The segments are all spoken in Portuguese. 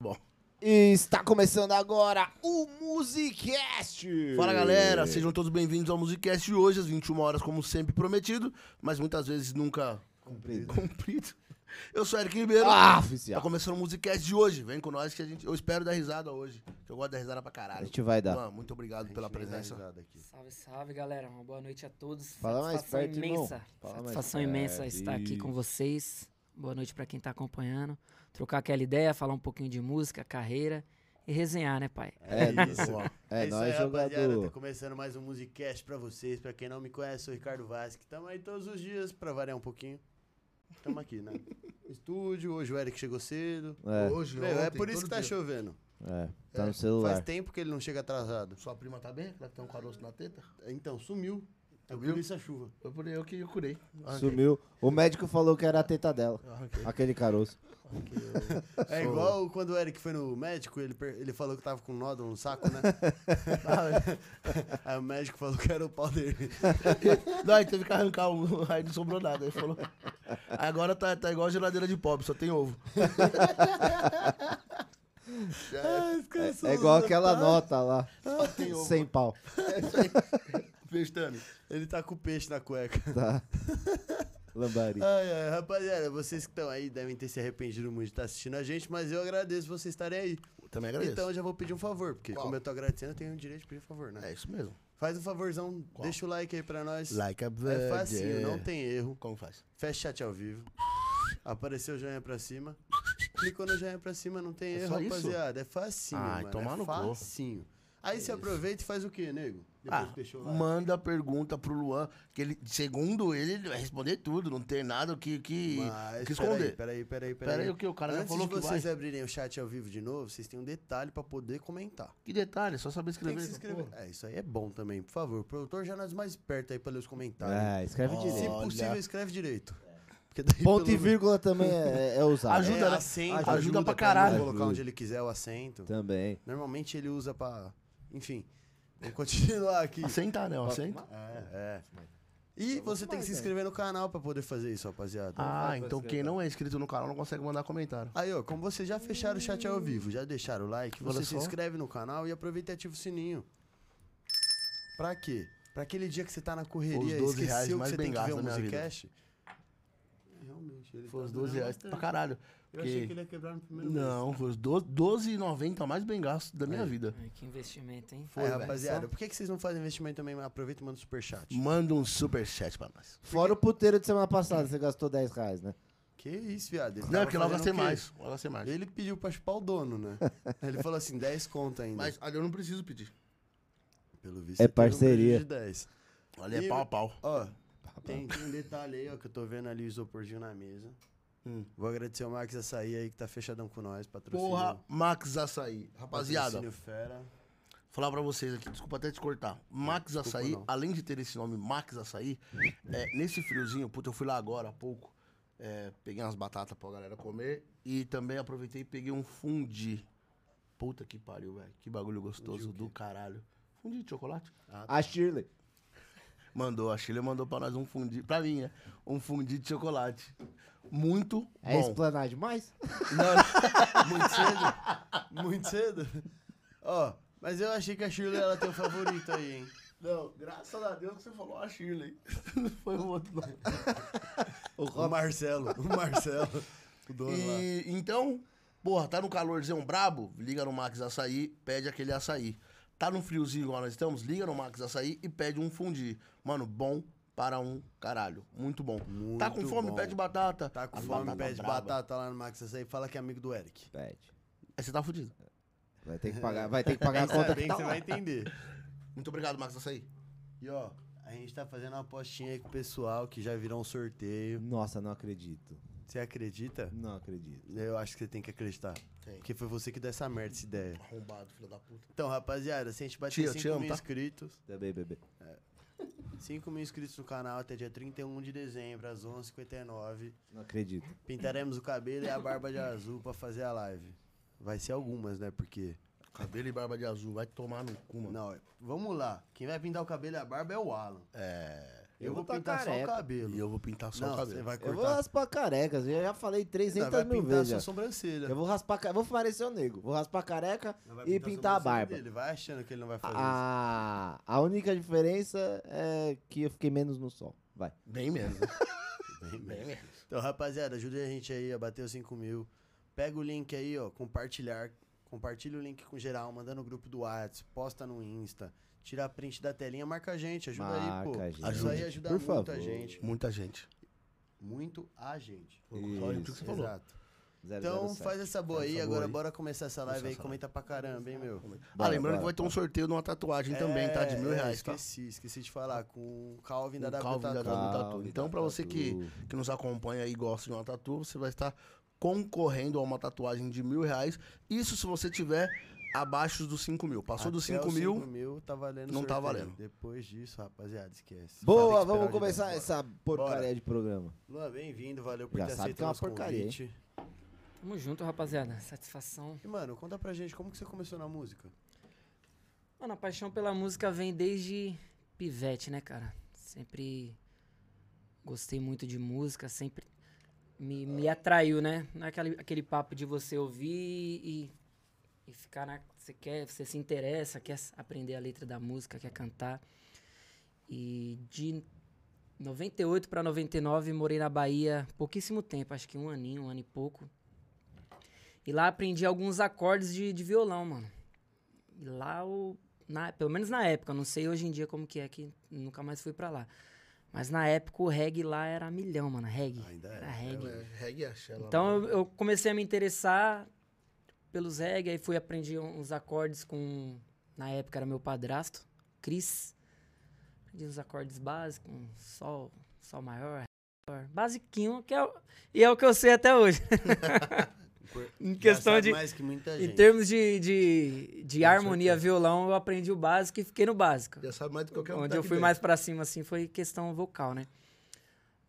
Bom. E está começando agora o Musicast! Fala galera, sejam todos bem-vindos ao Musicast de hoje, às 21 horas, como sempre prometido, mas muitas vezes nunca Cumprido. cumprido. Eu sou Eric Ribeiro. Ah, Tá oficial. começando o Musicast de hoje. Vem com nós que a gente. Eu espero dar risada hoje. Que eu gosto de dar risada pra A caralho. gente vai dar. Mano, muito obrigado pela presença. Salve, salve, galera. Uma boa noite a todos. Fala mais Satisfação perto, irmão. imensa. Fala mais Satisfação perto. imensa estar aqui com vocês. Boa noite pra quem tá acompanhando. Trocar aquela ideia, falar um pouquinho de música, carreira e resenhar, né, pai? É, isso. Boa. é, isso nós aí, rapaziada. Tá jogador. começando mais um Musicast pra vocês. Pra quem não me conhece, sou o Ricardo Vasque. Tamo aí todos os dias pra variar um pouquinho. Tamo aqui, né? Estúdio, hoje o Eric chegou cedo. É, Hoje, Meu, é ontem, por isso que tá dia. chovendo. é, tá É, no celular. Faz tempo que ele não chega atrasado. Sua prima tá bem? Ela tem um caroço na teta? Então, sumiu. É Viu? por isso a chuva. Foi por eu que eu curei. Arranquei. Sumiu. O médico falou que era a teta dela. Arranquei. Aquele caroço. Arranquei. É Sou- igual quando o Eric foi no médico, ele, per- ele falou que tava com um nódulo no saco, né? aí o médico falou que era o pau dele. Não, aí teve que arrancar um, aí não sobrou nada. Aí falou. Agora tá, tá igual a geladeira de pobre, só tem ovo. É, é igual aquela nota lá. tem ovo. Sem pau. É isso aí. Pestane. Ele tá com peixe na cueca. Tá. Lambari. Ai, ai, rapaziada, vocês que estão aí devem ter se arrependido muito de estar assistindo a gente, mas eu agradeço vocês estarem aí. Também agradeço. Então eu já vou pedir um favor, porque Qual? como eu tô agradecendo, eu tenho o direito de pedir um favor, né? É isso mesmo. Faz um favorzão, Qual? deixa o like aí pra nós. Like a É facinho, não tem erro. Como faz? Fecha chat ao vivo. Apareceu o joinha pra cima. Clicou no joinha pra cima, não tem É erro, só isso? rapaziada. É facinho, Ai, mano. tomar é no facinho. Aí você aproveita e faz o quê, nego? Ah, manda pergunta pro Luan, que ele, segundo ele, ele vai responder tudo, não tem nada que, que, Mas, que peraí, esconder. Peraí, peraí, peraí. Pera aí, o que? O cara já Antes falou de que vocês vai. abrirem o chat ao vivo de novo, vocês têm um detalhe pra poder comentar. Que detalhe, é só saber Tem escrever. que se essa inscrever. porra. É, isso aí é bom também, por favor. O produtor já nós mais perto aí pra ler os comentários. É, escreve Se direito. Olha. possível, escreve direito. Ponto e vírgula também é, é usado. Ajuda, é, né? acento, Ajuda pra ele caralho. colocar Ajuda. onde ele quiser o acento. Também. Normalmente ele usa pra. Enfim. Vou continuar aqui. Assentar, né? O assento. É, é. E você tem que se inscrever no canal pra poder fazer isso, rapaziada. Ah, então quem não é inscrito no canal não consegue mandar comentário. Aí, ó, como vocês já fecharam o chat ao vivo, já deixaram o like, Olha você se só. inscreve no canal e aproveita e ativa o sininho. Pra quê? Pra aquele dia que você tá na correria e 12 reais esqueceu que mais você bem tem que ver gastos o da minha vida. Musicast. Realmente, ele Foi tá os 12 durando reais pra caralho. Eu achei que ele ia quebrar no primeiro mês. Não, os 12 12,90 mais bem gasto da minha Aí. vida. Ai, que investimento, hein? Foi, velho. rapaziada, por que, que vocês não fazem investimento também? Aproveita e manda um superchat. Manda um superchat pra nós. Fora o puteiro de semana passada, você gastou 10 reais, né? Que isso, viado? Ele Não, é porque lá eu fazendo gastei o quê? mais. Lá eu gastei mais. Ele pediu pra chupar o dono, né? Ele falou assim, 10 conto ainda. Mas ali eu não preciso pedir. Pelo visto, É um parceria. prejuízo de 10. Ali é pau a pau. Ó, tem, tem um detalhe aí, ó, que eu tô vendo ali o isoporzinho na mesa. Hum. Vou agradecer o Max Açaí aí, que tá fechadão com nós, patrocínio. Porra, Max Açaí. Rapaziada, patrocínio fera. falar pra vocês aqui, desculpa até te cortar. Max Desculpa, Açaí, não. além de ter esse nome Max Açaí, é, nesse friozinho, puta, eu fui lá agora há pouco, é, peguei umas batatas pra galera comer e também aproveitei e peguei um fundi. Puta que pariu, velho. Que bagulho gostoso do caralho. Fundi de chocolate? A Shirley. Mandou, a Chile mandou pra nós um fundi, pra mim, né? Um fundi de chocolate. Muito É bom. explanar demais? Muito cedo? Muito cedo? Ó, mas eu achei que a Shirley ela tem um favorito aí, hein? Não, graças a Deus que você falou a Shirley. Foi o outro não. O Marcelo, o Marcelo. O dono lá. E então, porra, tá no calorzão brabo? Liga no Max Açaí, pede aquele açaí. Tá no friozinho igual nós estamos? Liga no Max Açaí e pede um fundi. Mano, bom para um caralho. Muito bom. tá com Muito fome? bom. Pede batata. Tá com As fome, pede braba. batata lá no Max Açaí fala que é amigo do Eric. Pede. Aí você tá fudido. Vai ter que pagar, vai ter que pagar a conta bem que que tá você lá. vai entender. Muito obrigado, Max Açaí. E ó, a gente tá fazendo uma apostinha aí com o pessoal que já virou um sorteio. Nossa, não acredito. Você acredita? Não acredito. Eu acho que você tem que acreditar. Tem. Porque foi você que deu essa merda, essa ideia. Arrombado, filho da puta. Então, rapaziada, se a gente bater Tia, eu 5 te amo, mil tá? inscritos, Também, bebê. 5 mil inscritos no canal até dia 31 de dezembro, às 11h59, Não acredito. pintaremos o cabelo e a barba de azul pra fazer a live. Vai ser algumas, né? Porque. Cabelo e barba de azul, vai tomar no cu, mano. Não, vamos lá. Quem vai pintar o cabelo e a barba é o Alan. É. Eu, vou tá pintar só o careca. cabelo. E eu vou pintar só Não, o você cabelo. vai Eu vou cortar. raspar carecas. Eu já falei Não, 300 vai mil pintar vezes. sua sobrancelha. Eu vou raspar. Vou parecer o nego. Vou raspar careca Não, e pintar a sobrancelha barba. Dele. Vai achando que ele não vai fazer A, a única diferença é que eu fiquei menos no sol. Vai. Bem menos. isso. Bem Bem mesmo. menos. Então, rapaziada, ajuda a gente aí a bater os 5 mil. Pega o link aí, ó, compartilhar. Compartilha o link com geral, manda no grupo do WhatsApp, posta no Insta, tira a print da telinha, marca a gente, ajuda aí, pô. Marca a gente. Isso aí ajuda Por muito a favor. gente. Muita gente. Muito a gente. Só o que você falou. Exato. 007. Então faz essa boa aí, essa boa agora aí. bora começar essa live Começar aí, essa comenta pra caramba, hein, meu. Ah, Bora, lembrando bora, que vai ter um sorteio de uma tatuagem também, tá? De mil É, reais, tá? Esqueci, esqueci de falar, com o Calvin da W Calvin da Tatu. Então, pra você que, que nos acompanha e gosta de uma tatu, você vai estar concorrendo a uma tatuagem de mil reais. Isso se você tiver abaixo dos 5 mil. Passou dos Até 5 os mil, 5 mil tá valendo não tá sorteio. valendo. Depois disso, rapaziada, esquece. Boa, vamos começar essa porcaria de programa. Luan, bem-vindo, valeu por Já ter sabe que é aceito uma nosso porcaria, hein? convite. Tamo junto, rapaziada. Satisfação. E, mano, conta pra gente como que você começou na música. Mano, a paixão pela música vem desde pivete, né, cara? Sempre gostei muito de música, sempre me, me atraiu, né? Não é aquele, aquele papo de você ouvir e, e ficar na. Você quer, você se interessa, quer aprender a letra da música, quer cantar. E de 98 pra 99 morei na Bahia pouquíssimo tempo, acho que um aninho, um ano e pouco. E lá aprendi alguns acordes de, de violão, mano. E lá, o, na, pelo menos na época, não sei hoje em dia como que é, que nunca mais fui pra lá. Mas na época o reggae lá era milhão, mano, reggae. Ainda é. Era reggae. É, reggae e axé lá. Então eu, eu comecei a me interessar pelos reggae, aí fui aprendi uns acordes com, na época era meu padrasto, Cris. Aprendi uns acordes básicos, um sol, sol maior, maior, basiquinho, que é, e é o que eu sei até hoje. em questão de, que em termos de, de, de harmonia, certeza. violão, eu aprendi o básico e fiquei no básico. Já sabe mais do que qualquer um. Onde tá eu fui dentro. mais pra cima, assim, foi questão vocal, né?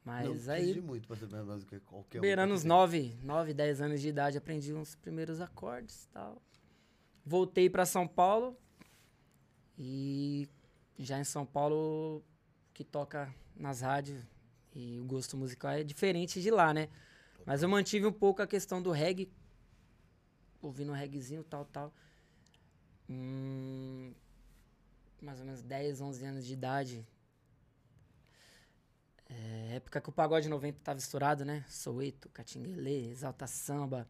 Não Mas precisa aí, muito pra saber mais do que qualquer um. beirando tá uns aqui 9, 9, 10 anos de idade, aprendi uns primeiros acordes e tal. Voltei pra São Paulo e já em São Paulo, que toca nas rádios e o gosto musical é diferente de lá, né? Mas eu mantive um pouco a questão do reggae, ouvindo um reggaezinho, tal, tal. Hum, mais ou menos 10, 11 anos de idade. É, época que o pagode 90 tava estourado, né? Soweto, Catinguelê, Exalta Samba.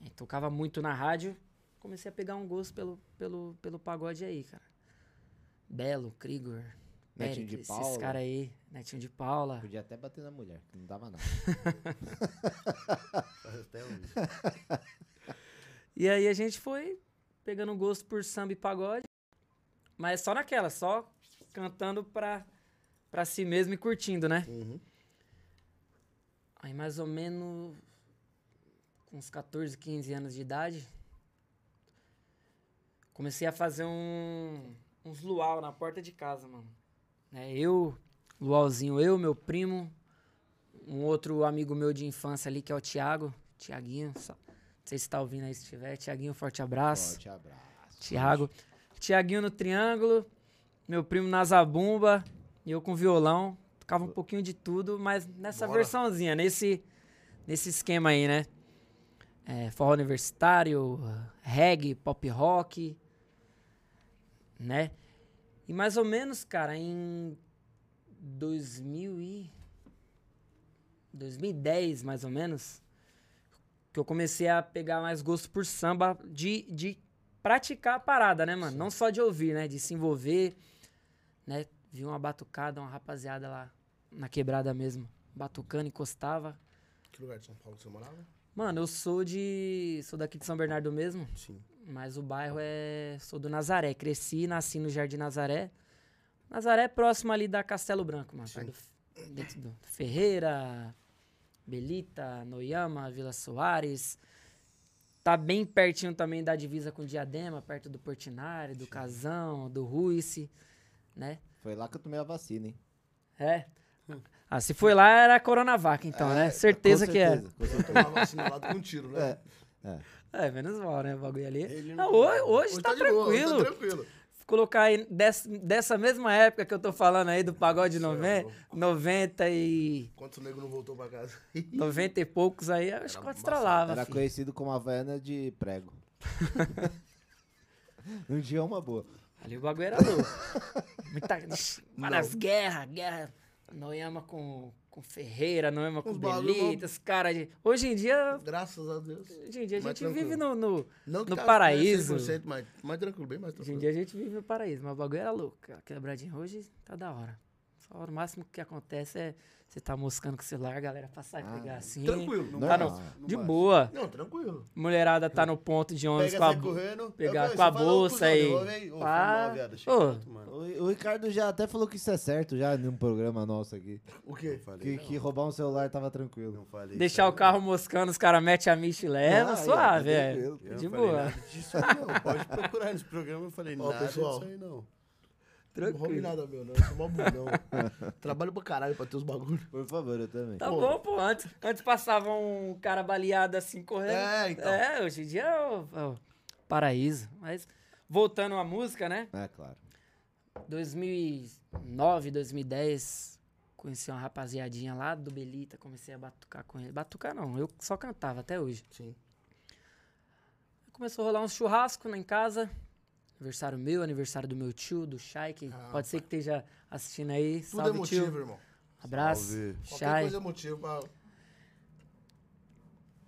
E tocava muito na rádio. Comecei a pegar um gosto pelo, pelo, pelo pagode aí, cara. Belo, Krigor, Netinho de Paula. esses caras aí. Netinho de Paula. Podia até bater na mulher, que não dava nada. Até hoje. E aí a gente foi pegando gosto por samba e pagode. Mas só naquela, só cantando pra, pra si mesmo e curtindo, né? Uhum. Aí mais ou menos com uns 14, 15 anos de idade, comecei a fazer um, uns luau na porta de casa, mano. Né, eu, luauzinho, eu, meu primo, um outro amigo meu de infância ali, que é o Thiago, Tiaguinho, só, não sei se tá ouvindo aí se tiver, Tiaguinho, forte abraço. Forte abraço. Thiago. Tiaguinho no triângulo, meu primo na zabumba, e eu com violão. Tocava um pouquinho de tudo, mas nessa Bora. versãozinha, nesse, nesse esquema aí, né? É, forró universitário, reggae, pop rock, né? E mais ou menos, cara, em 2000 e... 2010, mais ou menos, que eu comecei a pegar mais gosto por samba de, de praticar a parada, né, mano? Não só de ouvir, né? De se envolver, né? Vi uma batucada, uma rapaziada lá na quebrada mesmo, batucando, encostava. Que lugar de São Paulo você morava? Mano, eu sou de. sou daqui de São Bernardo mesmo, Sim. mas o bairro é. sou do Nazaré. Cresci e nasci no Jardim Nazaré. Nazaré é próximo ali da Castelo Branco, mano. Sim. do, dentro do Ferreira, Belita, Noyama, Vila Soares. Tá bem pertinho também da divisa com Diadema, perto do Portinari, do Casão, do Ruice, né? Foi lá que eu tomei a vacina, hein? É. Ah, se foi lá era Coronavac, então, né? Certeza, Com que é. certeza, com Eu certeza. tomava vacina lá com um tiro, né? É. É, menos mal, né? O bagulho ali. Ele Não, não- hoje, hoje tá, de boa, hoje tranquilo. Tá tranquilo. colocar aí des- dessa mesma época que eu tô falando aí do pagode é 90, louco. 90 e. Quantos negros não voltou pra casa? 90 e poucos aí, acho que Era quase estralava. Era filho. conhecido como Havaiana de prego. um dia é uma boa. Ali o bagulho era louco. Muita, várias guerras, guerra. Noema com, com Ferreira, Noema com Belita, os caras de. Hoje em dia. Graças a Deus. Hoje em dia a gente vive tranquilo. no. no- Não No tá paraíso. 100%, mas mais tranquilo, bem mais hoje em tranquilo. dia a gente vive no paraíso, mas o bagulho era louco. cara. Quebradinho hoje tá da hora. Só o máximo que acontece é você tá moscando com o celular, a galera passar e Ah, pegar assim. Tranquilo. Tá Normal. no, de boa. Não, tranquilo. Mulherada tá no ponto de ônibus Pega com a, correndo. pegar eu, com a bolsa aí. O, Ricardo já até falou que isso é certo já num programa nosso aqui. O quê? Não falei, Que, não. que roubar um celular tava tranquilo. Não falei deixar o carro moscando, os caras metem a micha e levam, Ah, suave, tá é. De não boa. disso aí, não. Pode procurar nesse programa. Eu falei nada pessoal. disso aí, não. Não roube Tranquilo. nada meu, não. Eu sou mó bundão. Trabalho pra caralho pra ter os bagulhos. Por favor, eu também. Tá Pô. bom, pô. Antes, antes passava um cara baleado assim correndo. É, então. É, hoje em dia é o, é o paraíso. Mas voltando à música, né? É, claro. 2009, 2010, conheci uma rapaziadinha lá do Belita, comecei a batucar com ele. Batucar não, eu só cantava até hoje. Sim. Começou a rolar um churrasco lá em casa. Aniversário meu, aniversário do meu tio, do Shai, que Ah, pode ser que esteja assistindo aí. Tudo Salve, é motivo, tio. irmão. Abraço. Salve. Qualquer Shai. coisa é motivo pra...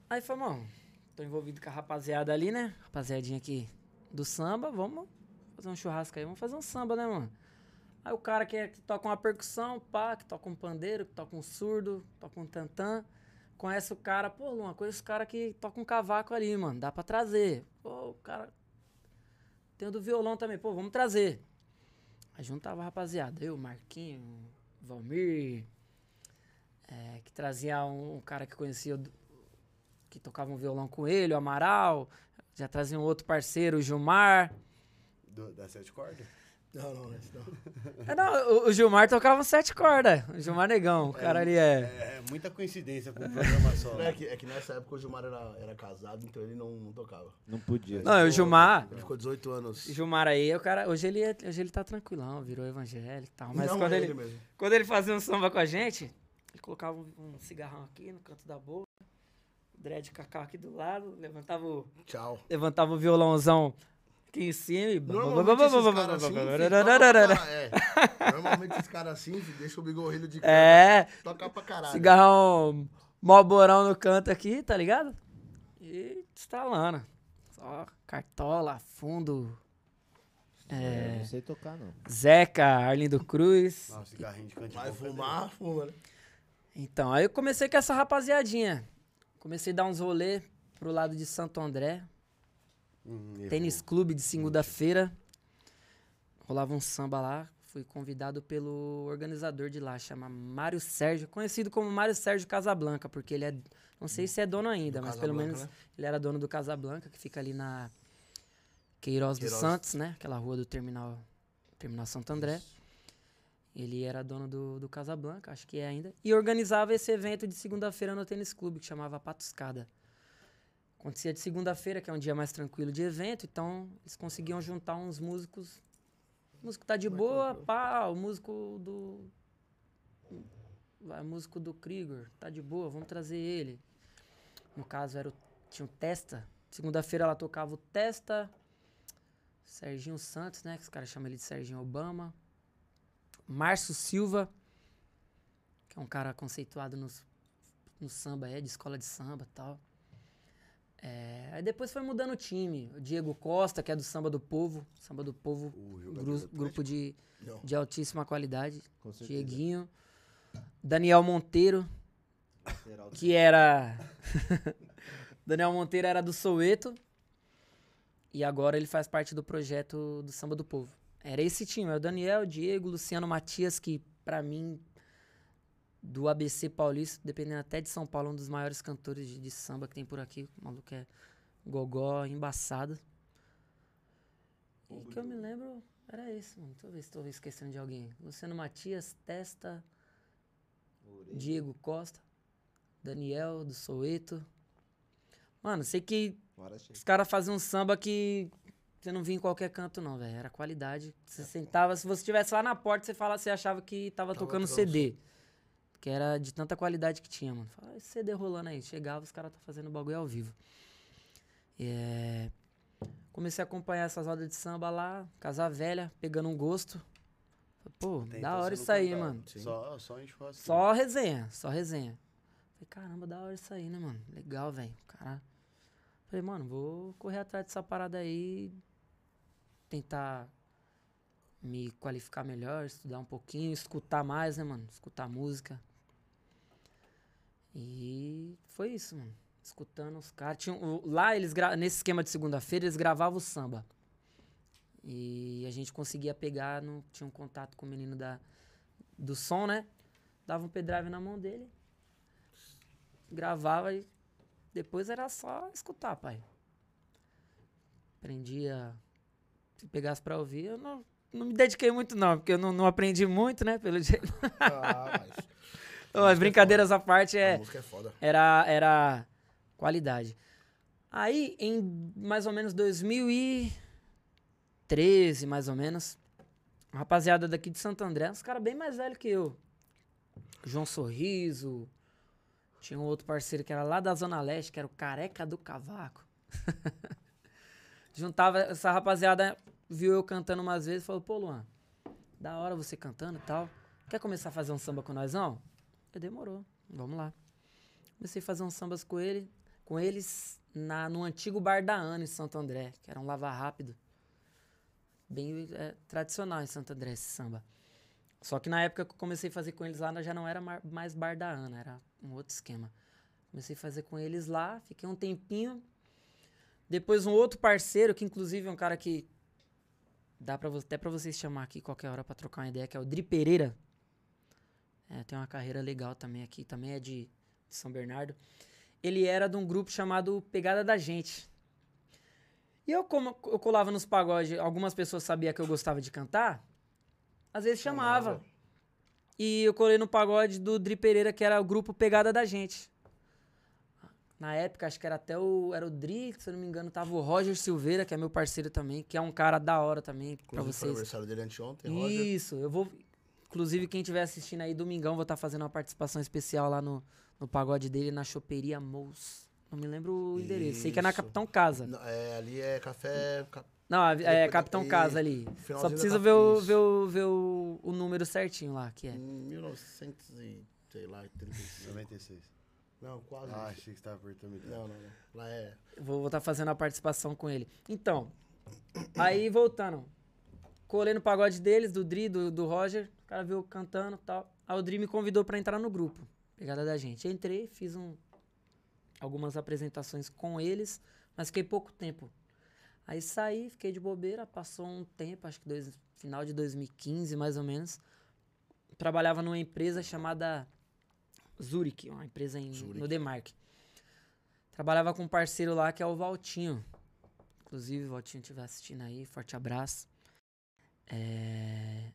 Aí falei, mano, tô envolvido com a rapaziada ali, né? Rapaziadinha aqui do samba, vamos fazer um churrasco aí, vamos fazer um samba, né, mano? Aí o cara que, é- que toca uma percussão, pá, que toca um pandeiro, que toca um surdo, toca um tantã, conhece o cara, pô, Luan, conheço o cara que toca um cavaco ali, mano, dá pra trazer. Pô, o cara. Tem o do violão também, pô, vamos trazer. Aí juntava a rapaziada, eu, Marquinho, Valmir, é, que trazia um, um cara que conhecia que tocava um violão com ele, o Amaral. Já trazia um outro parceiro, o Gilmar. Do, da sete cordas? Não, não, não. não. É, não, o, o Gilmar tocava um sete cordas. O Gilmar Negão, o cara ali é. É, é muita coincidência pra um programa só. É que, é que nessa época o Gilmar era, era casado, então ele não, não tocava. Não podia. Não, o Gilmar. Ele ficou 18 anos. O Gilmar aí, o cara. Hoje ele, é- hoje ele tá tranquilão, virou evangélico e tal. Mas não quando, é ele, ele mesmo. quando ele fazia um samba com a gente, ele colocava um, um cigarrão aqui no canto da boca, dread cacau aqui do lado, levantava o, Tchau. levantava o violãozão aqui em cima e. Normalmente esses caras assim, é. Normalmente esses caras assim, filho, deixa o bigorrilho de canto, É, toca pra caralho. cigarrão moborão no canto aqui, tá ligado? E estralando. Só cartola, fundo. É, não sei tocar, não. Zeca, Arlindo Cruz. Nossa, cigarrinho de canto Vai fumar, fuma, né? Então, aí eu comecei com essa rapaziadinha. Comecei a dar uns rolê pro lado de Santo André. Hum, Tênis Clube de segunda-feira. Rolava um samba lá. Fui convidado pelo organizador de lá, chama Mário Sérgio, conhecido como Mário Sérgio Casablanca, porque ele é. Não sei se é dono ainda, Do mas pelo Casablanca, menos né? ele era dono do Casablanca, que fica ali na Queiroz, dos Queiroz. Santos, né? Aquela rua do terminal, terminal Santo André. Ele era dono do, do Casablanca, acho que é ainda. E organizava esse evento de segunda-feira no tênis clube, que chamava Patuscada. Acontecia de segunda-feira, que é um dia mais tranquilo de evento, então eles conseguiam juntar uns músicos. O músico tá de boa, tranquilo. pá, o músico do. Vai, o músico do Krieger, tá de boa, vamos trazer ele. No caso, era o, tinha o Testa. Segunda-feira ela tocava o Testa, Serginho Santos, né? Que os caras chamam ele de Serginho Obama. Márcio Silva, que é um cara conceituado nos, no samba, é, de escola de samba e tal. É, aí depois foi mudando o time. O Diego Costa, que é do Samba do Povo. Samba do Povo, O gru- grupo de, Não. de altíssima qualidade. Dieguinho. Daniel Monteiro, que era. Daniel Monteiro era do Soweto. E agora ele faz parte do projeto do Samba do Povo. Era esse time, é o Daniel, o Diego, Luciano Matias, que pra mim, do ABC Paulista, dependendo até de São Paulo, é um dos maiores cantores de, de samba que tem por aqui. O maluco é gogó, embaçado. E que eu me lembro, era esse, mano. Deixa eu ver se estou esquecendo de alguém. Luciano Matias, Testa, Diego Costa, Daniel, do Soweto. Mano, sei que Bora, os caras faziam um samba que você não via em qualquer canto, não, velho. Era qualidade. Você sentava, se você estivesse lá na porta, você falava, você achava que tava, Tava tocando tocando CD. Que era de tanta qualidade que tinha, mano. Falava, esse CD rolando aí. Chegava, os caras tá fazendo bagulho ao vivo. E, é, Comecei a acompanhar essas rodas de samba lá, Casa Velha, pegando um gosto. Pô, Até da então hora isso aí, mano. Sim. Só, só churrasco. Só resenha, só resenha. Falei, caramba, da hora isso aí, né, mano? Legal, velho. Cara. Falei, mano, vou correr atrás dessa parada aí. Tentar me qualificar melhor, estudar um pouquinho, escutar mais, né, mano? Escutar música. E foi isso, mano. Escutando os caras. Lá, eles nesse esquema de segunda-feira, eles gravavam o samba. E a gente conseguia pegar, no, tinha um contato com o menino da, do som, né? Dava um pendrive na mão dele, gravava e depois era só escutar, pai. Aprendia. Se pegasse pra ouvir, eu não, não me dediquei muito, não, porque eu não, não aprendi muito, né? Pelo jeito. Ah, mas. As brincadeiras à parte A é música é foda. era, era qualidade. Aí, em mais ou menos 2013, mais ou menos, a rapaziada daqui de Santo André, uns caras bem mais velhos que eu. João Sorriso. Tinha um outro parceiro que era lá da Zona Leste, que era o Careca do Cavaco. Juntava essa rapaziada, viu eu cantando umas vezes e falou: pô, Luan, da hora você cantando e tal. Quer começar a fazer um samba com nós, não? Eu demorou, vamos lá. Comecei a fazer uns sambas com ele, com eles na, no antigo Bar da Ana, em Santo André, que era um lava rápido. Bem é, tradicional em Santo André esse samba. Só que na época que eu comecei a fazer com eles lá, já não era mais Bar da Ana, era um outro esquema. Comecei a fazer com eles lá, fiquei um tempinho. Depois um outro parceiro, que inclusive é um cara que dá pra, até pra vocês chamar aqui qualquer hora pra trocar uma ideia, que é o Dri Pereira. É, tem uma carreira legal também aqui, também é de, de São Bernardo. Ele era de um grupo chamado Pegada da Gente. E eu, como eu colava nos pagodes, algumas pessoas sabiam que eu gostava de cantar, às vezes chamava. Chamava. E eu colei no pagode do Dri Pereira, que era o grupo Pegada da Gente. Na época, acho que era até o. Era o Dri, se eu não me engano, tava o Roger Silveira, que é meu parceiro também, que é um cara da hora também, pra Inclusive, foi vocês. aniversário dele anteontem, Roger. Isso, eu vou. Inclusive, quem estiver assistindo aí, domingão, vou estar fazendo uma participação especial lá no, no pagode dele, na choperia Mous. Não me lembro o endereço. Sei que é na Isso. Capitão Casa. Não, é, ali é café. ca- Não, é Depois Capitão daí, Casa ali. Só preciso ver, o, isso. ver, o, ver o, o número certinho lá, que é. Em 1900 e, sei lá, 85. 96. Não, quase. Ah, achei que você tava apertando. Não, não, não. Lá é. Vou estar fazendo a participação com ele. Então, aí voltando. Colei no pagode deles, do Dri, do, do Roger. O cara viu cantando e tal. Aí o Dri me convidou pra entrar no grupo. Pegada da gente. Entrei, fiz um, algumas apresentações com eles, mas fiquei pouco tempo. Aí saí, fiquei de bobeira, passou um tempo, acho que dois, final de 2015, mais ou menos. Trabalhava numa empresa chamada Zurich, uma empresa em, Zurich. no Demarque. Trabalhava com um parceiro lá que é o Valtinho. Inclusive, o Valtinho estiver assistindo aí, forte abraço. É...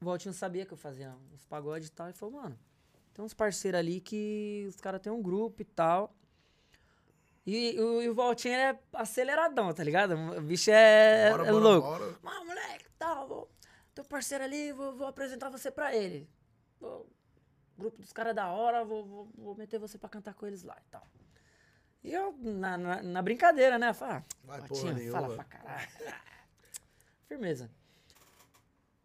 O Valtinho sabia que eu fazia uns pagodes e tal, e falou, mano, tem uns parceiros ali que os caras têm um grupo e tal. E, o- e o Valtinho é aceleradão, tá ligado? O bicho é, Bora, é bora, louco. bora. Mano, moleque, tal, vou, teu parceiro ali, vou, vou apresentar você pra ele. Grupo dos caras da hora, vou, vou, vou meter você pra cantar com eles lá e tal. E eu, na, na, na brincadeira, né? Fala, Vai, ah, porra Batinho, fala nenhuma. pra caralho. Firmeza.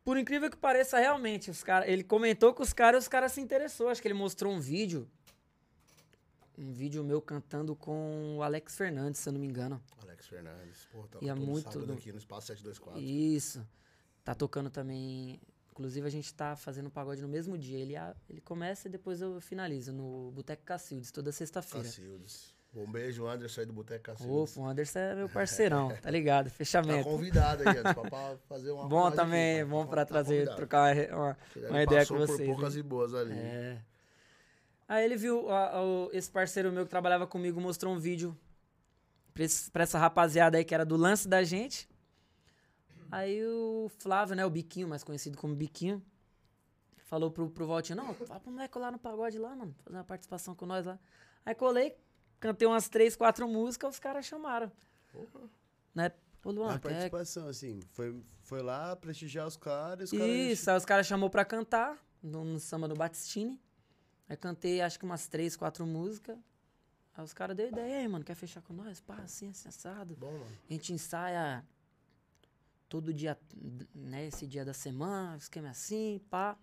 Por incrível que pareça, realmente, os cara, ele comentou com os caras e os caras se interessou. Acho que ele mostrou um vídeo. Um vídeo meu cantando com o Alex Fernandes, se eu não me engano. Alex Fernandes. Porra, tá E é muito do- aqui no Espaço 724. Isso. Tá tocando também. Inclusive, a gente tá fazendo pagode no mesmo dia. Ele, ele começa e depois eu finalizo no Boteco Cacildes, toda sexta-feira. Cacildes. Um beijo, Anderson aí do Boteco Opa, Cacildes. o Anderson é meu parceirão, tá ligado? Tá Fechamento. convidado aí, Anderson, pra fazer uma Bom também, aqui, bom tá- pra tá trazer, convidado. trocar uma, uma, uma ideia com por vocês. poucas né? e boas ali. É. Aí ele viu, a- o- esse parceiro meu que trabalhava comigo mostrou um vídeo pra, esse- pra essa rapaziada aí que era do lance da gente. Aí o Flávio, né, o Biquinho, mais conhecido como Biquinho, falou pro, pro Valtinho, não, fala pro moleque lá no pagode lá, mano, fazer uma participação com nós lá. Aí colei, cantei umas três, quatro músicas, os caras chamaram. Porra. Né? Ô, Luan, A quer... participação, assim, foi, foi lá prestigiar os caras, os caras... Isso, aí os caras chamou pra cantar no, no samba do Batistini. Aí cantei acho que umas três, quatro músicas. Aí os caras deu ideia, aí, mano, quer fechar com nós? Pá, assim, assim, assado. Bom, mano. A gente ensaia todo dia, né? Esse dia da semana, esquema assim, pá.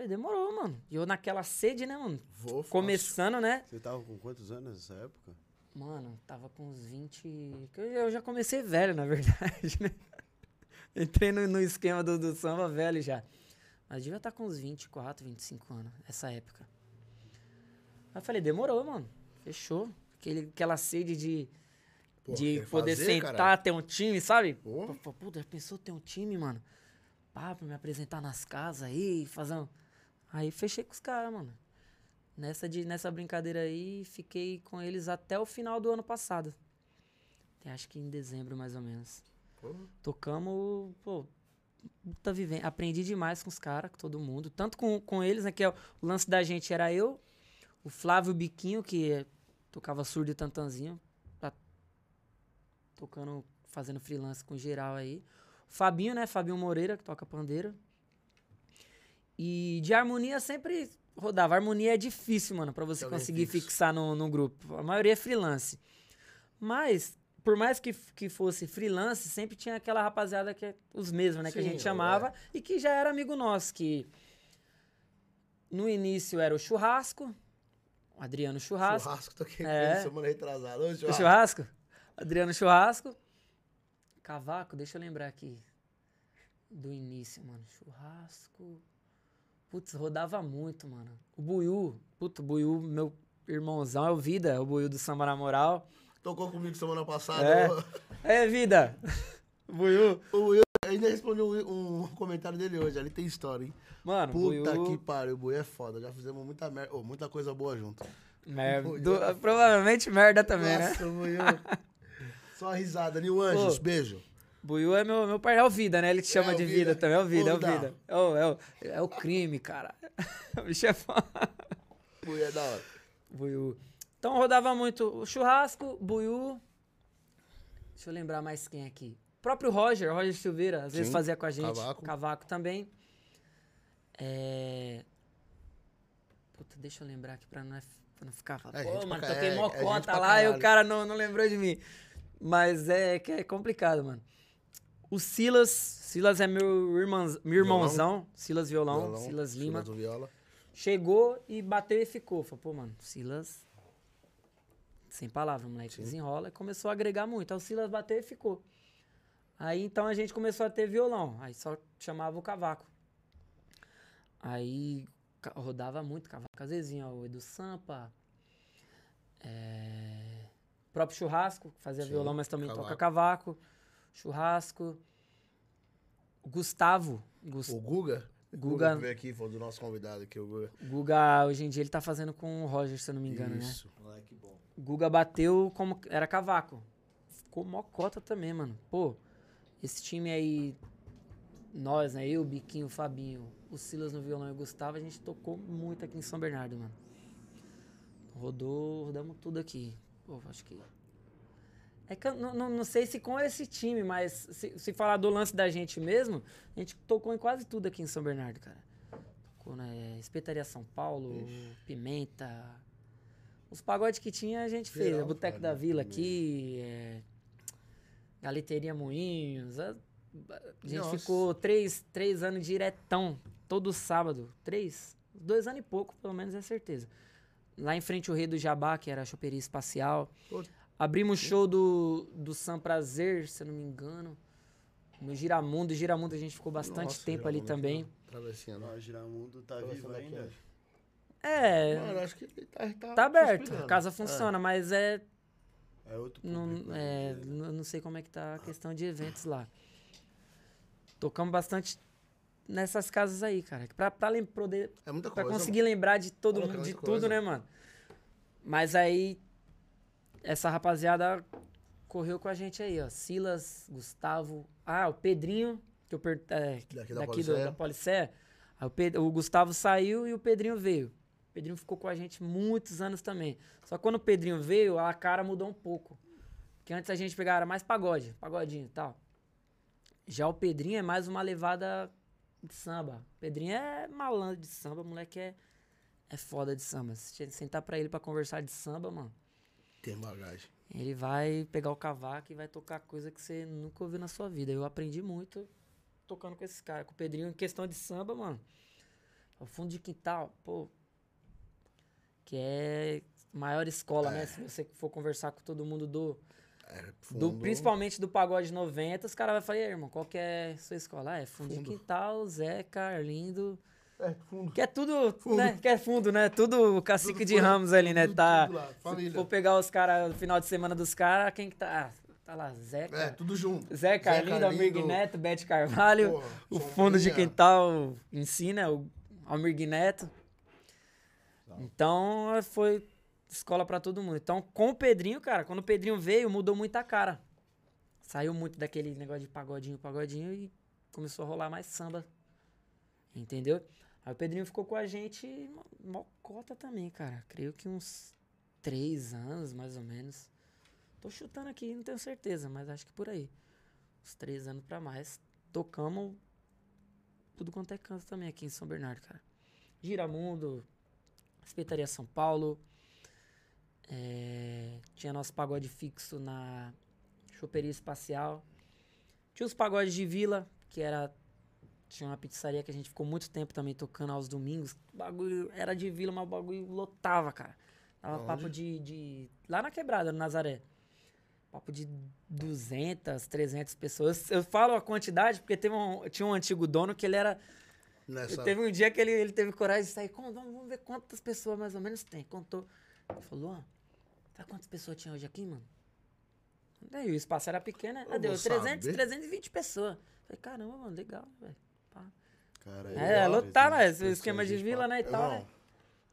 Falei, demorou, mano. E eu naquela sede, né, mano? Vou fácil. Começando, né? Você tava com quantos anos nessa época? Mano, tava com uns 20. que Eu já comecei velho, na verdade, né? Entrei no, no esquema do, do samba velho já. Mas devia estar com uns 24, 25 anos, essa época. Aí eu falei, demorou, mano. Fechou. Aquele, aquela sede de, Pô, de poder fazer, sentar, caralho? ter um time, sabe? Pô. Pô, pô, Puta, já pensou ter um time, mano? Pá, pra me apresentar nas casas aí, fazer um... Aí fechei com os caras, mano. Nessa, de, nessa brincadeira aí, fiquei com eles até o final do ano passado. Até acho que em dezembro, mais ou menos. Pô. Tocamos, pô, puta vivendo. Aprendi demais com os caras, com todo mundo. Tanto com, com eles, né? Que é o, lance da gente era eu, o Flávio Biquinho, que é- tocava surdo e tantanzinho. Tá tocando, fazendo freelance com geral aí. O Fabinho, né? Fabinho Moreira, que toca pandeira. E de harmonia sempre rodava. Harmonia é difícil, mano, pra você Alguém conseguir fixo. fixar no, no grupo. A maioria é freelance. Mas, por mais que, que fosse freelance, sempre tinha aquela rapaziada que é os mesmos, né? que a Sim, gente é. chamava e que já era amigo nosso. Que no início era o Churrasco, o Adriano Churrasco. Churrasco, toquei É. com ele semana retrasada. Ô, O churrasco. churrasco? Adriano Churrasco. Cavaco, deixa eu lembrar aqui. Do início, mano. Churrasco. Putz, rodava muito, mano. O Buiu. Puto, o Buiu, meu irmãozão, é o Vida, o Buiu do Samba na Moral. Tocou comigo semana passada. É. É, Vida! Buiu. O Will ainda respondeu um, um comentário dele hoje. Ali tem história, hein? Mano, Puta Buiu. que pariu. O Buiu é foda. Já fizemos muita merda. ô, muita coisa boa junto. Mer- Buiu do- é provavelmente merda também, né? Nossa, Buiu. Só risada. Nil Anjos, Ô. beijo. Buiu é meu, meu pai, é o Vida, né? Ele te chama É de Vida. Vida também, é o Vida, é o Ô, Vida. É o, é o, é o crime, cara. O bicho é foda. Buiu é da hora. Buiú. Então rodava muito o churrasco, Buiú. Deixa eu lembrar mais quem aqui. O próprio Roger, Roger Silveira, às vezes Sim, fazia com a gente. Cavaco. Cavaco também. É... Puta, deixa eu lembrar aqui pra não, é- pra não ficar falando. É Pô, mano, toquei mó é- é cota pra lá e o cara não, não lembrou de mim. Mas é que é complicado, mano. O Silas, Silas é meu, meu irmãozão. Silas Violão, Violão, Silas Lima. Viola. Chegou e bateu e ficou. Falei, pô, mano, Silas. Sem palavras, o moleque desenrola e começou a agregar muito. Aí o Silas bateu e ficou. Aí então a gente começou a ter violão. Aí só chamava o cavaco. Aí rodava muito cavaco. Às vezes vinha o Edu Sampa. é, O próprio Churrasco, que fazia Sim, violão, mas também toca cavaco. Churrasco. Gustavo. Gus- O Guga. Guga- que veio aqui, foi do nosso convidado aqui, o Guga. Guga, hoje em dia, ele tá fazendo com o Roger, se eu não me engano, né? Isso. Moleque bom. O Guga bateu como era cavaco. Ficou mocota também, mano. Pô, esse time aí, nós, né? Eu, Biquinho, o Fabinho, o Silas no violão e o Gustavo, a gente tocou muito aqui em São Bernardo, mano. Rodou, rodamos tudo aqui. Pô, acho que. É que eu não, não, não sei se com esse time, mas se, se falar do lance da gente mesmo, a gente tocou em quase tudo aqui em São Bernardo, cara. Tocou na é, Espetaria São Paulo, Pimenta. Os pagodes que tinha a gente fez. Geral, A Boteco cara, da Vila aqui, é, Galeteria Moinhos. A, a gente Nossa. ficou três, três anos diretão, todo sábado. Três? Dois anos e pouco, pelo menos é certeza. Lá em frente o Rei do Jabá, que era a choperia espacial. Pô. Abrimos show do, do Sam Prazer, se eu não me engano. No Giramundo. Giramundo a gente ficou bastante Nossa, tempo ali Giramundo também. aqui, ó. Travessinha, não. Ó, Giramundo tá vivo ainda. ó. É, Mano, acho que ele tá, tá, tá aberto. A casa É. funciona, mas é É outro Não, público. é, né? não sei como é que tá a questão de eventos lá. Tocamos bastante nessas casas aí, cara. Pra, pra, lem- poder, É muita pra coisa. conseguir lembrar de todo Olha, mundo, de tudo, coisa. né, mano? Mas aí, essa rapaziada correu com a gente aí, ó. Silas, Gustavo. Ah, o Pedrinho, que eu per, é, Daqui da daqui do, Policé. da Policé. O, o Gustavo saiu e o Pedrinho veio. O Pedrinho ficou com a gente muitos anos também. Só que quando o Pedrinho veio, a cara mudou um pouco. Que antes a gente pegava mais pagode, pagodinho e tal. Já o Pedrinho é mais uma levada de samba. O Pedrinho é malandro de samba, o moleque é, é foda de samba. Se sentar pra ele pra conversar de samba, mano, Tem bagagem. ele vai pegar o cavaco e vai tocar coisa que você nunca ouviu na sua vida. Eu aprendi muito tocando com esses caras. Com o Pedrinho, em questão de samba, mano. O fundo de quintal, pô. Que é maior escola, né? Se você for conversar com todo mundo do, É, do, principalmente do pagode 90, os caras vão falar, "E aí, irmão, qual que é a sua escola? Ah, é fundo, de Fundo. quintal, Zeca, Arlindo. É, fundo. Que é tudo, Fundo. né? Que é fundo, né? Tudo cacique Tudo de fundo, Ramos ali, né? tudo- tá. tudo se for pegar os caras no final de semana dos caras, quem que tá? Ah, tá lá, Zeca. É, tudo junto. Zeca, Arlindo, Almir Arlindo, Neto, Bete Carvalho. porra, o fundo de quintal ensina, o Almir Neto. Então, foi escola pra todo mundo. Então, com o Pedrinho, cara, quando o Pedrinho veio, mudou muito a cara. Saiu muito daquele negócio de pagodinho, pagodinho e começou a rolar mais samba. Entendeu? Aí o Pedrinho ficou com a gente mó- mó cota também, cara. Creio que uns três anos, mais ou menos. Tô chutando aqui, não tenho certeza, mas acho que por aí. Uns três anos pra mais. Tocamos tudo quanto é canto também aqui em São Bernardo, cara. Giramundo, Respeitaria São Paulo. é, tinha nosso pagode fixo na Choperia Espacial. Tinha os pagodes de vila, que era. Tinha uma pizzaria que a gente ficou muito tempo também tocando aos domingos. O bagulho era de vila, mas o bagulho lotava, cara. Aonde? papo de, de. Lá na quebrada, no Nazaré. Papo de 200, 300 pessoas. Eu falo a quantidade porque teve um, tinha um antigo dono que ele era. Nessa... Teve um dia que ele, ele teve coragem de sair. "Conta, Vamos vamos ver quantas pessoas mais ou menos tem. Contou. Ele falou: Ó, sabe quantas pessoas tinha hoje aqui, mano? Daí o espaço era pequeno, né? Ah, Eu deu vou 300, saber. 320 pessoas. Falei, caramba, mano, legal, velho. Pá. Cara, É, legal, lotar, né? Esse esquema de vila, pra- né? E tal, né? Irmão,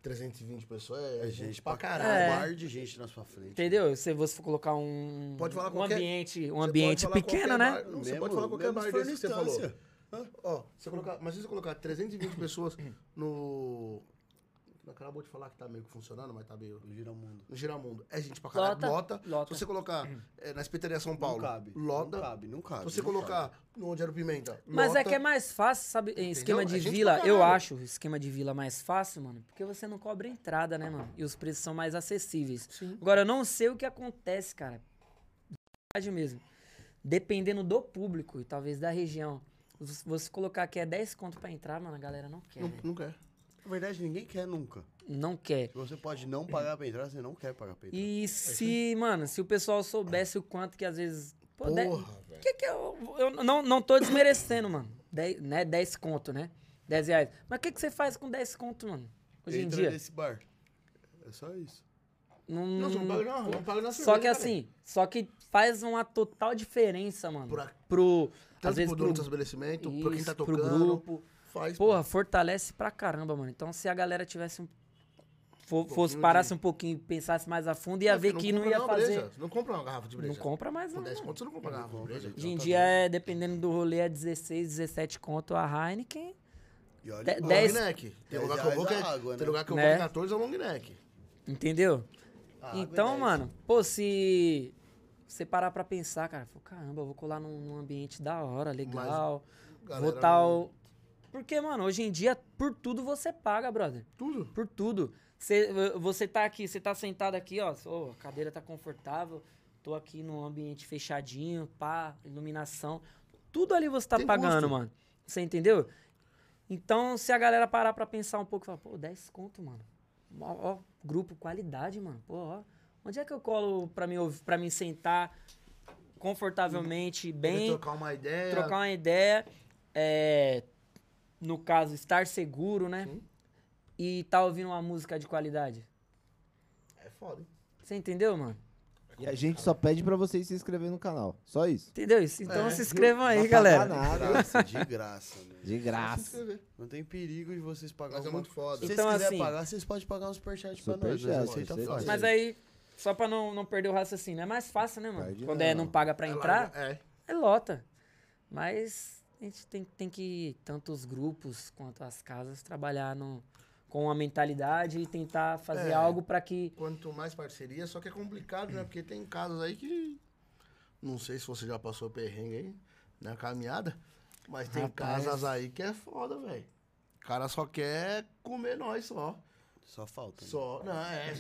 320 pessoas é, É gente pra caralho. É. Um mar de gente na sua frente. Entendeu? Se você for colocar um, Pode falar um qualquer- ambiente, um Você ambiente falar pequeno, né? bar- Não, você Mesmo- pode falar qualquer bar desse que você falou. Ó, você colocar, mas se você colocar 320 pessoas no. Acabou de falar que tá meio que funcionando, mas tá meio. No Giramundo. No Giramundo. É gente pra caralho. Lota, Lota. lota. Se você colocar é, na Espetaria São Paulo. Não cabe. Lota. Não cabe, não cabe. Se você colocar no onde era o Pimenta. Mas é lota. que é mais fácil, sabe? em Esquema É de vila, eu acho o esquema de vila mais fácil, mano, porque você não cobra entrada, né, mano? E os preços são mais acessíveis. Sim. Agora, eu não sei o que acontece, cara. De verdade mesmo. Dependendo do público e talvez da região. Você colocar que é 10 conto pra entrar, mano, a galera não quer. Não, não quer. Na verdade, ninguém quer nunca. Não quer. Se você pode não pagar pra entrar, você não quer pagar pra entrar. E se, mano, se o pessoal soubesse o quanto que às vezes. Pô, dez- Porra, velho. que que eu, eu não, não tô desmerecendo, mano. 10, né, 10 conto, né? 10 reais. Mas o que, que você faz com 10 conto, mano? Hoje em Entra dia. nesse bar. É só isso. Não, Não, não paga, não, não paga na Só que cara. assim, só que faz uma total diferença, mano. Pra- pro. Tanto às vezes pro dono do estabelecimento, pra quem tá isso, pro tocando. grupo. Faz. Porra, fortalece pra caramba, mano. Então se a galera tivesse um. fo- fosse, parasse de- um pouquinho e pensasse mais a fundo, ia É, ver que não ia fazer. breja. Não compra uma garrafa de breja. Não compra mais, Com não. 10 mano. conto você não compra uma garrafa de breja. Hoje em dia, é, dependendo do rolê, é 16, 17 conto a Heineken. E olha, De- o- dez- Long neck. Tem lugar que eu vou que é, reais a água, tem né? lugar que eu Né? vou que é 14 é o long neck. Entendeu? a é então, 10. mano, pô, se você parar pra pensar, cara, pô, caramba, eu vou colar num, num ambiente da hora, legal. Galera, vou tal. Porque, mano, hoje em dia, por tudo você paga, brother. Tudo. Por tudo. Você, você tá aqui, você tá sentado aqui, ó. ô, a cadeira tá confortável. Tô aqui num ambiente fechadinho, pá, iluminação. Tudo ali você tá Tem pagando, custo. mano. Você entendeu? Então, se a galera parar pra pensar um pouco, falar, pô, 10 conto, mano. Ó, ó, grupo, qualidade, mano. Pô, ó. Onde é que eu colo pra mim, pra mim sentar confortavelmente, Bem, bem, trocar uma ideia. trocar uma ideia, é, no caso, estar seguro, né? Sim. E tá ouvindo uma música de qualidade. É foda, hein? Você entendeu, mano? E a gente só pede pra vocês se inscreverem no canal. Só isso. Entendeu isso? Então É, se inscrevam aí, Não galera. pagar nada. Graça, de graça, né? De graça. Não tem perigo de vocês pagar Mas é alguma muito foda. Se vocês Então, quiserem assim- pagar, vocês podem pagar um superchat pra nós. Superchat, Nós aceita aceita. fácil. Mas aí, só pra não, não perder o raciocínio, é mais fácil, né, mano? Perde Quando não. é não paga pra É entrar, larga- É. é lota. Mas a gente tem, tem que, tanto os grupos quanto as casas, trabalhar no, com uma mentalidade e tentar fazer É. algo pra que. Quanto mais parceria, só que é complicado, né? Porque tem casos aí que Não sei se você já passou perrengue aí na caminhada, mas tem Rapaz. casas aí que é foda, velho. O cara só quer comer nós só. Só falta. né? Só. Não, é.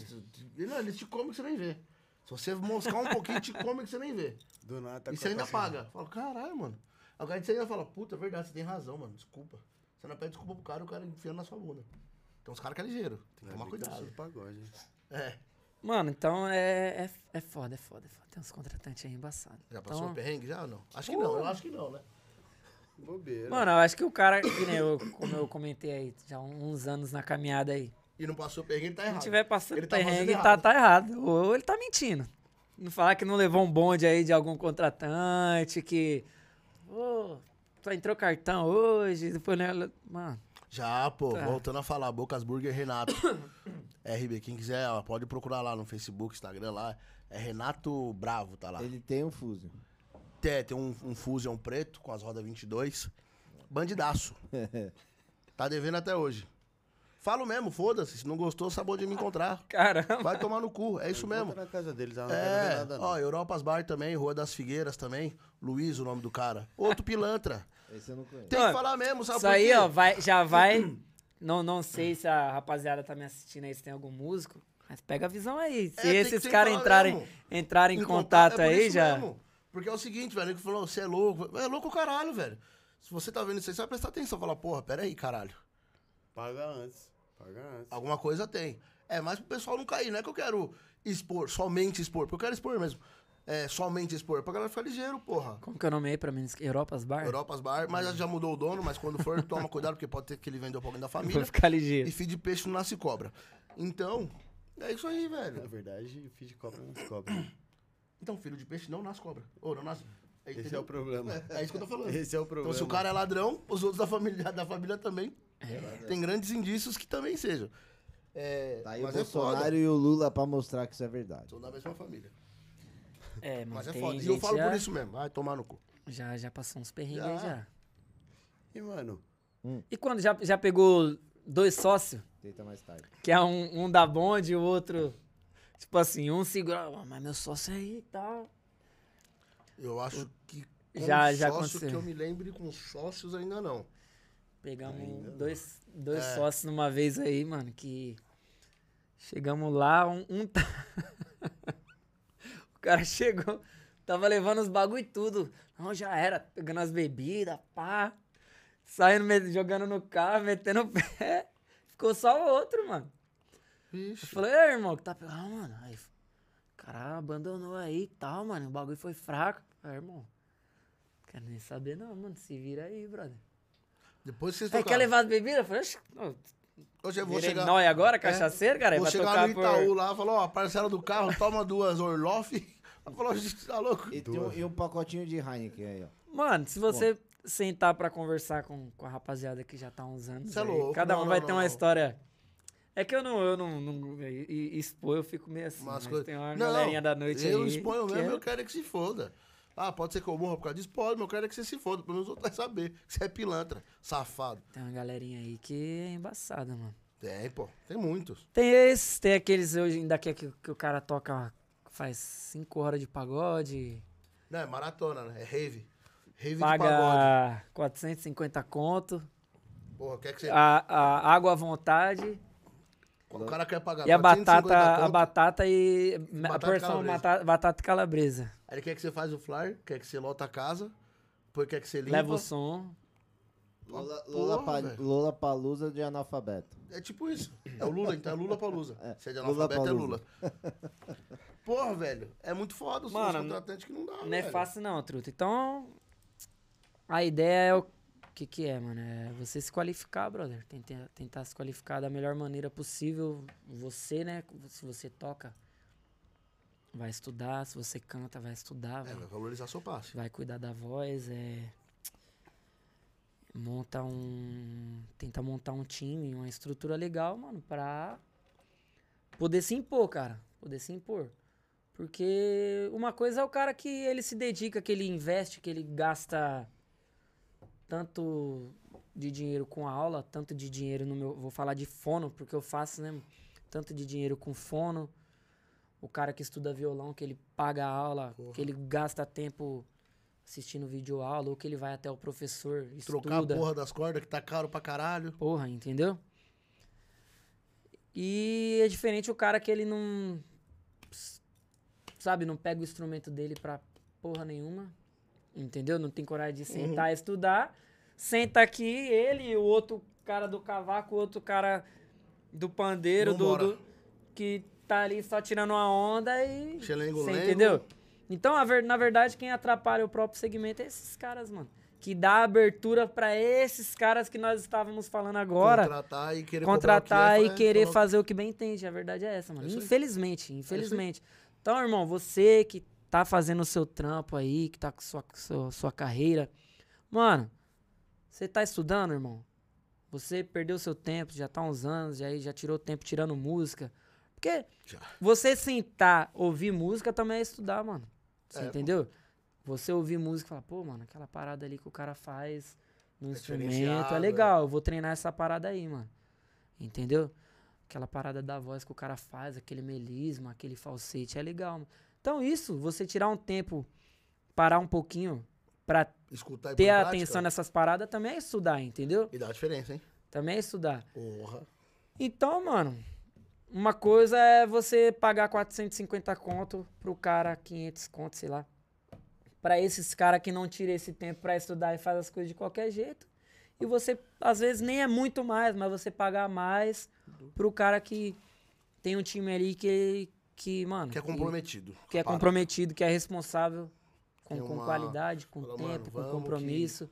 Não, eles te comem que você nem vê. Se você moscar um pouquinho, te come que você nem vê. Do nada tá e você a ainda paga. Fala, caralho, mano. Cara você ainda fala, puta, é verdade, você tem razão, mano. Desculpa. Você não pede desculpa pro cara e o cara enfiando na sua bunda. Então os caras que é ligeiro. Tem que É, tomar que cuidado. pagode. É. Mano, então é, é, é foda, é foda, é foda. Tem uns contratantes aí embaçados. Já passou então, um perrengue já ou não? Acho que não, eu acho que não, né? Bobeira. Mano, eu acho que o cara, que nem eu, como eu comentei aí, já há uns anos na caminhada aí. E não passou perrengue, tá Se errado. não tiver passando Ele tá perrengue, tá, errado. tá errado. Ou ele tá mentindo. Não falar que não levou um bonde aí de algum contratante, que. Ô, só entrou cartão hoje, depois, né? Mano, Já, pô, Tá. voltando a falar, Bocas Burger Renato. RB, quem quiser, ó, pode procurar lá no Facebook, Instagram lá. É Renato Bravo, tá lá. Ele tem um fuzil. Tem, tem um, um Fusion preto com as rodas 22. Bandidaço. Tá devendo até hoje. Falo mesmo, foda-se. Se não gostou, sabe onde me encontrar. caramba. Vai tomar no cu, é isso mesmo. Na casa deles, ela não É, nada, não. ó, Europas Bar também, Rua das Figueiras também. Luiz, o nome do cara. Outro pilantra. Esse eu não conheço. Tem Mano, que falar mesmo, sabe Isso por aí, quê? ó, vai, já vai. Não, não sei se a rapaziada tá me assistindo aí, se tem algum músico. Mas pega a visão aí. Se É, tem que esses caras falar entrarem, mesmo. entrarem em, Em contato, é por aí, isso já. mesmo. Porque é o seguinte, velho, ele falou, você é louco. É louco o caralho, velho. Se você tá vendo isso aí, você vai prestar atenção. Falar, porra, pera aí, caralho. Paga antes. Paga antes. Alguma coisa tem. É, mas pro pessoal não cair, não é que eu quero expor, somente expor, porque eu quero expor mesmo. É, somente expor, pra galera ficar ligeiro, porra. Como que eu nomeei pra mim? Europas Bar? Europas Bar, mas já mudou o dono, mas quando for, toma cuidado, porque pode ter que ele vendeu pra alguém da Vou família. ficar ligeiro. E filho de peixe não nasce cobra. Então, é isso aí, Na velho. verdade, o filho de cobra não se cobra. Então, filho de peixe não nasce cobra. Ou não nasce. É, Esse é o problema. É, é isso que eu tô falando. Esse é o problema. Então, se o cara é ladrão, os outros da família, da família também. Tem grandes indícios que também sejam. É, Tá aí o mas é Bolsonaro foda. e o Lula pra mostrar que isso é verdade. São da mesma família. É, mas, Mas é foda. E eu falo já, por isso mesmo. Vai tomar no cu. já, já passou uns perrengues Já. aí já. E, mano, E quando já, já pegou dois sócios, Tenta mais tarde. que é um, um da bonde e o outro. Tipo assim, um segura. "Ó, mas meu sócio aí e tal. Eu acho que com Já- já sócio aconteceu. que eu me lembre com sócios ainda não. Pegamos dois, dois É. sócios numa vez aí, mano, que chegamos lá, um, um tá... o cara chegou, tava levando os bagulho e tudo. Não, já era, pegando as bebidas, pá, saindo, jogando no carro, metendo o pé. Ficou só o outro, mano. Eu Vixe. falei, ei, irmão, que tá pegando, ah, mano. Aí, o cara abandonou aí e tal, mano, o bagulho foi fraco. Aí, irmão, quero nem saber não, mano, se vira aí, brother. Depois vocês Aí, tocaram. quer levar as bebidas? Eu falei, "Oxe, ô, Hoje eu vou Virei chegar... nóia agora, É. cachaceiro, cara? Vou chegar no por... Itaú lá, falou, ó, parcela do carro, toma duas Orloff. Ela falou, gente, tá louco? E, tem um, e um pacotinho de Heineken aí, ó. Mano, se você sentar pra conversar com, com a rapaziada que já tá há uns anos é aí, louco, cada não, um não, vai não, ter uma não. história... É que eu não, eu não, não e- e- expor, eu fico meio assim, Umas mas coisas- tem uma Não, galerinha da noite eu aí... exponho que mesmo, é- eu quero é que se foda. Ah, pode ser que eu morra por causa disso? Pode, mas eu quero é que você se foda. Pelo menos os outros vão saber que você é pilantra, safado. Tem uma galerinha aí que é embaçada, mano. Tem, pô, tem muitos. Tem esses, tem aqueles hoje ainda que, que, que o cara toca, faz cinco horas de pagode, Não, é maratona, né? É rave. Rave de pagode. paga 450 conto, Porra, quer que você... a, a água à vontade... O cara quer pagar E a 450 batata, a batata e a Batata porção calabresa. batata, batata e calabresa. Aí ele quer que você faz o flyer, quer que você lota a casa, depois quer que você limpa. Leva o som. Lola, Porra, Lola, pa, velho. Lola Palusa de analfabeto. É tipo isso. É o Lula, então é Lula pra Lusa. É, Se é de Lula analfabeto, é Palusa. Lula. Porra, velho. É muito foda os Mano, contratantes que não dá, Não é velho. fácil não, truta. Então, a ideia é o que que é, mano? É você se qualificar, brother. Tentar, tentar se qualificar da melhor maneira possível. Você, né? Se você toca, vai estudar. Se você canta, vai estudar. É, Vai, vai valorizar seu passe. vai cuidar da voz, é... Monta um... Tenta montar um time, uma estrutura legal, mano, pra poder se impor, cara. Poder se impor. Porque uma coisa é o cara que ele se dedica, que ele investe, que ele gasta tanto de dinheiro com a aula, tanto de dinheiro no meu. Vou falar de fono, porque eu faço, né? Tanto de dinheiro com fono, o cara que estuda violão, que ele paga a aula, Porra. que ele gasta tempo assistindo vídeo aula, ou que ele vai até o professor, Trocar estuda. a porra das cordas que tá caro pra caralho. Porra, entendeu? E é diferente o cara que ele não. Sabe, não pega o instrumento dele pra porra nenhuma. Entendeu? Não tem coragem de Uhum. sentar e estudar. Senta aqui, ele, o outro cara do cavaco, o outro cara do pandeiro, do, do- que tá ali só tirando uma onda e. Xelengo, Você entendeu? Então, a ver- na verdade, quem atrapalha o próprio segmento é esses caras, mano. Que dá abertura pra esses caras que nós estávamos falando agora Contratar e querer contratar cobrar o e que é, querer falar- fazer o que bem entende. A verdade é essa, mano. É infelizmente, infelizmente. Então, irmão, você que tá fazendo o seu trampo aí, que tá com sua, sua, sua carreira, mano, você tá estudando, irmão? Você perdeu seu tempo, já tá uns anos, já, já tirou tempo tirando música. Porque Já. você sentar, ouvir música também é estudar, mano. Você É, pô. entendeu? Você ouvir música e falar, pô, mano, aquela parada ali que o cara faz no É instrumento é é. legal, eu vou treinar essa parada aí, mano. Entendeu? Aquela parada da voz que o cara faz, aquele melisma, aquele falsete, é legal. Então, isso, você tirar um tempo, parar um pouquinho pra Escutar e ter prática, atenção nessas paradas também é estudar, entendeu? E dá diferença, hein? Também é estudar. Porra. Então, mano, uma coisa é você pagar 450 conto pro cara 500 conto, sei lá. Pra esses caras que não tiram esse tempo pra estudar e faz as coisas de qualquer jeito. E você, às vezes, nem é muito mais, mas você pagar mais pro cara que tem um time ali que, que mano... Que é comprometido. que é Para. comprometido, que é responsável com, Tem com uma- qualidade, com Fala, tempo, mano, com compromisso.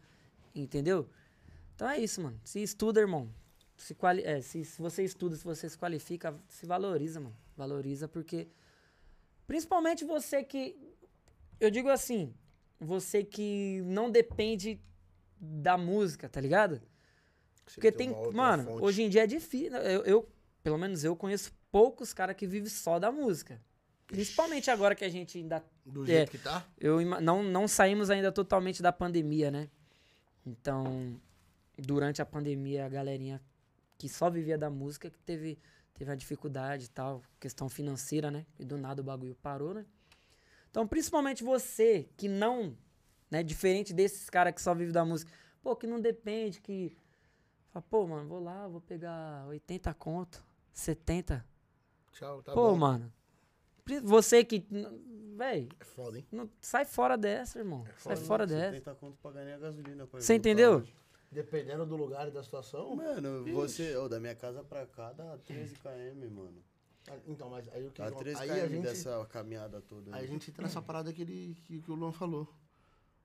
Entendeu? Então é isso, mano. Se estuda, irmão. Se, quali é, se, se você estuda, se você se qualifica, se valoriza, mano. Valoriza porque. Principalmente você que. Eu digo assim. Você que não depende da música, tá ligado? Você Porque tem Mano, fonte. hoje em dia é difícil. Eu, eu- pelo menos eu conheço poucos caras que vivem só da música. Principalmente agora que a gente ainda Do é. jeito que tá. eu não, não saímos ainda totalmente da pandemia, né? Então, durante a pandemia, a galerinha que só vivia da música que teve, teve a dificuldade e tal, questão financeira, né? E do nada o bagulho parou, né? Então, principalmente você que não, né? Diferente desses caras que só vivem da música, pô, que não depende, que. Fala, pô, mano, vou lá, vou pegar 80 conto, 70. Tchau, tá pô, bom. mano. pri- Você que. Véi, É foda, hein? não- sai fora dessa, irmão. sai foda, fora dessa. 70 conto pra ganhar gasolina. pra Você entendeu? hoje. Dependendo do lugar e da situação. Mano, você... ô, da minha casa pra cá dá 13 km, mano. Ah, Então, mas aí o que Dá 13 aí km a gente, dessa caminhada toda. aí a aí. gente entra nessa parada que, ele, que, que o Luan falou.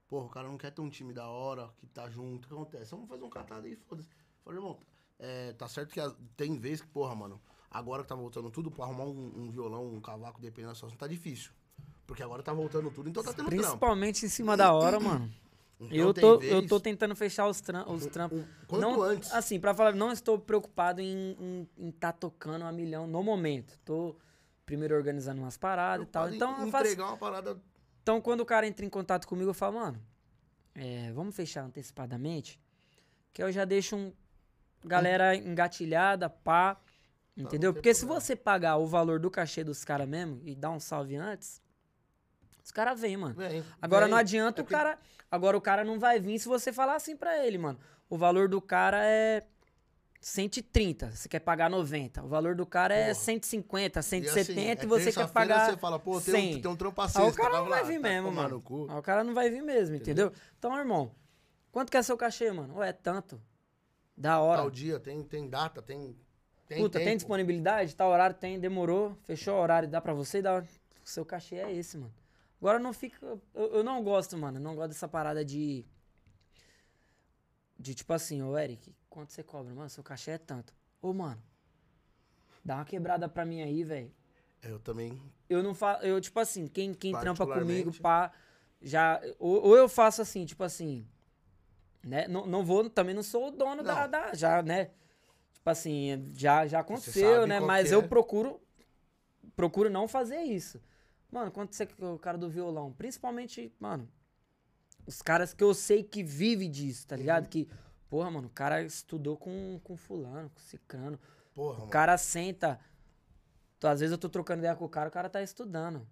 Porra, o cara não quer ter um time da hora, que tá junto, o que acontece? Vamos fazer um catado aí, foda-se. Falei, irmão, é, tá certo que tem vezes que, porra, mano, agora que tá voltando tudo, pra arrumar um, um violão, um cavaco, dependendo da situação, tá difícil. Porque agora tá voltando tudo, então tá tendo trampo. Principalmente em cima da hora, mano. Então Eu tô, vez- eu tô tentando fechar os, tram os trampos. quanto não, antes. Assim, pra falar, não estou preocupado em estar tocando a milhão no momento. Tô primeiro organizando umas paradas e tal. Então, eu faço, uma parada. então, quando o cara entra em contato comigo, eu falo, mano, é, vamos fechar antecipadamente, que eu já deixo um galera engatilhada, pá, entendeu? Porque se você pagar o valor do cachê dos caras mesmo e dar um salve antes, os caras vêm, mano. Vem, Agora vem. não adianta É o porque- cara. Agora o cara não vai vir se você falar assim pra ele, mano. O valor do cara é 130, você quer pagar 90. O valor do cara é Porra. 150, E assim, 170 e, é você quer pagar Você fala, pô, tem 100. um, tem um trampo Aí aceso. o cara tá não vai lá, vir tá mesmo, mano. Aí o cara não vai vir mesmo, entendeu? Então, irmão, quanto que é seu cachê, mano? Ué, é tanto. Da hora. Tal dia, tem, tem data, tem. tem Puta, tem tempo. disponibilidade? Tá horário? Tem, demorou. Fechou o horário, dá pra você? Dá. O seu cachê é esse, mano. Agora não fica. Eu, eu não gosto, mano. Eu não gosto dessa parada de. De tipo assim, ô Eric, quanto você cobra? Mano, seu cachê é tanto. Ô, mano, dá uma quebrada pra mim aí, velho. Eu também. Eu não faço. Eu, tipo assim, quem, quem trampa comigo, pá. Já. Ou, ou eu faço assim, tipo assim. Né? Não, não vou. Também não sou o dono da, da. Já, né? Tipo assim, já, já aconteceu, né? Mas que eu é. procuro. Procuro não fazer isso. Mano, quando você. O cara do violão. Principalmente, mano. Os caras que eu sei que vive disso, tá ligado? Uhum. Que. Porra, mano, o cara estudou com, com fulano, com cicrano. Porra, O mano. cara senta Então, às vezes eu tô trocando ideia com o cara, o cara tá estudando.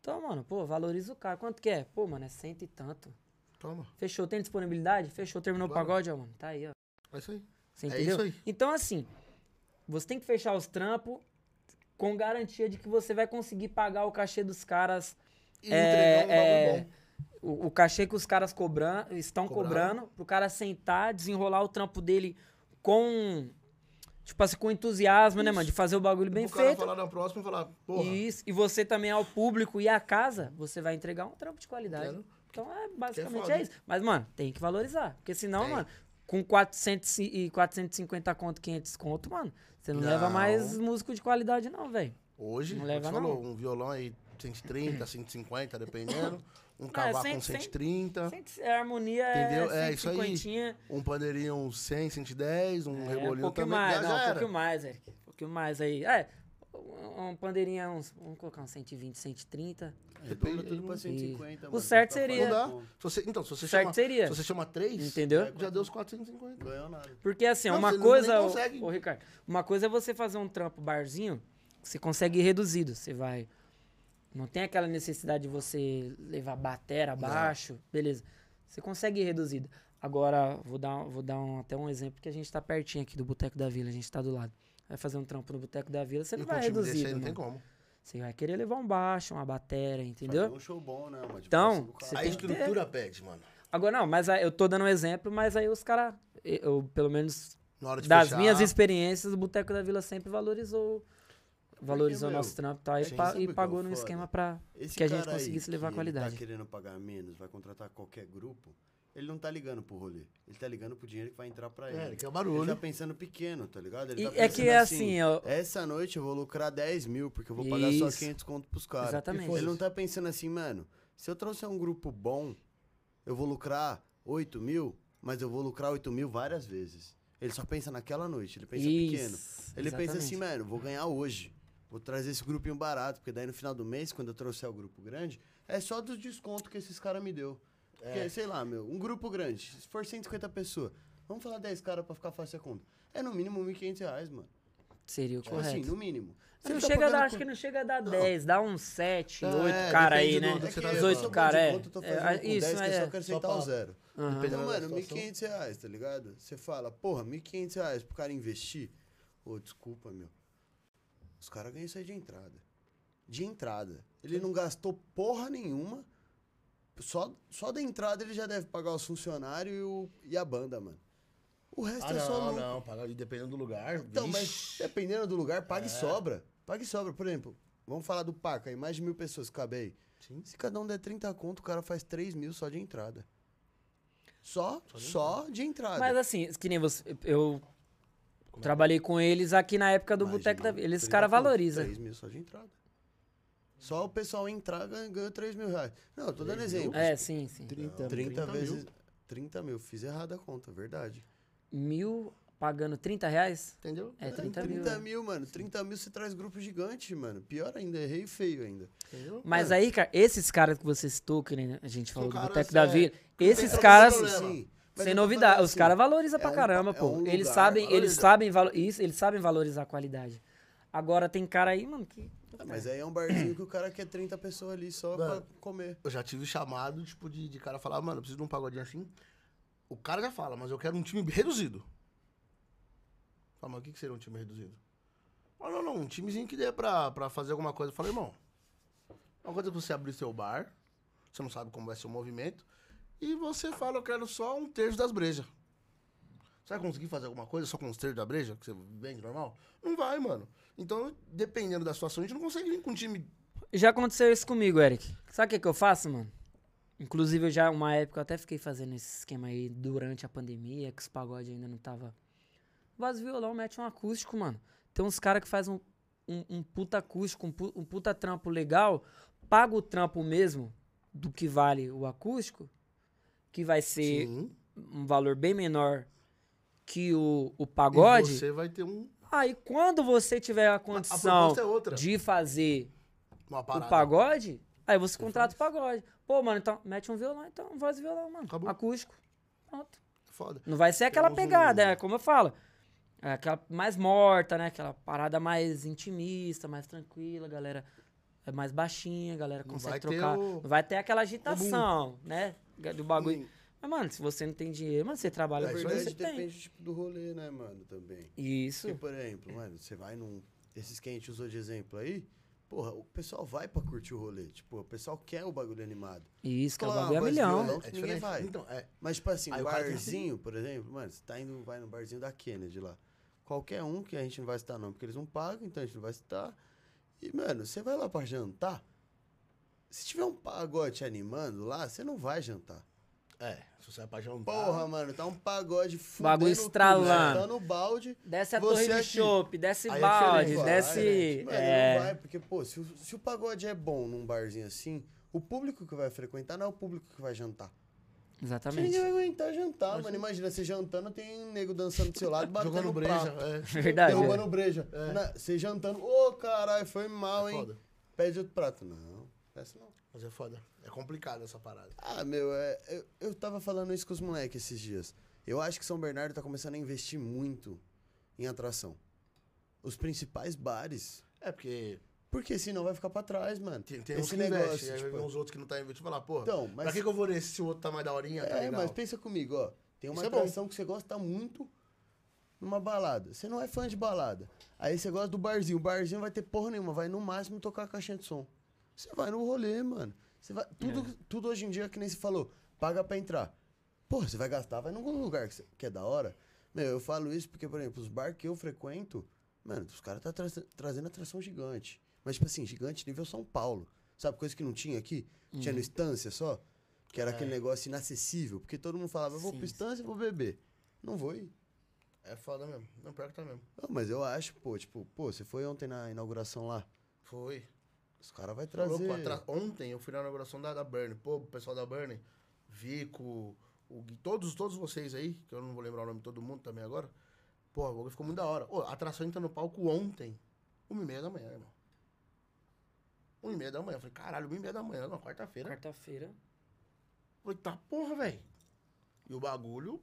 Então, mano, pô, valoriza o cara. Quanto que é? Pô, mano, é cento e tanto. Toma. Fechou, tem disponibilidade? Fechou, terminou Claro. o pagode, ó, mano. Tá aí, ó. É isso aí. Você É entendeu? isso aí. Então, assim, você tem que fechar os trampos com garantia de que você vai conseguir pagar o cachê dos caras. E é, um é, o, o cachê que os caras cobran, estão Cobrando. cobrando, pro cara sentar, desenrolar o trampo dele com. Tipo assim, com entusiasmo, né, mano? De fazer o bagulho bem o cara feito. falar na próxima e falar, porra. Isso, e você também ao público e à casa, você vai entregar um trampo de qualidade. Entendo. Então é basicamente foda. é isso. Mas, mano, tem que valorizar. Porque senão, Tem. mano, com 400 e 450 conto, 500 conto, mano, você não, Não. leva mais músico de qualidade, não, velho. Hoje, Não leva, você falou, um violão aí 130, 150, dependendo. Um cavaco cem- com cem- 130. Cento- A harmonia Entendeu? é É, isso aí. 150. Um pandeirinho uns 100, 110, um É, um rebolinho pouquinho também. mais, não, um pouquinho mais, Eric. Um pouquinho mais aí. É, um, pandeirinho, uns, vamos colocar uns 120, 130. Redonda tudo pra E- 150, o mano. certo Tá seria- Não dá. Se você, então, se você, Certo chama, seria. se você chama 3, Entendeu? já deu os 450. Ganhou nada. Porque assim, Não, uma coisa, ô, ô, Ricardo, uma coisa é você fazer um trampo barzinho, que você consegue ir reduzido. Você vai. Não tem aquela necessidade de você levar batera abaixo, beleza. Você consegue ir reduzido. Agora, vou dar, vou dar um- até um exemplo que a gente tá pertinho aqui do Boteco da Vila, a gente tá do lado. Vai fazer um trampo no Boteco da Vila, você E não um vai desse aí não tem como. Você vai querer levar um baixo, uma batera, entendeu? Fazer um show bom, né? Uma Então, você. A tem que ter. estrutura pede, mano. Agora não, mas aí eu tô dando um exemplo, mas aí os caras, eu pelo menos Na hora de das fechar, minhas experiências, o Boteco da Vila sempre valorizou valorizou nosso trampo e tal, e, pa- e é pagou num foda? esquema pra Esse que a gente conseguisse levar que qualidade. Ele tá querendo pagar menos, vai contratar qualquer grupo. Ele não tá ligando pro rolê. Ele tá ligando pro dinheiro que vai entrar pra ele. É, ele quer o Ele barulho. tá pensando pequeno, tá ligado? Ele E tá é que é assim, ó. Essa noite eu vou lucrar 10 mil, porque eu vou pagar só Isso. 500 conto pros caras. Exatamente. Ele não tá pensando assim, mano, se eu trouxer um grupo bom, eu vou lucrar 8 mil, mas eu vou lucrar 8 mil várias vezes. Ele só pensa naquela noite, ele pensa pequeno. Isso, Ele pensa assim, exatamente. mano, vou ganhar hoje. Vou trazer esse grupinho barato, porque daí no final do mês, quando eu trouxer o grupo grande, é só dos descontos que esses caras me deu. Porque, sei lá, meu, um grupo grande, se for 150 pessoas, vamos falar 10 caras pra ficar fácil a conta. É no mínimo 1.500 reais, mano. Seria o Tipo correto. assim, no mínimo. Você não tá chega a dar, acho que não chega a dar 10, dá uns 7, É, 8 cara aí, né? do- que tá Os levando. 8 cara, é. Eu tô É, Isso, 10, que eu é. só quero Só o zero. Aham. Então, mano, situação. 1.500 reais, tá ligado? Você fala, porra, 1.500 reais pro cara investir. Ô, desculpa, meu. Os caras ganham isso aí de entrada. De entrada. Ele não gastou porra nenhuma. Só, só da entrada ele já deve pagar os funcionários e, o- e a banda, mano. O resto Ah, é só não, não. Paga dependendo do lugar. Então, mas vixe. dependendo do lugar, pague É. sobra. Pague sobra. Por exemplo, vamos falar do Paca aí, mais de mil pessoas cabe aí. Sim. Se cada um der 30 conto, o cara faz 3 mil só de entrada. Só, Só de só de entrada. Mas assim, que nem você, eu trabalhei com eles aqui na época do Boteco da Vila. Eles, 30 cara conto, valorizam. 3 mil só de entrada. Só o pessoal entrar ganha, ganha 3 mil reais. Não, eu tô dando 3 mil? exemplo. É, sim, sim. 30, 30 mil. vezes. 30 mil. Fiz errado a conta, verdade. Mil pagando 30 reais? Entendeu? É, 30 mil. 30 né? mil, mano. 30 mil você traz grupo gigante, mano. Pior ainda, errei feio ainda. Entendeu? Mas É. aí, cara, esses caras que você citou, que nem a gente falou do caras, Boteco da é, Vila, esses caras, problema. Sim, mas sem novidade, falando os assim, caras valorizam é pra um caramba, pô. é um eles lugar, sabem, eles valoriza. sabem, valo- isso, eles sabem valorizar a qualidade. Agora tem cara aí, mano, que Ah, Mas aí é um barzinho que o cara quer 30 pessoas ali só Mano. pra comer. Eu já tive chamado, tipo, de, de cara falar, mano, eu preciso de um pagodinho assim. O cara já fala, mas eu quero um time reduzido. Fala, mas o que, que seria um time reduzido? Fala, não, não, um timezinho que dê pra, pra fazer alguma coisa. Eu falei, irmão, uma coisa é você abrir seu bar, você não sabe como vai ser o movimento, e você fala, eu quero só um terço das brejas. Você vai conseguir fazer alguma coisa só com os terços da breja, que você vende normal? Não vai, mano. Então, dependendo da situação, a gente não consegue vir com um time Já aconteceu isso comigo, Eric. Sabe o que, que eu faço, mano? Inclusive, eu já, uma época, eu até fiquei fazendo esse esquema aí durante a pandemia, que os pagodes ainda não tava. Voz e violão, mete um acústico, mano. Tem uns caras que faz um, um, um puta acústico, um, pu- um puta trampo legal, paga o trampo mesmo do que vale o acústico, que vai ser Sim, um valor bem menor que o, o e pagode. você vai ter um Aí, quando você tiver a A condição proposta é de fazer o pagode, aí você contrata o pagode. Pô, mano, então mete um violão, então voz e violão, mano. Acabou. Acústico. Pronto. Foda. Não vai ser aquela Temos um- pegada, é como eu falo. É aquela mais morta, né? Aquela parada mais intimista, mais tranquila, galera. É mais baixinha, a galera consegue vai ter trocar. o- vai ter aquela agitação, né? Do bagulho. Hum. Mas, mano, se você não tem dinheiro, mano, você trabalha É, por isso você Depende tipo do rolê, né, mano, também. Isso. Porque, por exemplo, mano, você vai num. Esses que a gente usou de exemplo aí, porra, o pessoal vai pra curtir o rolê. Tipo, o pessoal quer o bagulho animado. Isso, que é o Claro, bagulho a mas milhão. violão- É ninguém vai. Então, é. Mas, tipo assim, Aí barzinho, por exemplo, mano, você tá indo, vai no barzinho da Kennedy lá. Qualquer um que a gente não vai citar, não, porque eles não pagam, então a gente não vai citar. E, mano, você vai lá pra jantar. Se tiver um pagode animando lá, você não vai jantar. É, se você vai pra jantar. Porra, mano, tá um pagode fudendo Bagulho estralando. Tá no balde. Desce a torre de chopp, desce Aí é balde. Vai, desce. Mano, é, não vai, porque, pô, se o, se o pagode é bom num barzinho assim, o público que vai frequentar não é o público que vai jantar. Exatamente. ninguém vai aguentar jantar, mano. Imagina, você jantando, tem um nego dançando do seu lado, batendo Jogando breja. prato. É. Verdade. Derrubando breja. Na- Você jantando, ô caralho, foi mal, É hein? foda. Pede outro prato. Não, peça não. Mas é foda. É complicado essa parada. Ah, meu, é, eu, eu tava falando isso com os moleques esses dias. Eu acho que São Bernardo tá começando a investir muito em atração. Os principais bares. É porque Porque senão vai ficar pra trás, mano. tem, tem uns Esse que negócio, investe, aí vai tipo, ver uns outros que não tá investindo e falar, porra, Então, mas. pra que, que eu vou nesse se o outro tá mais daorinha, tá É, legal? mas pensa comigo, ó. Tem uma Isso é atração que você gosta muito numa balada. Você não é fã de balada. Aí você gosta do barzinho. O barzinho vai ter porra nenhuma. Vai no máximo tocar a caixinha de som. Você vai no rolê, mano. Você vai, tudo, É. tudo hoje em dia, que nem você falou, paga pra entrar. Porra, você vai gastar, vai num lugar que, você- que é da hora. Meu, eu falo isso porque, por exemplo, os bar que eu frequento, mano, os caras tá tra- trazendo atração gigante. Mas, tipo assim, gigante nível São Paulo. Sabe, coisa que não tinha aqui? Tinha no Estância só. Que era aquele negócio inacessível. Porque todo mundo falava, eu vou Sim, pro Estância e vou beber. Não vou ir. É foda mesmo. Não, pior que tá mesmo. Não, mas eu acho, pô, tipo, pô, você foi ontem na inauguração lá. Foi. Os caras vão trazer. louco, atra- Ontem eu fui na inauguração da, da Burn. Pô, o pessoal da Burn, Vico, o Gui, todos, todos vocês aí, que eu não vou lembrar o nome de todo mundo também agora. Pô, o bagulho ficou muito da hora. Ô, a atração entra no palco ontem, uma e meia da manhã, irmão. Uma e meia da manhã. Eu falei, caralho, uma e meia da manhã, na quarta-feira. Quarta-feira. Falei, tá porra, velho. E o bagulho.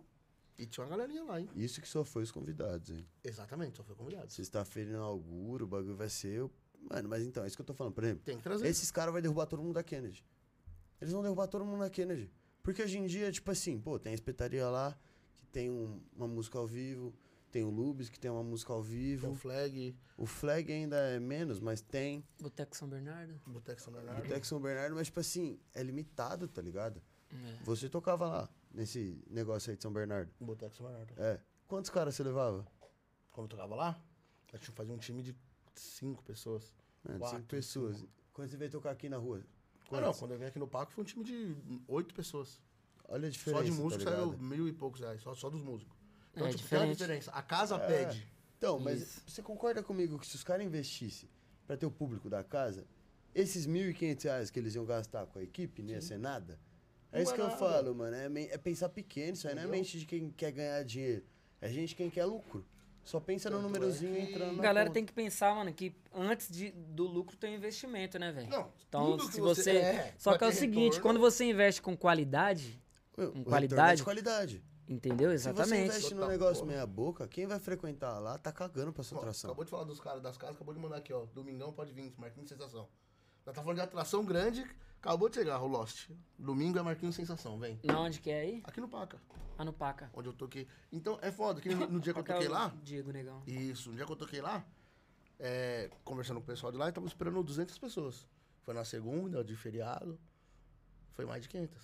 E tinha uma galerinha lá, hein? Isso que só foi os convidados, hein? Exatamente, só foi convidado. Sexta-feira inaugura, o bagulho vai ser. Mano, mas então, é isso que eu tô falando. Por exemplo, Tem que trazer. esses caras vão derrubar todo mundo da Kennedy. Eles vão derrubar todo mundo da Kennedy. Porque hoje em dia, tipo assim, pô, tem a espetaria lá, que tem um- uma música ao vivo. Tem o Lubes, que tem uma música ao Tem vivo. o Flag, O Flag ainda é menos, mas tem. Boteco São Bernardo. Boteco São Bernardo. O Tec São Bernardo, mas, tipo assim, é limitado, tá ligado? É. Você tocava lá, nesse negócio aí de São Bernardo. Boteco São Bernardo. É. Quantos caras você levava? Quando eu tocava lá, a gente fazia um time de cinco pessoas. Mano, Quatro, cinco pessoas. Quando você veio tocar aqui na rua? Ah, não, quando eu vim aqui no Paco foi um time de oito pessoas. Olha a diferença, só de músico tá saiu mil e poucos reais, só, só dos músicos. Então, É tipo, tem uma diferente. diferença. A casa É. pede. Então, mas Isso. você concorda comigo que se os caras investissem pra ter o público da casa, esses 1.500 reais que eles iam gastar com a equipe não ia ser nada? É Não isso é que eu nada. falo, mano. É, é pensar pequeno, isso aí não é Entendeu? mente de quem quer ganhar dinheiro. É gente quem quer lucro. Só pensa no é númerozinho que- entrando A na galera conta. tem que pensar, mano, que antes de, do lucro tem investimento, né, velho? Não, Então, tudo que se você. é, Só que é o seguinte, retorno. quando você investe com qualidade, com é qualidade. de qualidade. entendeu? Se você Exatamente. investe num Total, negócio porra. meia boca, quem vai frequentar lá tá cagando pra sua atração. acabou de falar dos caras das casas, acabou de mandar aqui, ó. Domingão pode vir, Marquinhos Sensação. Nós tá falando de atração grande, acabou de chegar o Lost. Domingo é Marquinhos Sensação, vem. Na onde que é aí? Aqui no Paca, Ah, no Paca. onde eu toquei. Então, é foda, que no, no dia que eu é toquei o lá, Diego Negão. Isso, no dia que eu toquei lá, é, conversando com o pessoal de lá, tava esperando 200 pessoas. Foi na segunda, de feriado, foi mais de 500.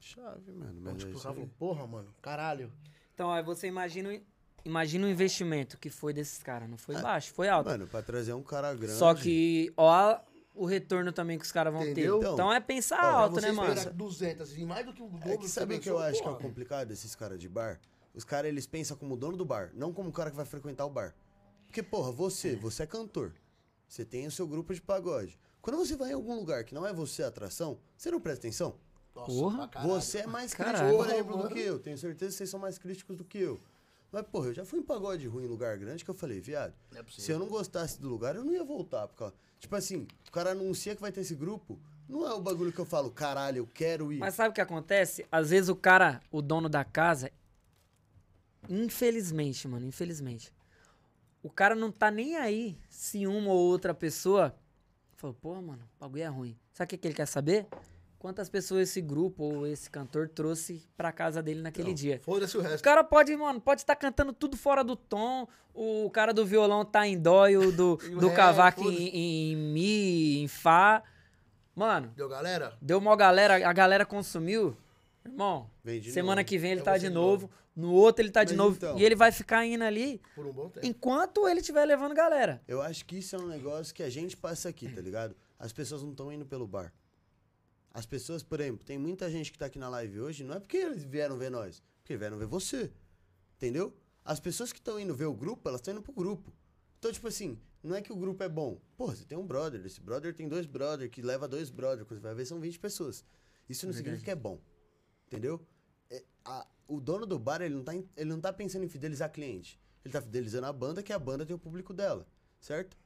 Chave, mano. Então, Mas é tipo, falou, porra, mano, caralho. Então, aí você imagina, o- imagina o investimento que foi desses caras. Não É. foi baixo, foi alto. Mano, pra trazer um cara grande. Só que, ó, o retorno também que os caras vão Entendeu? ter. Então, Então é pensar ó, alto, Você né, mano? espera 200 e mais do que o dobro É que sabe o que eu acho que é complicado desses caras de bar? Os caras, eles pensam como dono do bar, não como o cara que vai frequentar o bar. Porque, porra, você, você é cantor. Você tem o seu grupo de pagode. Quando você vai em algum lugar que não é você a atração, você não presta atenção? Nossa, Porra. Você é mais crítico, Caralho. por exemplo, do que eu. Tenho certeza que vocês são mais críticos do que eu. Mas, porra, eu já fui em pagode ruim em lugar grande que eu falei, viado, Não é se eu não gostasse do lugar, eu não ia voltar. Porque, ó, tipo assim, o cara anuncia que vai ter esse grupo, não é o bagulho que eu falo, caralho, eu quero ir. Mas sabe o que acontece? Às vezes o cara, o dono da casa, infelizmente, mano, infelizmente, o cara não tá nem aí se uma ou outra pessoa falou, pô, mano, o bagulho é ruim. Sabe o que, que ele quer saber? Quantas pessoas esse grupo ou esse cantor trouxe pra casa dele naquele Não, dia. Foda-se o O resto. cara pode, mano, pode estar cantando tudo fora do tom. O cara do violão tá em dó e o do, E o do ré, cavaco foda-se. em, em mi, em fá. Mano, Deu, galera? deu uma galera, a galera consumiu. Irmão, de semana novo. que vem ele É tá de de novo. No outro ele tá de Mas novo. então. E ele vai ficar indo ali Por um bom tempo. enquanto ele estiver levando galera. Eu acho que isso é um negócio que a gente passa aqui, tá ligado? As pessoas não estão indo pelo bar. As pessoas, por exemplo, tem muita gente que tá aqui na live hoje, não é porque eles vieram ver nós, porque vieram ver você. Entendeu? As pessoas que estão indo ver o grupo, elas estão indo pro grupo. Então, tipo assim, não é que o grupo é bom. Pô, você tem um brother, esse brother tem dois brother, que leva dois brother, quando você vai ver são 20 pessoas. Isso não significa que é bom. Entendeu? É, a- o dono do bar, ele não, tá, ele não tá pensando em fidelizar cliente. Ele tá fidelizando a banda, que a banda tem o público dela. Certo?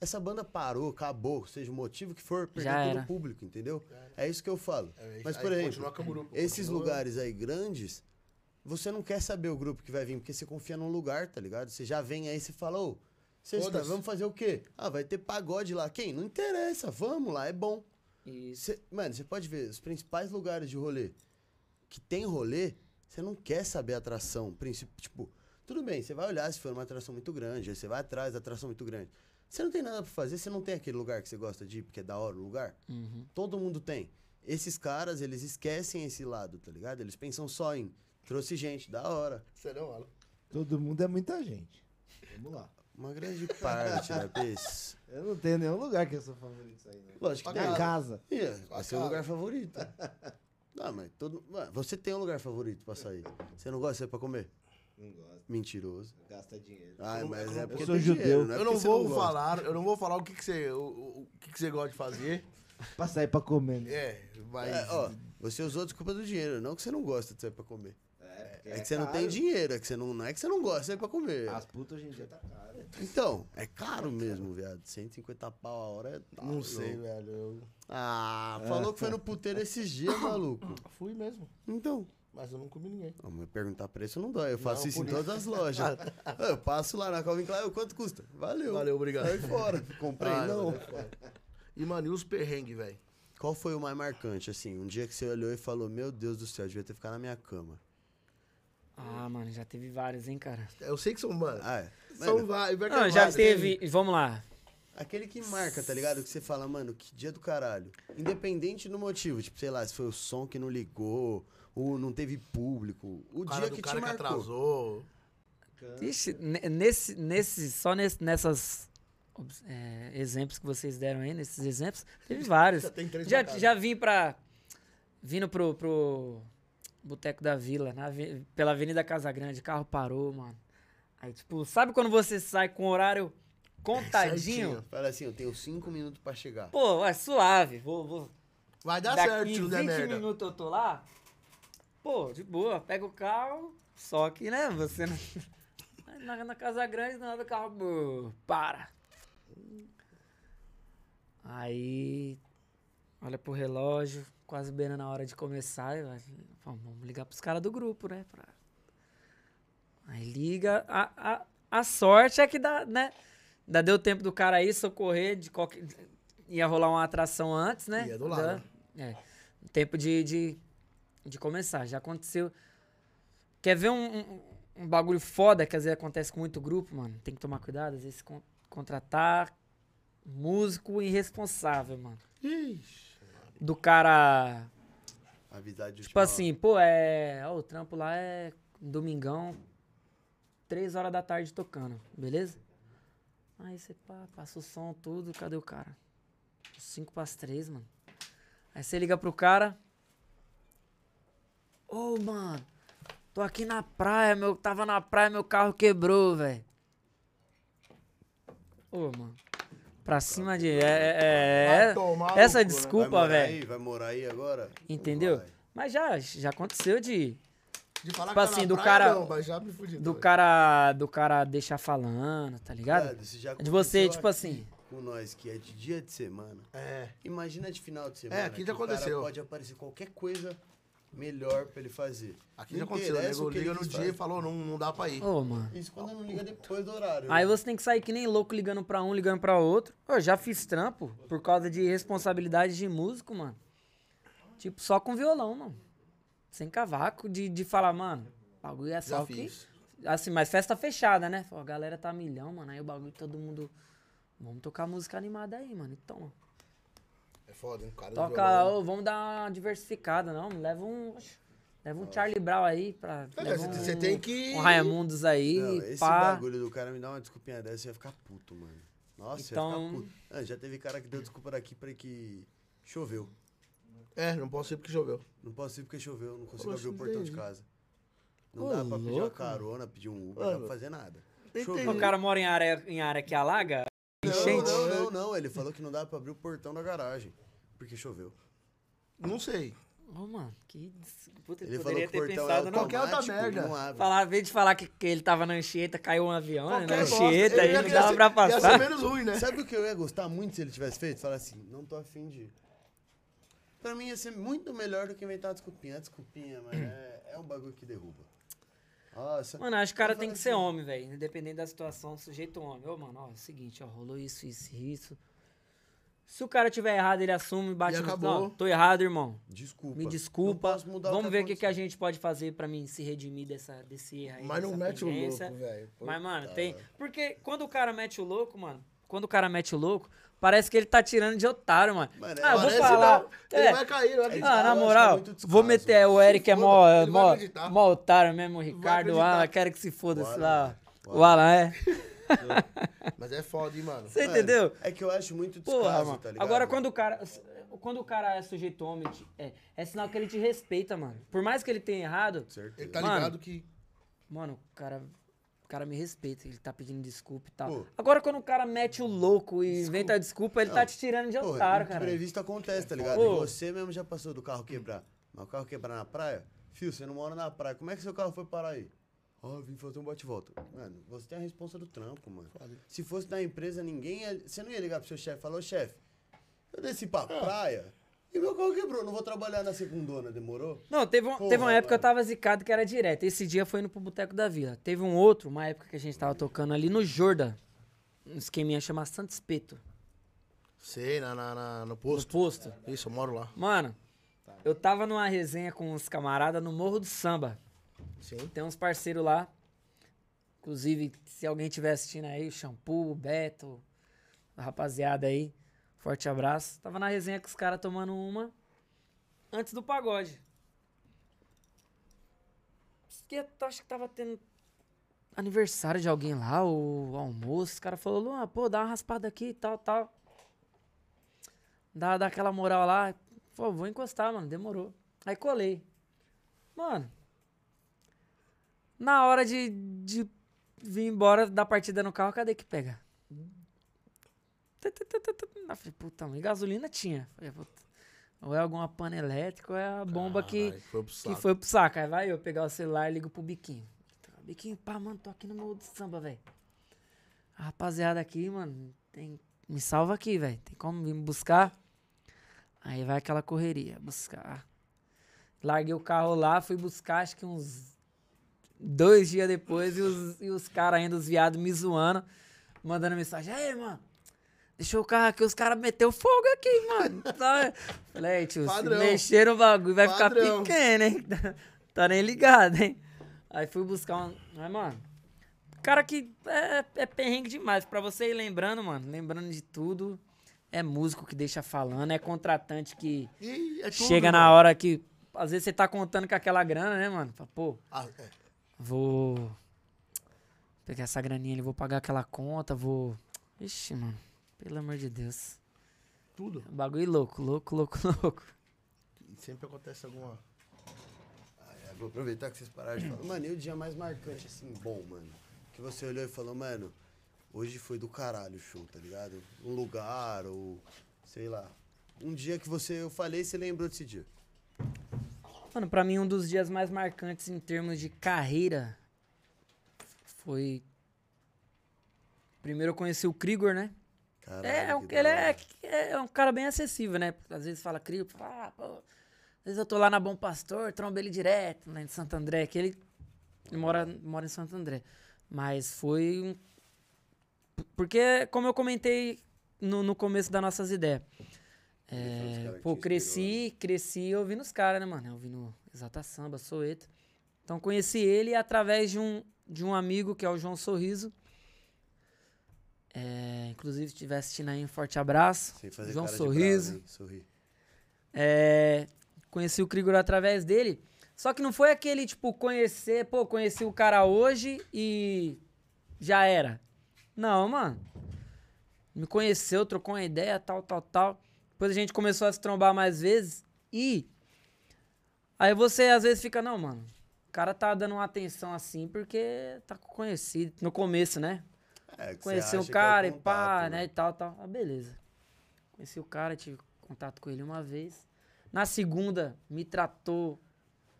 Essa banda parou, acabou, seja o motivo que for, perdeu todo o público, entendeu? É isso que eu falo. É, Mas, aí por exemplo, Camboriú, esses continua- lugares aí grandes, você não quer saber o grupo que vai vir, porque você confia num lugar, tá ligado? Você já vem aí e você fala, ô, sexta, vamos fazer o quê? Ah, vai ter pagode lá. Quem? Não interessa, vamos lá, é bom. Isso. Cê- mano, você pode ver, os principais lugares de rolê que tem rolê, você não quer saber a atração. Tipo, tudo bem, você vai olhar se for uma atração muito grande, aí você vai atrás da atração muito grande. Você não tem nada pra fazer, você não tem aquele lugar que você gosta de ir, porque é da hora o lugar. Uhum. Todo mundo tem. Esses caras, eles esquecem esse lado, tá ligado? Eles pensam só em trouxe gente, da hora. Você não, Alan. Todo mundo é muita gente. Vamos lá. Uma grande parte, né, Pes? Eu não tenho nenhum lugar que eu sou favorito aí, né? Lógico que tem. Casa. Ser o casa. lugar favorito. Não, mas todo. Você tem um lugar favorito pra sair. Você não gosta de sair pra comer? Não gosto. Mentiroso. Gasta dinheiro. Ai, mas é porque sou tem judeu. dinheiro, não é eu não vou gosta. falar, eu não vou falar o que, que você. O, o- que, que você gosta de fazer. Pra sair pra comer, né? É, mas. É, ó, você usou a desculpa do dinheiro, não que você não gosta de sair pra comer. porque É, que você não tem dinheiro, é que você não, não é que você não gosta de sair pra comer. As putas hoje em dia tá caro. Então, é caro mesmo, viado. 150 pau a hora é. tá não sei, louco. velho. Eu Ah, falou que foi no puteiro esses dias, maluco. fui mesmo. Então. Mas eu não comi ninguém. Não, mas perguntar preço não dói. Eu faço Não, isso em isso. todas as lojas. eu passo lá na Calvin Klein, quanto custa? Valeu. Valeu, obrigado. Sai fora. Comprei, Ah, não. E, mano, e os perrengues, velho? Qual foi o mais marcante, assim? Um dia que você olhou e falou, meu Deus do céu, eu devia ter ficado na minha cama. Ah, mano, já teve vários, hein, cara. Eu sei que são, mano. Ah, é. são Mano, vários. Não, é já vários. teve. Vamos lá. aquele que marca, tá ligado? Que você fala, mano, que dia do caralho. Independente do motivo, tipo, sei lá, se foi o som que não ligou, ou não teve público. O, O cara dia do que cara te que marcou. atrasou. Ixi, ne- nesse, nesse, só nesse, nessas é, exemplos que vocês deram aí, nesses exemplos, teve vários. Já tem três Já, já vim pra. Vindo pro, pro Boteco da Vila, na pela Avenida Casa Grande, carro parou, mano. Aí, tipo, sabe quando você sai com o horário contadinho? Certinho. Fala assim, eu tenho cinco minutos pra chegar. Pô, é suave. Vou, vou. Vai dar Daqui certo se não 20 der merda. minutos eu tô lá. Pô, de boa. Pega o carro. Só que, né, você não. Na, na Casa Grande, nada, o carro. bô, para. Aí. Olha pro relógio, quase beirando a hora de começar. e Vamos ligar pros caras do grupo, né? pra- Aí liga. A, a, a sorte é que dá, né? Ainda deu tempo do cara aí socorrer de qualquer. Ia rolar uma atração antes, né? Ia do lado, Da-? É. Tempo de, de, de começar. Já aconteceu. Quer ver um, um, um bagulho foda que às vezes acontece com muito grupo, mano? Tem que tomar cuidado, às vezes con- contratar músico irresponsável, mano. Ixi. Do cara. Avisar de Tipo assim, pô, é. Ó, o trampo lá é domingão, três horas da tarde tocando, beleza? Aí você pá, passa o som, tudo, cadê o cara? Cinco pras três, mano. Aí você liga pro cara. Ô, mano, tô aqui na praia, meu. Tava na praia, meu carro quebrou, velho. Ô, mano. Pra cima de. É, é, é, tomar no essa né? Desculpa, morar velho. Vai morar aí agora? Entendeu? Mas já, já aconteceu de. De falar Tipo tá assim, do praia, cara- Não, já me fudi. Do também. cara. Do cara deixar falando, tá ligado? Já De você, tipo aqui assim. Com nós, que é de dia de semana. É. imagina de final de semana. aqui que já aconteceu. pode aparecer qualquer coisa melhor pra ele fazer. Aqui Não já aconteceu, que liga ele no dia e falou, não, não dá pra ir. Ô, mano. Isso quando não liga depois do horário. Aí né? você tem que sair que nem louco ligando pra um, ligando pra outro. Eu já fiz trampo por causa de responsabilidade de músico, mano. Tipo, só com violão, mano. Sem cavaco, de, de falar, mano, o bagulho é só Já que... fiz. Assim, mas festa fechada, né? A galera tá milhão, mano. Aí o bagulho, todo mundo... Vamos tocar música animada aí, mano. Então, É foda, hein? Cara toca, violão. ô, vamos dar uma diversificada, não. Leva um... Leva um Charlie Brown aí pra... É, você- você um- tem que- Um Raimundos aí, Não, esse pá. bagulho do cara me dá uma desculpinha dessa, eu ia ficar puto, mano. Nossa, Então- eu ia ficar puto. Ah, já teve cara que deu desculpa daqui pra que choveu. É, não posso ir porque choveu. Não posso ir porque choveu, não consigo Poxa, abrir o portão de entendi. casa. Não Ô, dá pra pedir uma louco. carona, pedir um Uber, não dá pra fazer nada. Choveu. O cara mora em área, em área que alaga? Não, Enchente? não, não, não. Ele falou que não dá pra abrir o portão da garagem. Porque choveu. Não sei. Ô, mano, que. des- Puta, Ele eu falou poderia que o ter portão pensado é não. Qualquer outra automático merda. não abre. Falar, em vez de falar que, que ele tava na Anchieta, caiu um avião, né? Na Qualquer bosta. Anchieta, Ele aí ia não dava ser- pra Ia ser passar. menos ruim, né? Sabe o que eu ia gostar muito se ele tivesse feito? Falar assim, não tô afim de ir. Pra mim ia ser muito melhor do que inventar uma desculpinha. A desculpinha, mas é, é um bagulho que derruba. Nossa. Mano, acho que o cara tem que ser assim, homem, velho. Independente da situação, sujeito homem. Ô, mano, ó, é o seguinte, ó, rolou isso, isso, isso. Se o cara tiver errado, ele assume, bate E no... acabou. Não, tô errado, irmão. Desculpa. Me desculpa. Vamos ver o que, que a gente pode fazer pra mim se redimir dessa, desse erro aí. Mas não mete o louco, velho. Mas, mano, Puta, tem. Porque quando o cara mete o louco, mano, quando o cara mete o louco, parece que ele tá tirando de otário, mano. Mano, ah, eu vou falar. não. Ele É. vai cair, vai Ah, acreditar. na acho que é moral, vou meter. mano. O Eric é mó, é mó, mó otário mesmo, o Ricardo. acreditar. Ah, quero que se foda O esse Alan, lá. o O Alan é. Mas é foda, hein, mano. Você Mano, entendeu? É que eu acho muito descaso, Porra, mano. tá ligado? Agora, quando o cara. Quando o cara é sujeito homem, é, é sinal que ele te respeita, mano. Por mais que ele tenha errado, Certeza. Ele tá Mano, ligado que... Mano, o cara, o cara me respeita, ele tá pedindo desculpa e tal. Pô. Agora, quando o cara mete o louco e inventa a desculpa, ele tá te tirando de Pô, otário, cara. imprevisto acontece, tá ligado? Pô. E você mesmo já passou do carro quebrar. Mas o carro quebrar na praia? Fio, você não mora na praia. Como é que seu carro foi parar aí? Ó, vim fazer um bate-volta. Mano, você tem a responsa do trampo, mano. Se fosse da empresa, ninguém ia... Você não ia ligar pro seu chefe e falar, ô chefe, eu desci pra Ah. praia e meu carro quebrou. Não vou trabalhar na segundona, demorou? Não, teve, um- Porra, teve uma época que eu mano. tava zicado que era direto. Esse dia foi indo pro Boteco da Vila. Teve um outro, uma época que a gente tava tocando ali no Jordan. Um esqueminha chamado Santo Espeto. Sei, na, na, na- no No posto. posto. Isso, eu moro lá. Mano, eu tava numa resenha com uns camaradas no Morro do Samba. Sim. Tem uns parceiros lá. Inclusive, se alguém estiver assistindo aí, o Shampoo, o Beto, a rapaziada aí. Forte abraço. Tava na resenha com os caras tomando uma antes do pagode. Acho que tava tendo aniversário de alguém lá, o almoço. Os caras falaram, Luan, pô, dá uma raspada aqui e tal, tal. Dá, dá aquela moral lá. Pô, vou encostar, mano. Demorou. Aí colei. Mano, na hora de, de vir embora da partida no carro, cadê que pega? Tu, tu, tu, tu, tu. Eu falei, puta, mãe, gasolina tinha. Falei, ou é alguma pana elétrica, ou é a bomba que, foi pro que saco. foi pro saco. Aí vai eu pegar o celular e ligo pro biquinho. Biquinho, pá, mano, tô aqui no meu samba, velho. A rapaziada aqui, mano, tem, me salva aqui, velho. Tem como vir me buscar? Aí vai aquela correria, buscar. Larguei o carro lá, fui buscar, acho que uns dois dias depois, e os, e os caras ainda, os viados, me zoando, mandando mensagem. Aí, mano, deixou o carro aqui, os caras meteu fogo aqui, mano. Tá? Falei, tio, Padrão. se mexer no bagulho, vai Padrão. ficar pequeno, hein? tá nem ligado, hein? Aí fui buscar um. Mas, mano, cara que é, é perrengue demais. Pra você ir lembrando, mano, lembrando de tudo. É músico que deixa falando, é contratante que E é tudo, chega na mano. hora que. Às vezes você tá contando com aquela grana, né, mano? Fala, pô, Ah, é. vou pegar essa graninha ali, vou pagar aquela conta, vou. Ixi, mano. Pelo amor de Deus. Tudo. Bagulho louco, louco, louco, louco. Sempre acontece alguma... Ah, é, vou aproveitar que vocês pararam de falar. Mano, e o dia mais marcante, assim, bom, mano? Que você olhou e falou, mano, hoje foi do caralho o show, tá ligado? Um lugar, ou sei lá. Um dia que você, eu falei, você lembrou desse dia. Mano, pra mim um dos dias mais marcantes em termos de carreira foi. Primeiro eu conheci o Krigor, né? Caralho, É, um, que ele é, hora. é um cara bem acessível, né? Às vezes fala Krigor, fala, ah, pô, vezes eu tô lá na Bom Pastor, trombo ele direto, lá em Santo André, que ele, ele mora, mora em Santo André. Mas foi um. Porque, como eu comentei no, no começo das nossas ideias. Um É, pô, cresci, cresci ouvindo os caras, né, mano? Ouvindo Exata Samba, Soeto. Então conheci ele através de um, de um amigo que é o João Sorriso. É, inclusive, se estiver assistindo aí, um forte abraço. Sem fazer João Sorriso. Sorri. É, conheci o Krigor através dele. Só que não foi aquele, tipo, conhecer, pô, conheci o cara hoje e já era. Não, mano. Me conheceu, trocou uma ideia, tal, tal, tal. Depois a gente começou a se trombar mais vezes e. Aí você às vezes fica, não, mano. O cara tá dando uma atenção assim porque tá conhecido. No começo, né? É, você Conheci o que é cara e contato, pá, né? E tal, tal. Ah, beleza. Conheci o cara, tive contato com ele uma vez. Na segunda, me tratou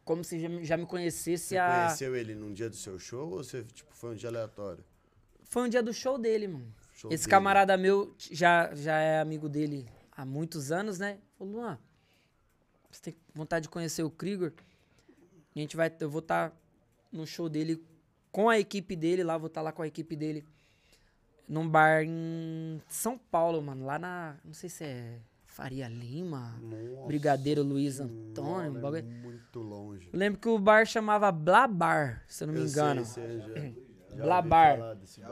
como se já, me- já me conhecesse Você a. conheceu ele num dia do seu show ou você, tipo, foi um dia aleatório? Foi um dia do show dele, mano. Show Esse dele. camarada meu já, já é amigo dele há muitos anos, né? Falou, Luan, você tem vontade de conhecer o Krigor? A gente vai, eu vou estar no show dele com a equipe dele, lá, vou estar lá com a equipe dele num bar em São Paulo, mano, lá na, não sei se é Faria Lima, Nossa Brigadeiro Luiz Antônio, um senhora, bagulho. é muito longe. Eu lembro que o bar chamava Blabar, se eu não me Eu engano. Sei, sei, Blabar.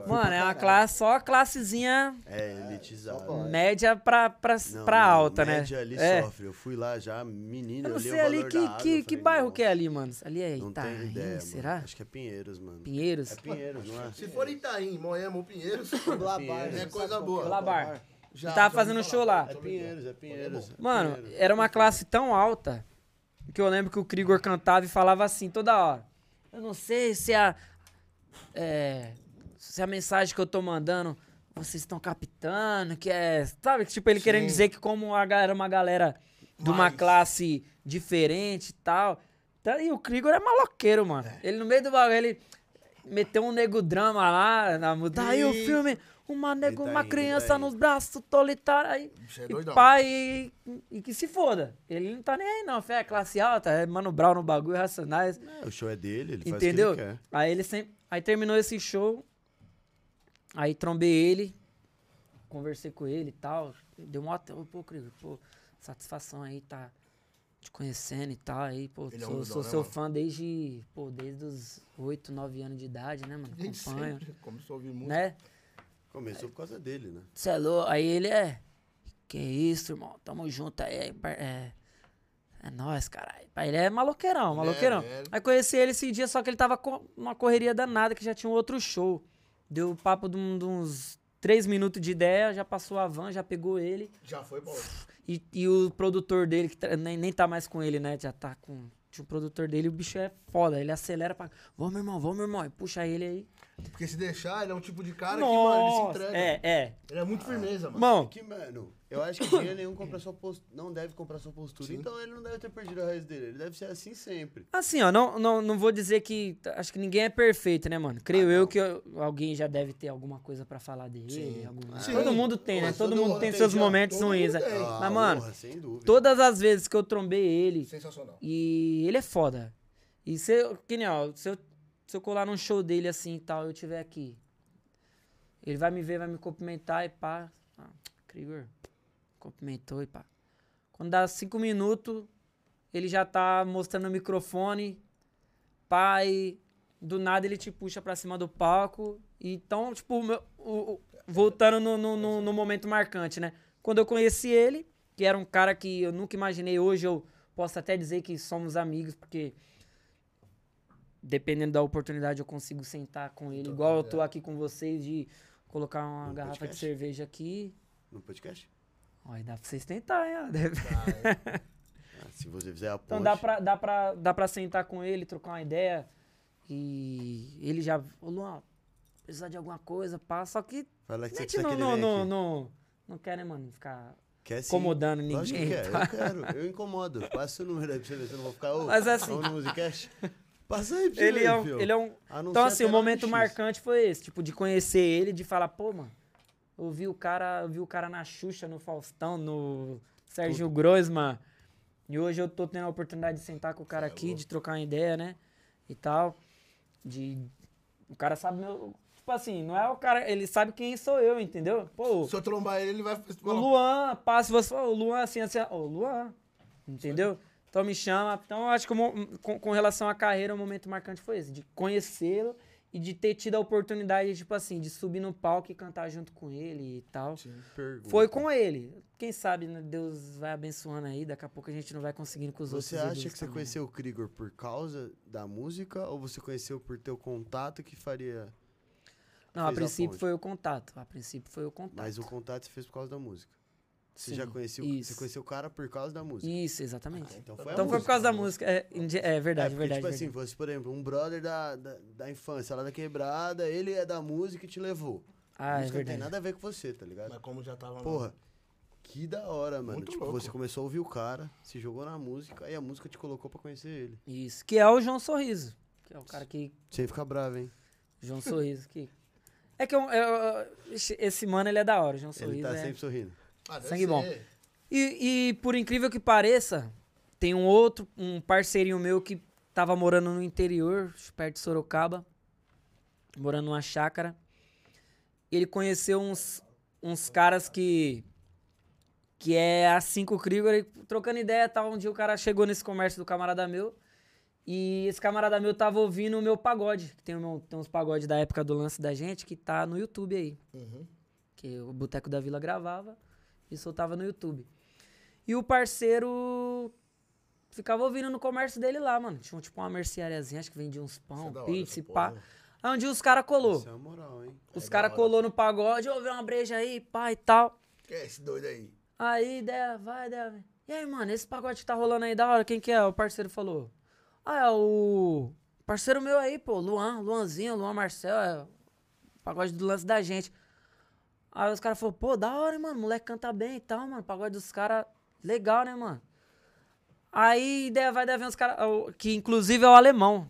Mano, é uma classe, só a classezinha É, elitizado. média pra, pra, Não, pra não, alta, né? média ali é. sofre. Eu fui lá já, menino, Eu não sei ali que, água, que, eu que falei, bairro que é "Nossa, ali, mano. Ali é Não Itaim, ideia, será? mano. Acho que é Pinheiros, mano. Pinheiros? É Pinheiros, não é? Se for Itaim, Moema ou Pinheiros, Blabar. é coisa boa. Blabar. Já, Tava já fazendo show lá. É Pinheiros, é Pinheiros. é Mano, Pinheiros. era uma classe tão alta que eu lembro que o Krigor cantava e falava assim toda hora. Eu não sei se a. é, se a mensagem que eu tô mandando vocês estão captando, que é. Sabe? Tipo, ele querendo Sim. dizer que como a galera, uma galera de uma classe diferente e tal. Tá, E o Krigor é maloqueiro, mano. Ele no meio do bagulho, ele meteu um nego drama lá na música. Daí o filme, uma nego, tá uma indo, criança tá nos braços solitários. Aí, é e pai, e, e que se foda. Ele não tá nem aí, não. Fé, é classe alta, é Mano Brown no bagulho, Racionais. É, o show é dele, ele faz Entendeu? o que ele quer. Aí ele sempre. Aí terminou esse show. Aí trombei ele. Conversei com ele e tal. Deu uma. Pô, Krieger, pô, satisfação aí, tá te conhecendo e tal. Aí, pô, Ele é sou, humildão, sou né, seu mano? fã desde. Pô, desde os 8, 9 anos de idade, né, mano? Acompanho. sempre começou a ouvir música. Né? Começou por causa dele, né? Cê é louco. Aí ele é. Que isso, irmão? Tamo junto aí. par- É, é nóis, caralho. Ele é maloqueirão, é, maloqueirão. é. Aí conheci ele esse dia, só que ele tava com uma correria danada, que já tinha um outro show. Deu papo de, um- de uns três minutos de ideia, já passou a van, já pegou ele. Já foi outro. E, e o produtor dele, que tá- nem, nem tá mais com ele, né? Já tá com. Tinha um produtor dele, o bicho é foda. Ele acelera pra. Vamos, irmão, vamos, irmão. E puxa ele aí. Porque se deixar, ele é um tipo de cara que, mano, ele se Nossa, entrega. É, é. Ele é muito firmeza, mano. Irmão, Que, mano, eu acho que dinheiro nenhum compra sua postura. Não deve comprar sua postura. Então ele não deve ter perdido a raiz dele. Ele deve ser assim sempre. Assim, ó, não, não, não vou dizer que. Acho que ninguém é perfeito, né, mano? Creio eu que eu- alguém já deve ter alguma coisa pra falar dele. Sim. algum- Sim. Todo mundo tem, né? Nossa, Todo todo mundo tem seus já. momentos ruins. né? Ah, Mas, mano, porra, sem dúvida. todas as vezes que eu trombei ele, Sensacional. e ele é foda. E se eu, que nem, ó, se eu, se eu colar num show dele assim e tal, eu tiver aqui, ele vai me ver, vai me cumprimentar e pá. Ah, Krieger, cumprimentou e pá. Quando dá cinco minutos, ele já tá mostrando o microfone, pá, e do nada ele te puxa pra cima do palco. Então, tipo, meu- o- o- voltando no, no, no- no momento marcante, né? Quando eu conheci ele, que era um cara que eu nunca imaginei, hoje eu posso até dizer que somos amigos, porque dependendo da oportunidade eu consigo sentar com ele, igual eu tô aqui com vocês, de colocar uma No garrafa de podcast? cerveja aqui. No podcast? Aí dá pra vocês tentarem, ó. Deve- Ah, se você fizer a ponte. Então dá pra, dá, pra, dá pra sentar com ele, trocar uma ideia. E ele já. Ô Luan, precisar de alguma coisa, pá. Só que Fala que você não, não, não, não, não quer, né, mano? Ficar Quer sim. incomodando Lógico ninguém. que quer, pá. eu quero. Eu incomodo. Passa o número aí pra você ver se eu não vou ficar. Ô, Mas assim- vamos no Musicast? Passa aí pra você Ele é, um, ele é um. Anuncia Então, assim, o momento marcante foi esse, tipo, de conhecer ele, de falar, pô, mano, eu vi o cara, eu vi o cara na Xuxa, no Faustão, no Sérgio Grossman. E hoje eu tô tendo a oportunidade de sentar com o cara aqui, de trocar uma ideia, né? E tal. De. O cara sabe meu. Tipo assim, não é o cara. Ele sabe quem sou eu, entendeu? Pô, Se eu trombar ele, ele vai o. Luan, passa você o Luan assim, assim, ô, Luan. Entendeu? Então me chama. Então eu acho que com, com relação à carreira, o momento marcante foi esse, de conhecê-lo e de ter tido a oportunidade, tipo assim, de subir no palco e cantar junto com ele e tal. Foi com ele. Quem sabe né, Deus vai abençoando aí, daqui a pouco a gente não vai conseguindo com os outros. Você acha que você também, né? conheceu o Krigor por causa da música ou você conheceu por teu contato que faria. Não, a a princípio ponte? foi o contato. A princípio foi o contato. Mas o contato você fez por causa da música. Você Sim, já conheceu, isso. você conheceu o cara por causa da música. Isso, exatamente. Então foi a então foi por causa da música. É, é verdade, é, porque, verdade. tipo assim, verdade. fosse, por exemplo, um brother da, da, da infância lá da quebrada, ele é da música e te levou. ah, a é música não tem verdade. nada a ver com você, tá ligado? Mas como já tava. Porra, que da hora, mano. Muito tipo, louco. você começou a ouvir o cara, se jogou na música e a música te colocou pra conhecer ele. Isso. Que é o João Sorriso. Que é o cara que. Sem ficar bravo, hein? João Sorriso. Que... É que eu, eu- esse- mano ele é da hora, o João Ele Sorriso. tá é- sempre sorrindo. Ah, Sangue bom. ser. E, e por incrível que pareça, tem um outro, um parceirinho meu que tava morando no interior, perto de Sorocaba, morando numa chácara. Ele conheceu uns, uns caras que. Que é a Cinco Krigor, e trocando ideia tal. Um dia o cara chegou nesse comércio do camarada meu. E esse camarada meu tava ouvindo o meu pagode. Que tem, meu- tem uns pagodes da época do lance da gente que tá no YouTube aí Uhum. que o Boteco da Vila gravava e soltava no YouTube. E o parceiro ficava ouvindo no comércio dele lá, mano. Tinha tipo uma merceariazinha, acho que vendia uns pão, é pizza e pá. porra. Aí um dia os caras colou. Isso é a moral, hein? Os É caras colou no pagode, ô, vê uma breja aí, pá e tal. Quem é esse doido aí? Aí, ideia, vai, ideia. E aí, mano, esse pagode que tá rolando aí da hora, quem que é? O parceiro falou. Ah, é o parceiro meu aí, pô, Luan, Luanzinho, Luan Marcel, é o pagode do lance da gente. Aí os caras falaram, pô, da hora, mano, moleque canta bem e tal, mano, pagode dos caras, legal, né, mano? Aí, ideia vai, vem os caras, o- que inclusive é o alemão.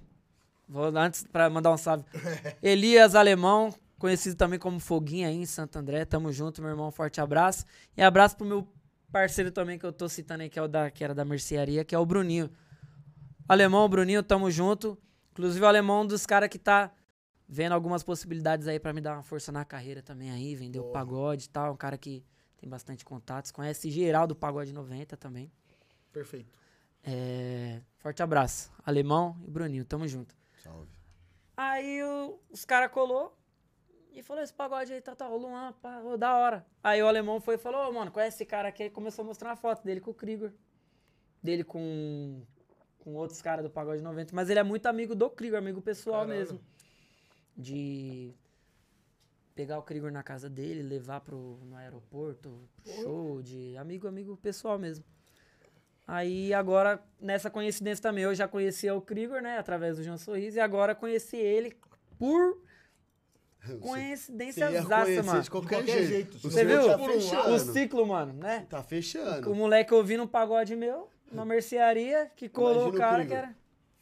Vou antes pra mandar um salve. Elias Alemão, conhecido também como Foguinha aí em Santo André. Tamo junto, meu irmão. Forte abraço. E abraço pro meu parceiro também que eu tô citando aí, que, é o da, que era da mercearia, que é o Bruninho. Alemão, Bruninho, tamo junto. Inclusive, o alemão é um dos caras que tá vendo algumas possibilidades aí pra me dar uma força na carreira também aí, vender o Porra. pagode e tal. Um cara que tem bastante contatos. Conhece geral do Pagode 90 também. Perfeito. É, Forte abraço. Alemão e Bruninho, tamo junto. Salve. Aí o- os caras colou e falou: esse pagode aí, tá, tá, o Luan, pá, ô, da hora. Aí o alemão foi e falou: ô, mano, conhece esse cara aqui? Aí começou a mostrar uma foto dele com o Krieger. Dele com, com outros caras do pagode 90. Mas ele é muito amigo do Krieger, amigo pessoal Caralho. mesmo. De pegar o Krieger na casa dele, levar pro, no aeroporto, pro show, de amigo, amigo pessoal mesmo. Aí agora, nessa coincidência também, eu já conhecia o Krieger, né? Através do João Sorriso, e agora conheci ele por coincidência exata, mano. de qualquer, De qualquer jeito. jeito. O Você viu? Tá fechando. O ciclo, mano, né? Tá fechando. O moleque ouvindo um pagode meu, uma mercearia, que colou Imagina o o cara que Krieger. era.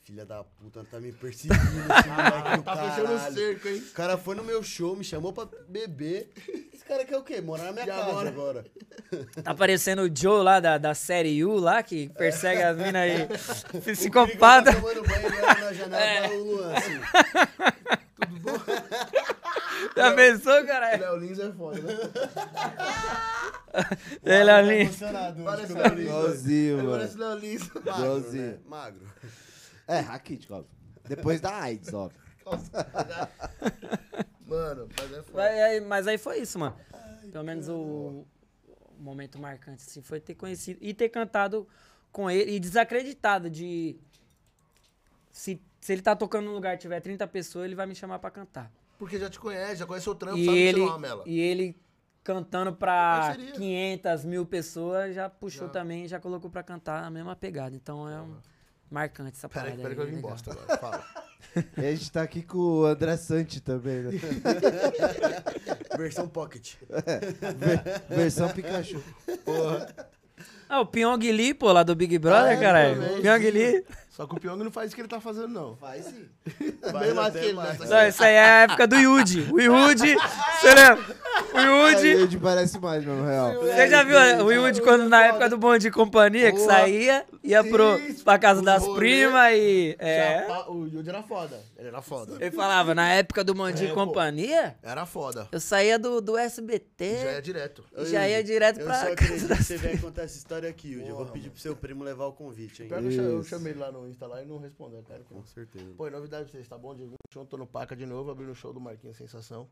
Filha da puta, tá me perseguindo esse moleque do Tá fechando o caralho. cerco, hein? O cara foi no meu show, me chamou pra beber. Esse cara quer o quê? Morar na minha E casa agora? agora. Tá parecendo o Joe lá da, da série U lá, que persegue as minas aí. O Krieger Psicopata. Tá tomando banho ele olha na janela É. tá o Luan, assim. Já pensou, caralho? Léo Lins é foda, né? Tá emocionado hoje Parece o Léo Léo Lins. Lins. Igualzinho, mano. parece Léo Lins. Magro, né? Magro. É, raquítico, óbvio. Depois da AIDS, óbvio. Mano, mas é foda. Mas aí, mas aí foi isso, mano. Pelo menos o, o momento marcante, assim, foi ter conhecido e ter cantado com ele e desacreditado de. Se, se ele tá tocando num lugar e tiver 30 pessoas, ele vai me chamar pra cantar. Porque já te conhece, já conhece o trampo, E sabe ele, que você não é uma mela. e ele cantando pra Parceria. 500 mil pessoas, já puxou Já. também, já colocou pra cantar a mesma pegada. Então é um marcante essa Peraí, parada peraí que eu vim legal. bosta agora. Fala. E a gente tá aqui com o André Santi também, né? Versão pocket. Versão Pikachu. Ah, o Pyong Lee, pô, lá do Big Brother, Ah, é, caralho. Pyong. Lee. Só que o Pyong não faz o que ele tá fazendo, não. Faz sim. Bem mais que ele mais. nessa Não, isso aí é a época do Yudi. O Yudi, você lembra? O Yudi. Aí, Yudi parece mais, meu real. Você já viu o Yudi quando na época do Bom de Companhia, que saía, ia pro, pra casa das primas e. É. O Yudi era foda. Ele era foda. Ele falava, na época do Bom de É. Companhia, Era foda. eu saía do, do SBT Já é direto. já ia direto Eu pra só casa acredito que das você venha contar essa história aqui, Yudi. Eu vou pedir pro seu primo levar o convite, hein? Que eu eu chamei ele lá no Insta lá e não respondeu, cara. Com certeza. Pô, novidade pra vocês, tá bom? Dia 21, tô no Paca de novo, abrindo o show do Marquinhos Sensação.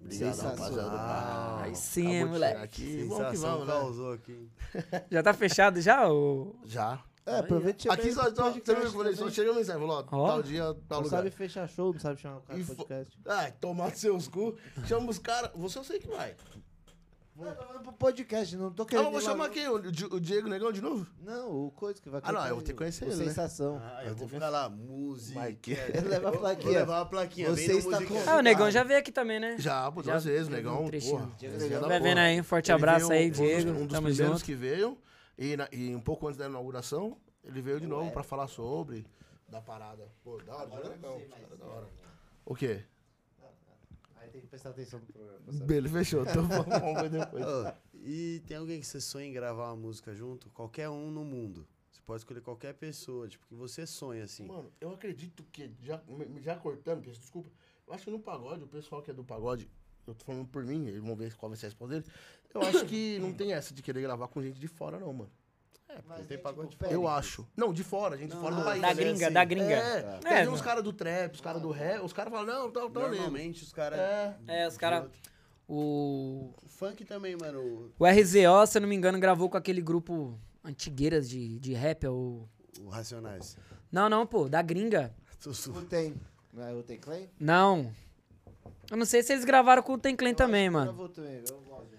Obrigado, Sensacional. rapaziada Paca. Aí sim, Acabou de moleque. Aqui. Vamos que Sensação vamos, né? causou aqui. Já tá fechado já? O... Já. É, aproveita e Aqui só, só, você viu que eu falei, só chega mensagem, falou, ó, tal dia, tal Não lugar. sabe fechar show, não sabe chamar o cara E podcast. Ai, tomar seus cu, chama os caras, você eu sei que vai. Tô falando pro podcast, não tô Ah, querendo. mas vou chamar quem? O, Di- o Diego Negão de novo? Não, o coisa que vai Ah, não, eu vou ter que conhecer o ele, né? Sensação. Ah, eu vou ficar lá, música. Mike. Ele leva a Vou plaquinha. levar uma plaquinha. Você vem no está Music com- Ah, o Negão já veio aqui também, né? Já, pô, Já duas vezes, teve Negão. um trechinho. porra, Diego Negão. Vai vendo aí, um forte abraço aí, um Diego. Um dos Tamo primeiros junto. que veio, e, na- e um pouco antes da inauguração, ele veio de novo pra falar sobre, da parada. Pô, da hora, Diego Negão, os caras da hora. O quê? Tem que prestar atenção no programa. Beleza, fechou. Então vamos ver depois. Ô, e tem alguém que você sonha em gravar uma música junto? Qualquer um no mundo. Você pode escolher qualquer pessoa, tipo, que você sonha, assim. Mano, eu acredito que, já, já cortando, desculpa, eu acho que no pagode, o pessoal que é do pagode, eu tô falando por mim, eles vão ver qual vai ser a resposta deles, eu acho que não tem essa de querer gravar com gente de fora, não, mano. É, Mas tem é pagode tipo fora. Eu acho. Não, de fora, gente Não, fora não, do país. Da é gringa, assim, da gringa. É, É, tem uns mano. caras do trap, os caras do rap, os caras falam, não, tá, tá. Normalmente os caras. É. É, os caras. O. O funk também, mano. O RZO, se eu não me engano, gravou com aquele grupo antigueiras de, de rap, é o. O, Racionais. Não, não, pô, da gringa. O Tem. Não é o Tem Clay? Não. Eu não sei se eles gravaram com o Tem Clan também, mano. Gravou também, eu gosto é.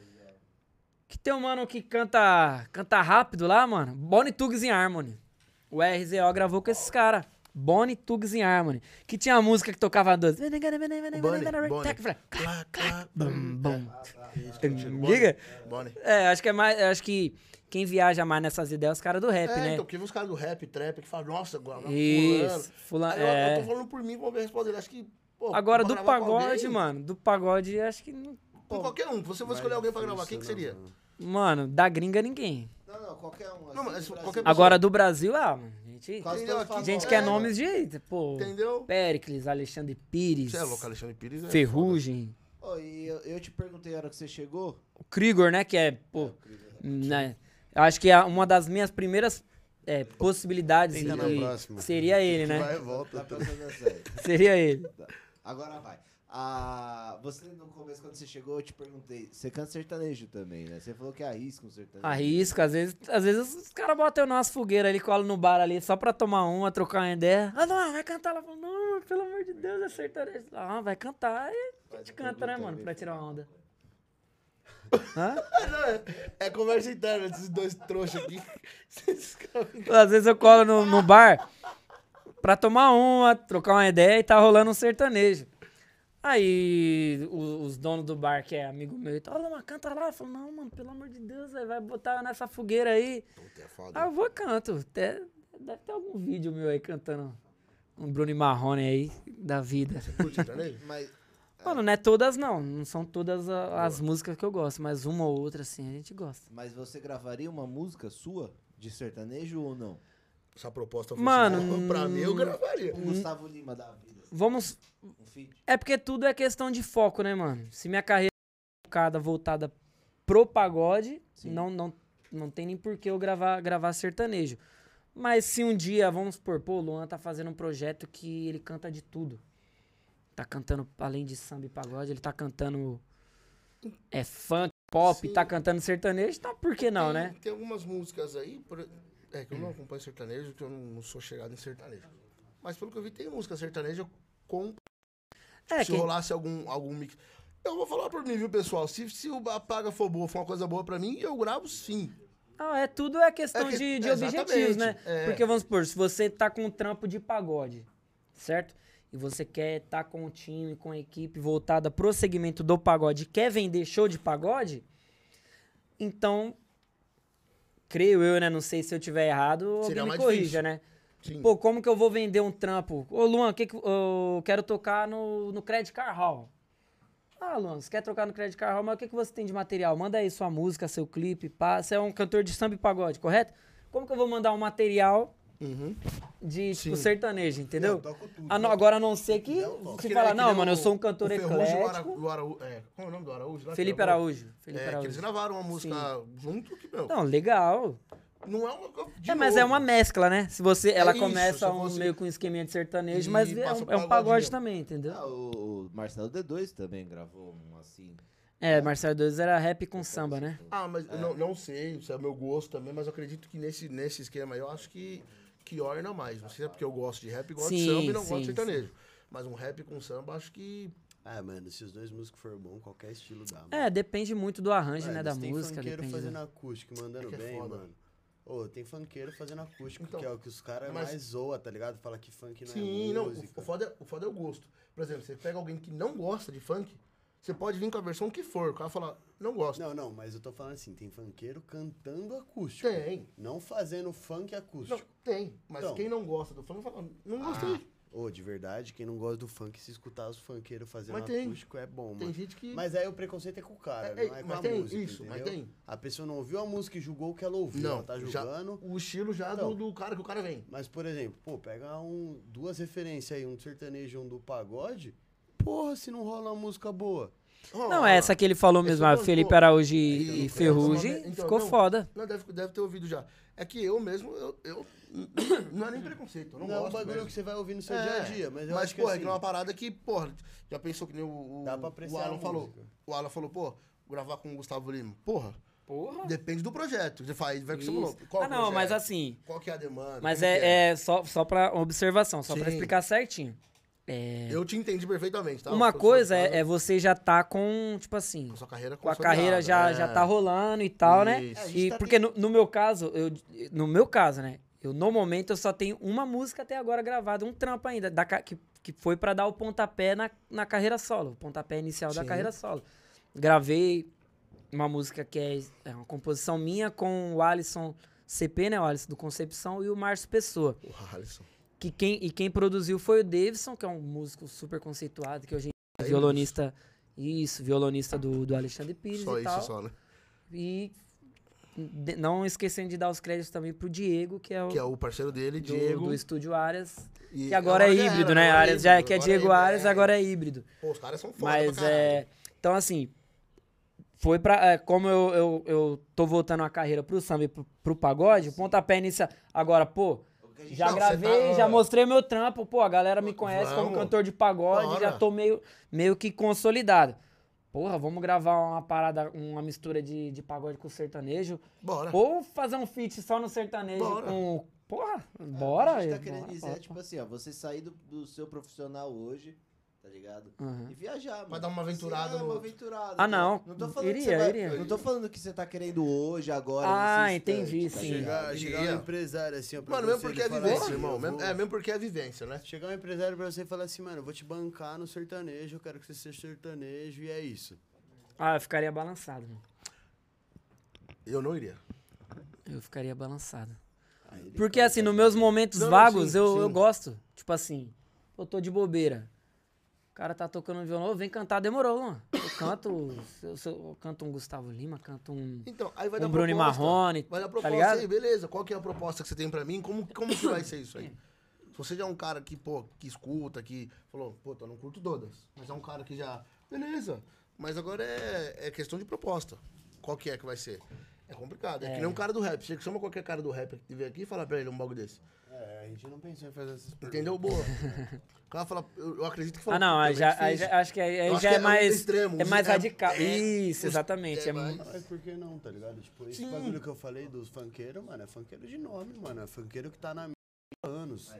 Que tem um mano que canta, canta rápido lá, mano. Bonnie Tugs in Harmony. O RZO gravou com esses caras. Bonnie Tugs in Harmony. Que tinha a música que tocava tiro, Liga? É, acho que é mais. Acho que quem viaja mais nessas ideias é os caras do rap, É, né? então, porque os caras do rap, trap, que falam, nossa, agora, fulano. Fulano, Aí eu, é. eu tô falando por mim, resposta dele. Acho que, pô, Agora, do pagode, alguém, mano. Do pagode, acho que. não- Com qualquer um. Se você for escolher alguém pra gravar, quem que seria? Mano, da gringa ninguém. Não, não, qualquer um. Não, mas assim, do qualquer. Agora, do Brasil, ah, mano. Gente, Entendeu? Aqui- a gente quer É. nomes de. Pô. Entendeu? Péricles, Alexandre Pires. Você é louco, Alexandre Pires. É Ferrugem. Ô, e eu, eu te perguntei a hora que você chegou. O Krigor, né? Que é, pô. Né, eu acho que é uma das minhas primeiras é, possibilidades na próxima. seria ele, né? Vai e volta. Tá. Seria ele. Agora vai. Ah, você no começo, quando você chegou, eu te perguntei. Você canta sertanejo também, né? Você falou que arrisca um sertanejo. Arrisco, às vezes, às vezes os caras botam eu nas fogueiras ali, colam no bar ali, só pra tomar uma, trocar uma ideia. Ah, não, vai cantar. Ela falou, não, pelo amor de Deus, é sertanejo. Ah, vai cantar. E a gente canta, né, mano, pra tirar uma onda. Hã? É, é conversa interna desses dois trouxas aqui. Às vezes eu colo no, no bar pra tomar uma, trocar uma ideia e tá rolando um sertanejo. Aí o- os donos do bar, que é amigo meu, e tal, mas canta lá. Eu falo, não, mano, pelo amor de Deus, véi, vai botar nessa fogueira aí. Puta, é foda. Ah, eu vou canto. Até, deve ter algum vídeo meu aí cantando um Bruno e Marrone aí da vida. Curte sertanejo? Mas Mano, não é todas não, não são todas a- as músicas que eu gosto, mas uma ou outra assim a gente gosta. Mas você gravaria uma música sua de sertanejo ou não? Essa proposta fosse Mano, boa, pra mim eu gravaria. Um Gustavo Lima da vida. Vamos. É porque tudo é questão de foco, né, mano? Se minha carreira é focada, voltada pro pagode, Sim. não, não, não tem nem por que eu gravar, gravar sertanejo. Mas se um dia, vamos supor, pô, o Luan tá fazendo um projeto que ele canta de tudo. Tá cantando, além de samba e pagode, ele tá cantando é funk, pop, Sim. tá cantando sertanejo, então por que não, tem, né? Tem algumas músicas aí, por- é que eu não acompanho sertanejo, que eu não, sou chegado em sertanejo. Mas pelo que eu vi, tem música sertaneja com. É, se quem- rolasse algum, algum mix. Eu vou falar por mim, viu, pessoal? Se, se o Apaga for boa, for uma coisa boa pra mim, eu gravo sim. Não, é tudo é questão É que- de, de exatamente, objetivos, né? é. Porque vamos supor, se você tá com um trampo de pagode, certo? E você quer estar com o time, com a equipe voltada pro segmento do pagode, quer vender show de pagode, então, creio eu, né? Não sei se eu tiver errado, alguém me corrija, difícil. né? Sim. Pô, como que eu vou vender um trampo? Ô, Luan, que que, eu quero tocar no, no Credit Car Hall. Ah, Luan, você quer trocar no Credit Card Hall, mas o que, que você tem de material? Manda aí sua música, seu clipe, pá. Você é um cantor de samba e pagode, correto? Como que eu vou mandar um material Uhum. de tipo, Sim. sertanejo, entendeu? Eu toco tudo, Ah, não, agora a não ser que toco. se falar, não, mano, o- eu sou um cantor o eclético. do Araú- é, qual é o nome do Araújo? Felipe gravou? Araújo. Felipe É, que Araújo. eles gravaram uma música junto que, meu, Não, legal. não é uma... é, mas é novo. uma mescla, né? Se você, ela isso, começa um, fosse- meio com um esqueminha de sertanejo, E mas é um, é um pagode também, entendeu? Ah, o, o Marcelo D2 também gravou um assim. É, Marcelo 2 era rap com samba, né? Ah, mas eu não, não sei se é o meu gosto também, mas eu acredito que nesse, nesse esquema aí, eu acho que, que orna mais. Não sei se é porque eu gosto de rap, gosto de Sim, samba e não gosto sim, de sertanejo. Mas um rap com samba, acho que... Ah, mano, se os dois músicos forem bons, qualquer estilo dá, mano. É, depende muito do arranjo, Mano, né, da tem música. funkeiro Depende fazendo do... acústico, mandando É que é bem, foda. mano. Ô, tem funkeiro fazendo acústico, Então, que é o que os caras mas- mais zoa, tá ligado? Fala que funk não Sim, é não, o, música. o, foda é, o foda é o gosto. Por exemplo, você pega alguém que não gosta de funk, você pode vir com a versão que for. O cara fala, não gosta. Não, não, mas eu tô falando assim, tem funkeiro cantando acústico. Tem. Não fazendo funk Não, acústico. tem. Mas Então. quem não gosta do funk fala, não gostei. Ô, de verdade, quem não gosta do funk, se escutar os funkeiros fazendo Mas tem. acústico é bom, Tem mano. gente que... Mas aí o preconceito é com o cara, É, não é com mas a tem música, isso, mas entendeu? tem. A pessoa não ouviu a música e julgou o que ela ouviu. Não, ela tá já- julgando. o estilo já Então. do, do cara que o cara vem. Mas, por exemplo, pô, pega um, duas referências aí, um do sertanejo e um do pagode. Porra, se não rola uma música boa. Não, é essa que ele falou mesmo, a pô, Felipe pô, Araújo e, e então, Ferrugem, então, ficou não. foda. Não, deve, deve ter ouvido já. É que eu mesmo, eu, eu não é nem preconceito, eu não, Não, é um gosto bagulho mesmo. que você vai ouvir no seu É, dia a dia, mas eu mas, acho que pô, é assim, que é uma parada que, porra, já pensou que nem o, o, Dá pra o Alan falou. O Alan falou, pô, gravar com o Gustavo Lima. Porra, Porra. depende do projeto. Você faz, vai que você falou. Qual Ah, não, projeto? mas assim, Qual que é a demanda? mas que é, é só, só pra observação, só pra Sim. explicar certinho. É, Eu te entendi perfeitamente, tá? uma coisa é, é você já tá com, tipo assim, Com a sua carreira com a carreira já, já tá rolando e tal, né? Isso. É, gente E tá porque no, no meu caso, eu, no meu caso, né? Eu, no momento, eu só tenho uma música até agora gravada, um trampo ainda, da, que, que foi pra dar o pontapé na, na carreira solo, o pontapé inicial da Sim. carreira solo. Gravei uma música que é, é uma composição minha com o Alisson CP, né? O Alisson do Concepção e o Márcio Pessoa. O Alisson. Que quem, e quem produziu foi o Davidson, que é um músico super conceituado, que hoje é violonista. Isso, violonista do, do Alexandre Pires Só e isso, tal. só, né? E de- não esquecendo de dar os créditos também pro Diego, que é o, Que é o parceiro dele, do, Diego. do estúdio Arias. e Que agora é já híbrido, era, né? agora Arias já é que é agora Diego Arias, agora é híbrido. Pô, os caras são foda Mas é. Então, assim. Foi pra. é, como eu, eu, eu tô voltando a carreira pro samba e pro, pro pagode, o pontapé inicial. Agora, pô, já Não, você gravei, tá- já mostrei meu trampo, pô, a galera me conhece como Vamos. cantor de pagode, Bora. já tô meio, meio que consolidado. Porra, vamos gravar uma parada, uma mistura de, de pagode com sertanejo. Bora. Ou fazer um feat só no sertanejo Bora. com. Porra, bora. A gente tá bora, querendo dizer, bora. tipo assim, ó, você sair do, do seu profissional hoje, tá ligado? Uhum. E viajar, mano. dar uma aventurada Sim, é, no uma aventurada. Ah, não. Não tô falando Iria, que você vai, iria. Não tô falando que você tá querendo hoje, agora. Ah, instante, entendi, tá sim. ligado? Chegar, um empresário assim, ó, pra Mano, mesmo porque é vivência, assim, irmão. vou- É, mesmo porque é vivência, né? Chegar um empresário pra você e falar assim, mano, eu vou te bancar no sertanejo, eu quero que você seja sertanejo, e é isso. Ah, eu ficaria balançado, mano. Eu não iria. Eu ficaria balançado. Porque assim, nos meus momentos não, vagos, sim, eu, sim. eu gosto. Tipo assim, eu tô de bobeira. O cara tá tocando violão, vem cantar, demorou, mano. Eu canto, eu, eu- canto um Gustavo Lima, canto um, Então, aí vai um dar Bruno proposta. Marrone, Vai dar tá proposta ligado? aí, beleza. Qual que é a proposta que você tem pra mim? Como, como que vai ser isso aí? Se você já é um cara que, pô, que escuta, que falou, pô, eu não curto todas. Mas é um cara que já. Beleza. Mas agora é, é questão de proposta. Qual que é que vai ser? É complicado. É, que nem um cara do rap. Você chama qualquer cara do rap que vem aqui e fala pra ele um bagulho desse. É, a gente não pensou em fazer essas perguntas. Entendeu? Boa. O cara fala, eu, eu acredito que falou. Ah, não, "Puta, aí é já, difícil." aí já- acho que aí, aí Eu acho já que é é mais. extremo, é mais é- radical. é- Isso, exatamente. é É, mais- Mas por que não, tá ligado? Tipo, esse Sim. bagulho que eu falei dos funkeiros, mano, é funkeiro de nome, mano. É funkeiro que tá na anos.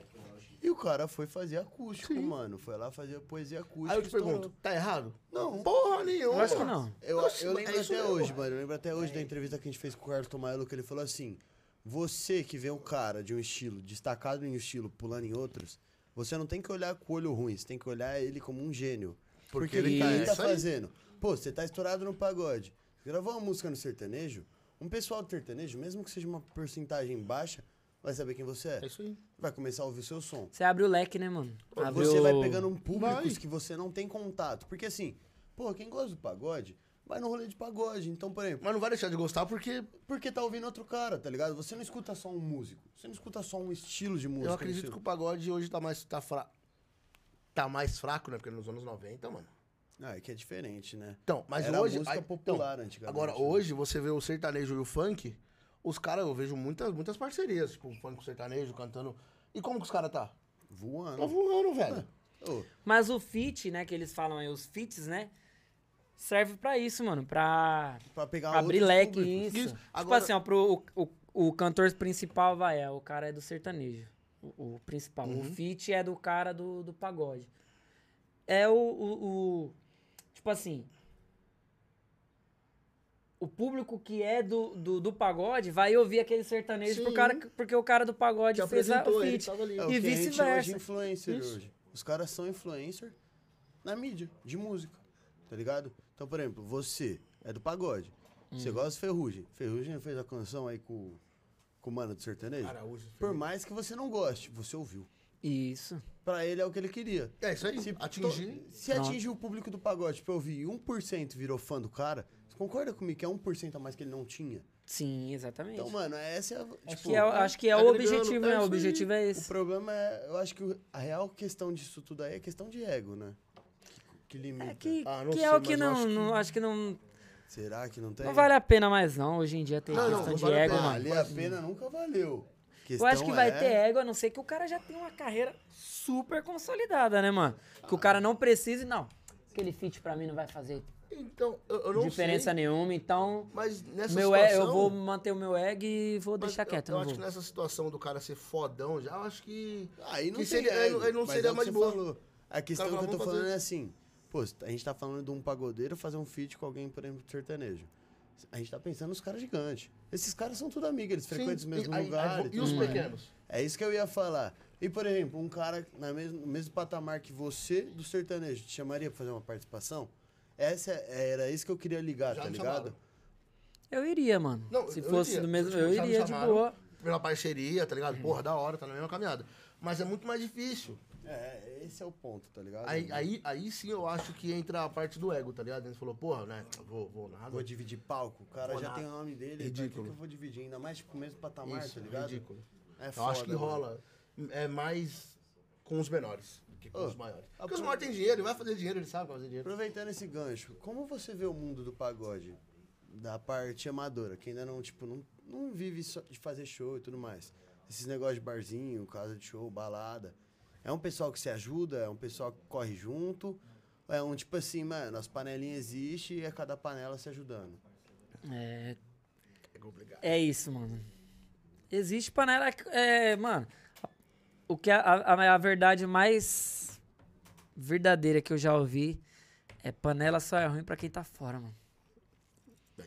E o cara foi fazer acústico, mano. Foi lá fazer poesia acústica. Aí eu te pergunto, tá errado? Não. Porra nenhuma. Eu acho que não. Eu, Oxe, eu é lembro até hoje, mano. Eu lembro até hoje da entrevista que a gente fez com o Carlos Tomaello, que ele falou assim: Você que vê um cara de um estilo, destacado em um estilo, pulando em outros, você não tem que olhar com o olho ruim, você tem que olhar ele como um gênio. Porque, Porque ele, tá, tá- ele é tá fazendo. Pô, você tá estourado no pagode. Gravou uma música no sertanejo, um pessoal do sertanejo, mesmo que seja uma porcentagem baixa, vai saber quem você é. É isso aí. Vai começar a ouvir o seu som. Você abre o leque, né, mano? Abre Você o- vai pegando um públicos Vai. que você não tem contato. Porque assim, Pô, quem gosta do pagode, vai no rolê de pagode. Então, por exemplo, Mas não vai deixar de gostar porque porque tá ouvindo outro cara, tá ligado? Você não escuta só um músico. Você não escuta só um estilo de música. eu acredito que seu- o pagode hoje tá mais, tá fra... tá mais fraco, né? Porque nos anos 90, mano. Ah, é que é diferente, né? Então, mas Era hoje. música aí- popular antigamente, Agora, né? hoje, você vê o sertanejo e o funk, os caras, eu vejo muitas, muitas parcerias, tipo, o funk com o sertanejo cantando. E como que os caras tá? Voando. Tá voando, velho. Ô, Mas o fit, né, que eles falam aí, os fits, né? Serve pra isso, mano. Pra pra pegar abrir leque, públicos. isso. Isso. Tipo Agora- assim, ó, pro, o, o, o cantor principal vai, é, o cara é do sertanejo. O, o principal. O feat é do cara do, do pagode. É o, o, o- Tipo assim. O público que é do, do, do pagode vai ouvir aquele sertanejo pro cara, porque o cara do pagode Que fez a, o feat. É o E vice-versa. influencer Isso. hoje. Os caras são influencer na mídia, de música, tá ligado? Então, por exemplo, você é do pagode. Hum. Você gosta de Ferrugem. Ferrugem fez a canção aí com, com o mano do sertanejo. Araújo, Por mais que você não goste, você ouviu. Isso. Pra ele é o que ele queria. É isso aí. Se, atingir. to- se atingir o público do pagode pra ouvir e 1% virou fã do cara, você concorda comigo que é 1% a mais que ele não tinha? Sim, exatamente. Então, mano, essa é a. acho, tipo, que é, o- acho que é o objetivo, é né? O objetivo é O esse. problema é, eu acho que o- a real questão disso tudo aí é questão de ego, né? Que, que limita. É que, Ah, não que sei, é o que eu não, acho que- não. Acho que não. Será que não tem? Não vale a pena mais, não. Hoje em dia tem Não, não, questão não de vale ego, mano. Valer a pena nunca valeu. Eu acho que vai Questão ter é- ego, a não ser que o cara já tenha uma carreira super consolidada, né, mano? Que o cara não precise, não. Aquele feat pra mim não vai fazer Então, eu, eu não diferença sei. nenhuma, então. Mas nessa Meu situação. é, eu vou manter o meu ego e vou deixar eu- quieto, Eu, não acho vou. que nessa situação do cara ser fodão já, eu acho que. Aí não que seria, seria- aí não- não seria é mais boa. falou. A questão que eu tô falando fazer. é assim, pô, a gente tá falando de um pagodeiro fazer um feat com alguém, por exemplo, sertanejo. A gente tá pensando nos caras gigantes. Esses caras são tudo amigos, eles frequentam os Sim, mesmos e- lugares. e os mais. pequenos? É isso que eu ia falar. E, por exemplo, um cara na mes- no mesmo patamar que você do sertanejo te chamaria pra fazer uma participação? Essa é- era isso que eu queria ligar, Já tá ligado? chamaram. Eu iria, mano. Não, Se fosse iria. do mesmo. Eu iria de boa. Pela parceria, tá ligado? Porra, da hora, tá na mesma caminhada. Mas é muito mais difícil. É, esse é o ponto, tá ligado? Aí, aí, aí sim eu acho que entra a parte do ego, tá ligado? Ele falou, porra, né? Vou, vou nada. Vou dividir palco, o cara Vou já nada. tem o nome dele, Ridículo. Ridículo. que eu vou dividir? Ainda mais, tipo, o mesmo patamar, Isso, tá ligado? ridículo. É eu foda, acho que mano. rola. É mais com os menores do que com Ô, os maiores. Porque os pro- maiores têm dinheiro, ele vai fazer dinheiro, ele sabe que fazer dinheiro. Aproveitando esse gancho, como você vê o mundo do pagode? Da parte amadora, que ainda não, tipo, não, não vive só de fazer show e tudo mais. Esses negócios de barzinho, casa de show, balada. É um pessoal que se ajuda, é um pessoal que corre junto. É um tipo assim, mano, as panelinhas existem e é cada panela se ajudando. É, É complicado. é isso, mano. Existe panela. É, mano. O que a, a, a verdade mais verdadeira que eu já ouvi é panela só é ruim pra quem tá fora, mano.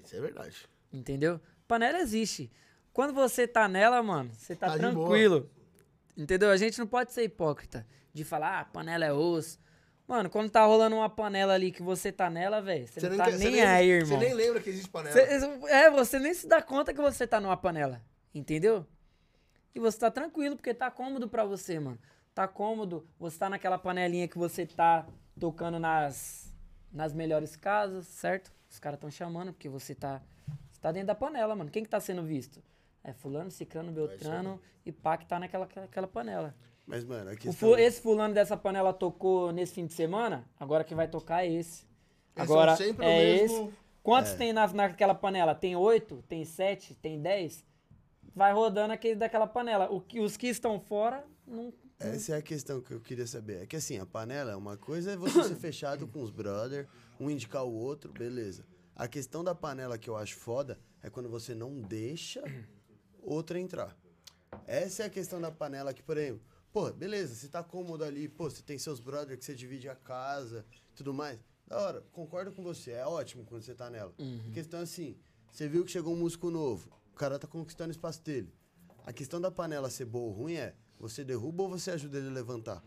Isso é verdade. Entendeu? Panela existe. Quando você tá nela, mano, você tá, Tá de tranquilo. Entendeu? A gente não pode ser hipócrita de falar, ah, panela é osso. Mano, quando tá rolando uma panela ali que você tá nela, velho, você, não tá nem você aí, irmão. Você nem lembra que existe panela. Cê- é, você nem se dá conta que você tá numa panela. Entendeu? E você tá tranquilo, porque tá cômodo pra você, mano. Tá cômodo, você tá naquela panelinha que você tá tocando nas, nas melhores casas, certo? Os caras tão chamando, porque você tá, você tá dentro da panela, mano. Quem que tá sendo visto? É fulano, ciclano, beltrano e pá que tá naquela aquela panela. Mas, mano, a O questão... fu- esse fulano dessa panela tocou nesse fim de semana, agora que vai tocar é esse. Agora sempre o é mesmo- esse. Quantos tem na, naquela panela? Tem oito? Tem sete? Tem dez? Vai rodando aquele daquela panela. O que, os que estão fora, não. Essa é a questão que eu queria saber. É que assim, a panela é uma coisa é você ser fechado com os brother, um indicar o outro, beleza. A questão da panela que eu acho foda é quando você não deixa outra entrar. Essa é a questão da panela que, por exemplo, pô, beleza, você tá cômodo ali, pô, você tem seus brother que você divide a casa, tudo mais. Da hora, concordo com você, é ótimo quando você tá nela. A questão é assim, você viu que chegou um músico novo, o cara tá conquistando o espaço dele. A questão da panela ser boa ou ruim é, você derruba ou você ajuda ele a levantar?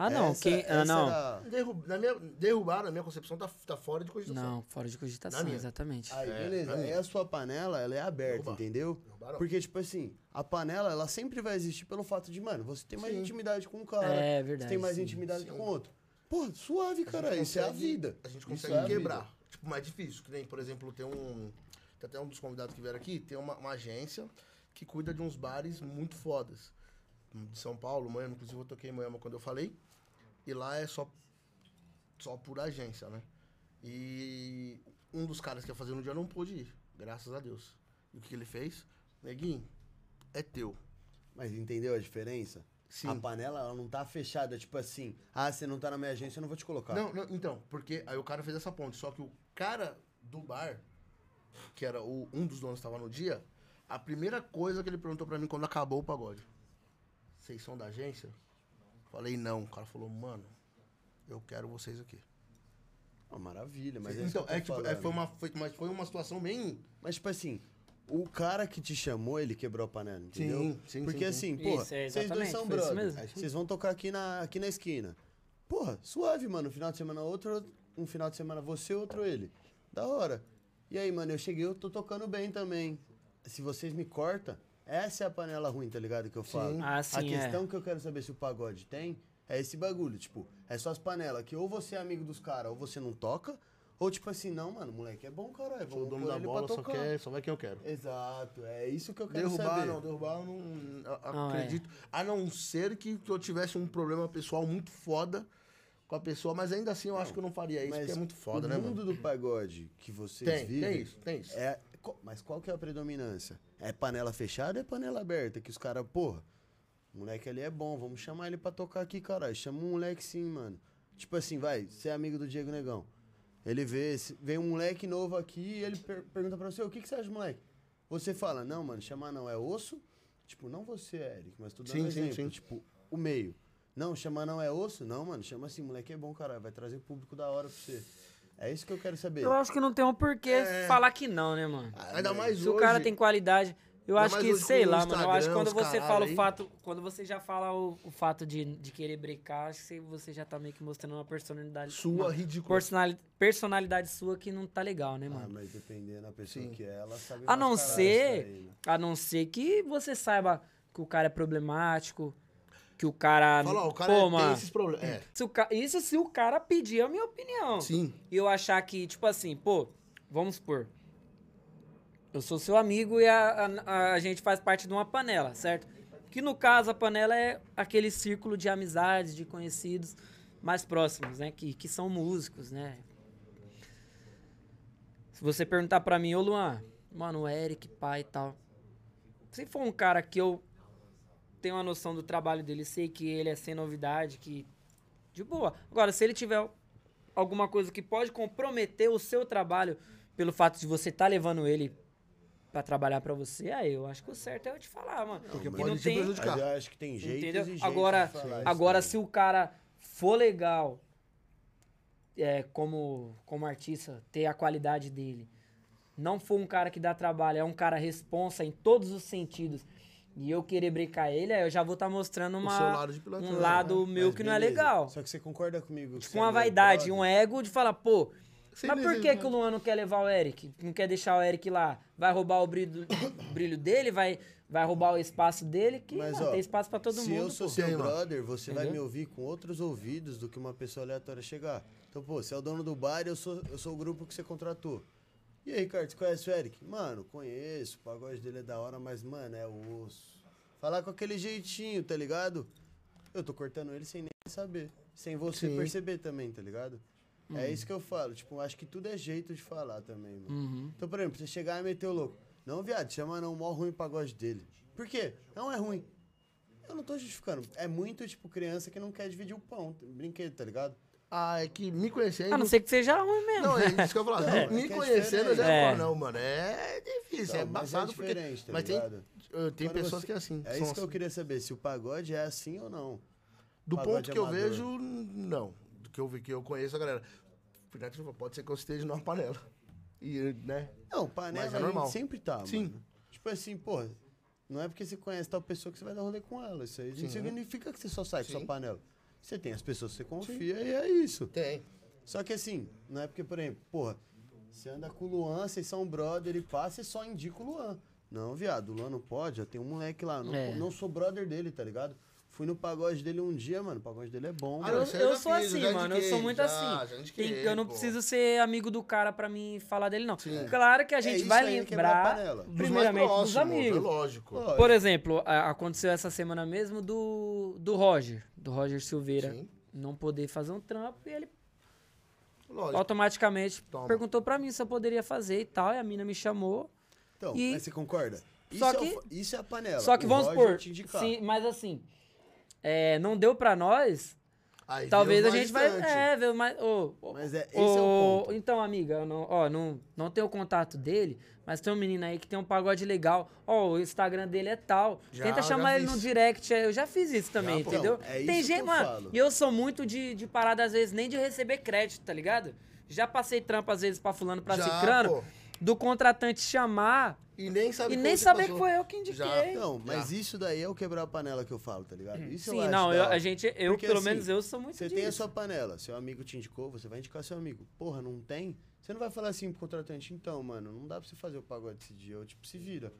Ah, não. Essa- quem, ah, essa não. era- Derru- na minha, derrubar, na minha concepção, tá, tá fora de cogitação. Não, fora de cogitação, Na minha. exatamente. Aí, É, beleza. Aí a sua panela, ela é aberta, Derrubar. entendeu? Derrubar não. Porque, tipo assim, a panela, ela sempre vai existir pelo fato de, mano, você tem mais Sim. intimidade com um cara. É Você verdade, tem mais sim, intimidade sim. com outro. Pô, suave, cara. Isso é a vida. A gente consegue é a quebrar. vida. Tipo, mais difícil. Que nem, por exemplo, tem um. Tem até um dos convidados que vieram aqui, tem uma, uma agência que cuida de uns bares muito fodas. De São Paulo, Moema, inclusive eu toquei em Moema quando eu falei. E lá é só, só por agência, né? E um dos caras que ia fazer no dia não pôde ir, graças a Deus. E o que ele fez? Neguinho, é teu. Mas entendeu a diferença? Sim. A panela, ela não tá fechada, tipo assim, ah, você não tá na minha agência, eu não vou te colocar. Não, não, então, porque aí o cara fez essa ponte. Só que o cara do bar, que era o, um dos donos que estava no dia, a primeira coisa que ele perguntou pra mim quando acabou o pagode: Vocês são da agência? Falei, não. O cara falou, mano, eu quero vocês aqui. Ah, maravilha, mas é isso então, é, tipo, é, foi, uma, foi, mas foi uma situação bem. Mas, tipo assim, o cara que te chamou, ele quebrou a panela, entendeu? Sim, sim, Porque sim, assim, porra, Isso, é, vocês dois exatamente, são brothers. Vocês vão tocar aqui na, aqui na esquina. Porra, suave, mano. Um final de semana outro, um final de semana você, outro ele. Da hora. E aí, mano, eu cheguei, eu tô tocando bem também. Se vocês me cortam, essa é a panela ruim, tá ligado? Que eu falo. Ah, a sim, é. questão que eu quero saber se o pagode tem é esse bagulho. Tipo, é só as panelas que ou você é amigo dos caras ou você não toca. Ou tipo assim, não, mano, moleque é bom, caralho. Sou o Vamos dono da bola, só, quer, só vai quem eu quero. Exato, é isso que eu quero Derrubar, saber. não, derrubar, eu não a- Não, é. acredito. A não ser que, que eu tivesse um problema pessoal muito foda com a pessoa, mas ainda assim eu acho que eu não faria isso, porque é muito foda, o né, mundo mano? do pagode que vocês Tem, vivem... tem isso, tem isso. É, mas qual que é a predominância? É panela fechada ou é panela aberta? Que os caras, porra, o moleque ali é bom, vamos chamar ele pra tocar aqui, caralho. Chama um moleque sim, mano. Tipo assim, vai, você é amigo do Diego Negão. Ele vê, vem um moleque novo aqui e ele per- pergunta pra você, o que, que você acha, moleque? Você fala, não, mano, chamar não é osso. Tipo, não você, Eric, mas tô dando Sim, sim, exemplo. sim. Tipo, o meio. Não, chamar não é osso? Não, mano, chama assim, moleque é bom, caralho. Vai trazer público da hora pra você. É isso que eu quero saber. Eu acho que não tem um porquê falar que não, né, mano? Ainda mais Se hoje. o cara tem qualidade. Eu Ainda acho que, sei lá, mano. Eu acho que quando você fala aí. o fato. Quando você já fala o, o fato de, de querer brecar, acho que você já tá meio que mostrando uma personalidade. Sua uma ridícula. personali- personalidade sua que não tá legal, né, Ah, mano? mas dependendo da pessoa Sim. que é, ela sabe A não ser. né? A não ser que você saiba que o cara é problemático. Que o cara. Fala, ó, o cara Pô, tem mano, esses problemas. É, se ca- Isso se o cara pedir a minha opinião. sim. E eu achar que, tipo assim, pô, vamos supor. Eu sou seu amigo e a, a, a gente faz parte de uma panela, certo? Que no caso a panela é aquele círculo de amizades, de conhecidos mais próximos, né? Que, que são músicos, né? Se você perguntar pra mim, ô Luan, mano, o Eric, pai e tal. Se for um cara que eu tenho uma noção do trabalho dele, sei que ele é sem novidade, que. De boa. Agora, se ele tiver alguma coisa que pode comprometer o seu trabalho pelo fato de você estar levando ele pra trabalhar pra você, aí eu acho que o certo é eu te falar, mano. Porque E pode não te tem, prejudicar. Eu acho que tem jeitos entendeu? e Agora, agora se o cara for legal, é, como, como artista, ter a qualidade dele, não for um cara que dá trabalho, é um cara responsa em todos os sentidos, e eu querer brincar ele, aí eu já vou estar mostrando uma, lado um lado né? meu Mas que não é beleza. legal. Só que você concorda comigo? é uma meu vaidade, um ego de falar, pô, Sim, mas por que, sim. que o Luan não quer levar o Eric? Não quer deixar o Eric lá? Vai roubar o brilho, brilho dele? Vai, vai roubar o espaço dele? Que Mas, mano, ó, tem espaço pra todo Se mundo. eu sou pô. seu brother, você vai me Entendeu? ouvir com outros ouvidos do que uma pessoa aleatória chegar. Então, pô, você é o dono do bar e eu sou, eu sou o grupo que você contratou. E aí, Ricardo, você conhece o Eric? Mano, conheço, o pagode dele é da hora, mas, mano, é osso. Falar com aquele jeitinho, tá ligado? Eu tô cortando ele sem nem saber. Sem você Sim. perceber também, tá ligado? É Uhum. isso que eu falo. Tipo, acho que tudo é jeito de falar também, mano. Uhum. Então, por exemplo, você chegar e meter o louco. Não, viado, chama não, mó ruim o pagode dele. Por quê? Não é ruim. Eu não tô justificando. É muito, tipo, criança que não quer dividir o pão, brinquedo, tá ligado? Ah, é que me conhecendo. A não ser que seja ruim mesmo. Não, é isso que eu ia falar. Não, é me que é conhecendo, eu já diferente. falo, não, mano, é difícil, é Não, mas embaçado porque. diferente, tá mas tem, tem Quando pessoas você- que é assim. É isso que eu assim. queria saber, se o pagode é assim ou não. Do ponto que eu amador. vejo, não. Do que eu, vi- que eu conheço a galera. Pode ser que eu esteja numa panela. E, né? Não, panela Mas é a gente normal. sempre tá, Sim. mano. Tipo assim, pô, não é porque você conhece tal pessoa que você vai dar rolê com ela. Isso aí Sim. não significa que você só sai com sua panela. Você tem as pessoas que você confia e é isso. Tem. Só que assim, não é porque, por exemplo, porra, você anda com o Luan, vocês são brother e passa e só indica o Luan. Não, viado, o Luan não pode, já tem um moleque lá. Não, É. não sou brother dele, tá ligado? Fui no pagode dele um dia, mano. O pagode dele é bom, Ah. Eu, eu sou fiz, assim, mano. Eu sou muito já, assim. já Tem- eu não pô. preciso ser amigo do cara pra mim falar dele, não. Sim. Claro que a É gente isso vai lembrar. Dos primeiramente, dos próximos, amigos. É lógico. Lógico. Por exemplo, aconteceu essa semana mesmo do, do Roger, do Roger Silveira. Sim. Não poder fazer um trampo e ele Lógico. automaticamente Toma. perguntou pra mim se eu poderia fazer e tal. E a mina me chamou. Então, E- mas você concorda? Só isso, que- é, o fa- isso é a panela. Só que O vamos Roger supor, sim, mas assim, é, não deu pra nós. Aí Talvez a gente vai. É, ver mais. ô, Mas é, esse ô, é o ponto. Então, amiga, eu não, ó, não, não tenho o contato dele, mas tem um menino aí que tem um pagode legal. Ó, o Instagram dele é tal. Já, Tenta chamar ele no direct. é, Eu já fiz isso também, Já, entendeu? Então, é tem isso gente, que eu mano. falo. E eu sou muito de, de parada, às vezes, nem de receber crédito, tá ligado? Já passei trampo, às vezes, pra fulano, pra Já, cicrano, pô. Do contratante chamar E nem sabe e nem saber que foi eu que indiquei. Já. Não, mas isso daí é o quebrar a panela que eu falo, tá ligado? Isso eu Sim, acho não, eu- a gente, eu, Porque, pelo assim, menos eu sou muito Você disso. tem a sua panela, seu amigo te indicou, você vai indicar seu amigo. Porra, não tem? Você não vai falar assim pro contratante, então, mano, não dá pra você fazer o pagode esse dia, eu tipo, se vira.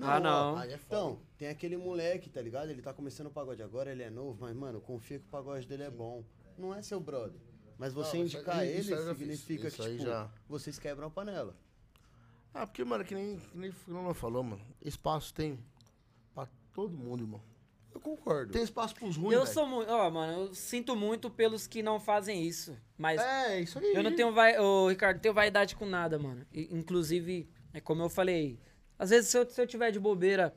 Ah, não. Aí é foda. Então, tem aquele moleque, tá ligado? Ele tá começando o pagode agora, ele é novo, mas, mano, confia que o pagode dele é bom. Não é seu brother. Mas você Não, indicar ele eu já significa Isso que, tipo, já. vocês quebram a panela. Ah, porque, mano, que nem, que nem o Bruno falou, mano. Espaço tem pra todo mundo, irmão. Eu concordo. Tem espaço pros ruins, Eu velho. sou muito. Ó, mano, eu sinto muito pelos que não fazem isso. Mas É, isso aí. eu não tenho vai. Ô, Ricardo, tenho vaidade com nada, mano. E, inclusive, é como eu falei. Às vezes, se eu, se eu tiver de bobeira.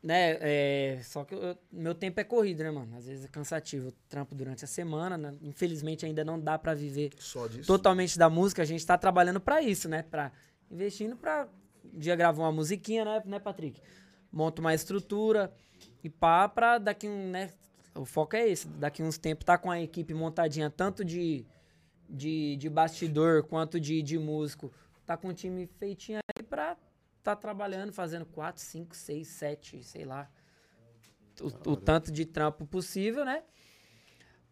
Né, é, só que eu- meu tempo é corrido, né, mano? Às vezes é cansativo. Eu trampo durante a semana, né? Infelizmente ainda não dá pra viver Só disso. totalmente da música. A gente tá trabalhando pra isso, né? Pra, investindo pra um dia gravar uma musiquinha, né, né, Patrick? Monta uma estrutura e pá, pra daqui um, né? O foco é esse. Daqui uns tempos tá com a equipe montadinha, tanto de, de, de bastidor quanto de, de músico. Tá com um time feitinho aí pra tá trabalhando, fazendo quatro, cinco, seis, sete, sei lá. O, o tanto de trampo possível, né?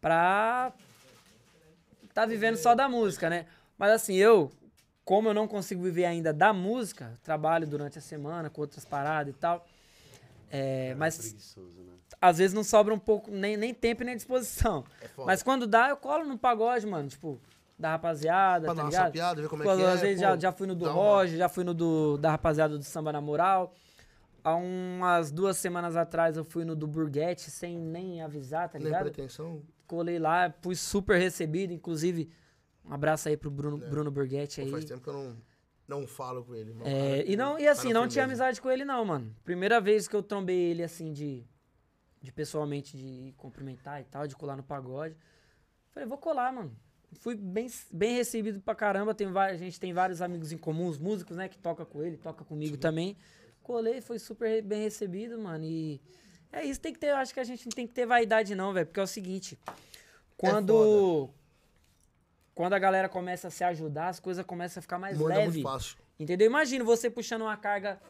Pra tá vivendo só da música, né? Mas assim, eu, como eu não consigo viver ainda da música, trabalho durante a semana com outras paradas e tal. É, mas Preguiçoso, né? às vezes não sobra um pouco, nem, nem tempo e nem disposição. É. Mas quando dá, eu colo no pagode, mano. Tipo, da rapaziada, Pra tá ligado? sapiada, ver como é Pô, que é. Às vezes pô, já, já fui no do Roger, já fui no do, da rapaziada do Samba na Moral. Há umas duas semanas atrás eu fui no do Burguete sem nem avisar, tá Nem ligado? pretensão. Colei lá, fui super recebido, inclusive. Um abraço aí pro Bruno, Bruno Burguete É. Pô, aí. faz tempo que eu não, não falo com ele. mano. É, Cara, e não, e cara assim, não tinha amizade com ele, não, mano. Primeira vez que eu trombei ele, assim, de, de pessoalmente, de cumprimentar e tal, de colar no pagode. Falei, vou colar, mano. Fui bem, bem recebido pra caramba. Tem, a gente tem vários amigos em comum, os músicos, né, que toca com ele, toca comigo também. Colei, foi super bem recebido, mano. E é isso, tem que ter, acho que a gente não tem que ter vaidade, não, velho. Porque é o seguinte, quando. Quando a galera começa a se ajudar, as coisas começam a ficar mais é leve. muito fácil. Entendeu? Imagina você puxando uma carga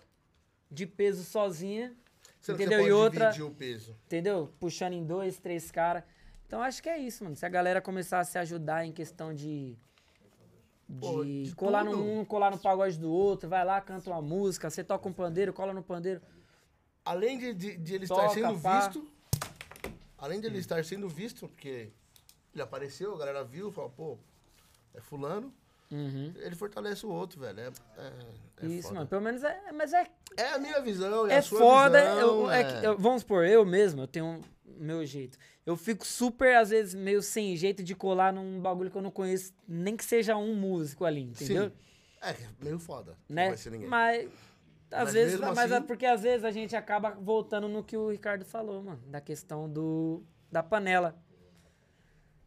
de peso sozinha, Será entendeu? Você E outra, dividir o peso. entendeu? Puxando em dois, três caras. Então acho que é isso, mano. Se a galera começar a se ajudar em questão de. De, Pô, de colar tudo. no um, colar no pagode do outro, vai lá, canta uma música, você toca um pandeiro, cola no pandeiro. Além de, de, de ele Toca, estar sendo pá. visto, além de ele estar sendo visto, porque ele apareceu, a galera viu, falou, pô, é fulano, Uhum. ele fortalece o outro, velho. É, é, é isso, foda. mano. Pelo menos é. Mas é É a minha visão, é, é a sua foda. visão. eu- é é. que- eu- vamos supor, eu mesmo, eu tenho o meu jeito. Eu fico super, às vezes, meio sem jeito de colar num bagulho que eu não conheço, nem que seja um músico ali, entendeu? Sim. É, meio foda. Não Né? vai ser ninguém. Mas. Às Mas vezes, mas é assim- porque às vezes a gente acaba voltando no que o Ricardo falou, mano, da questão do da panela.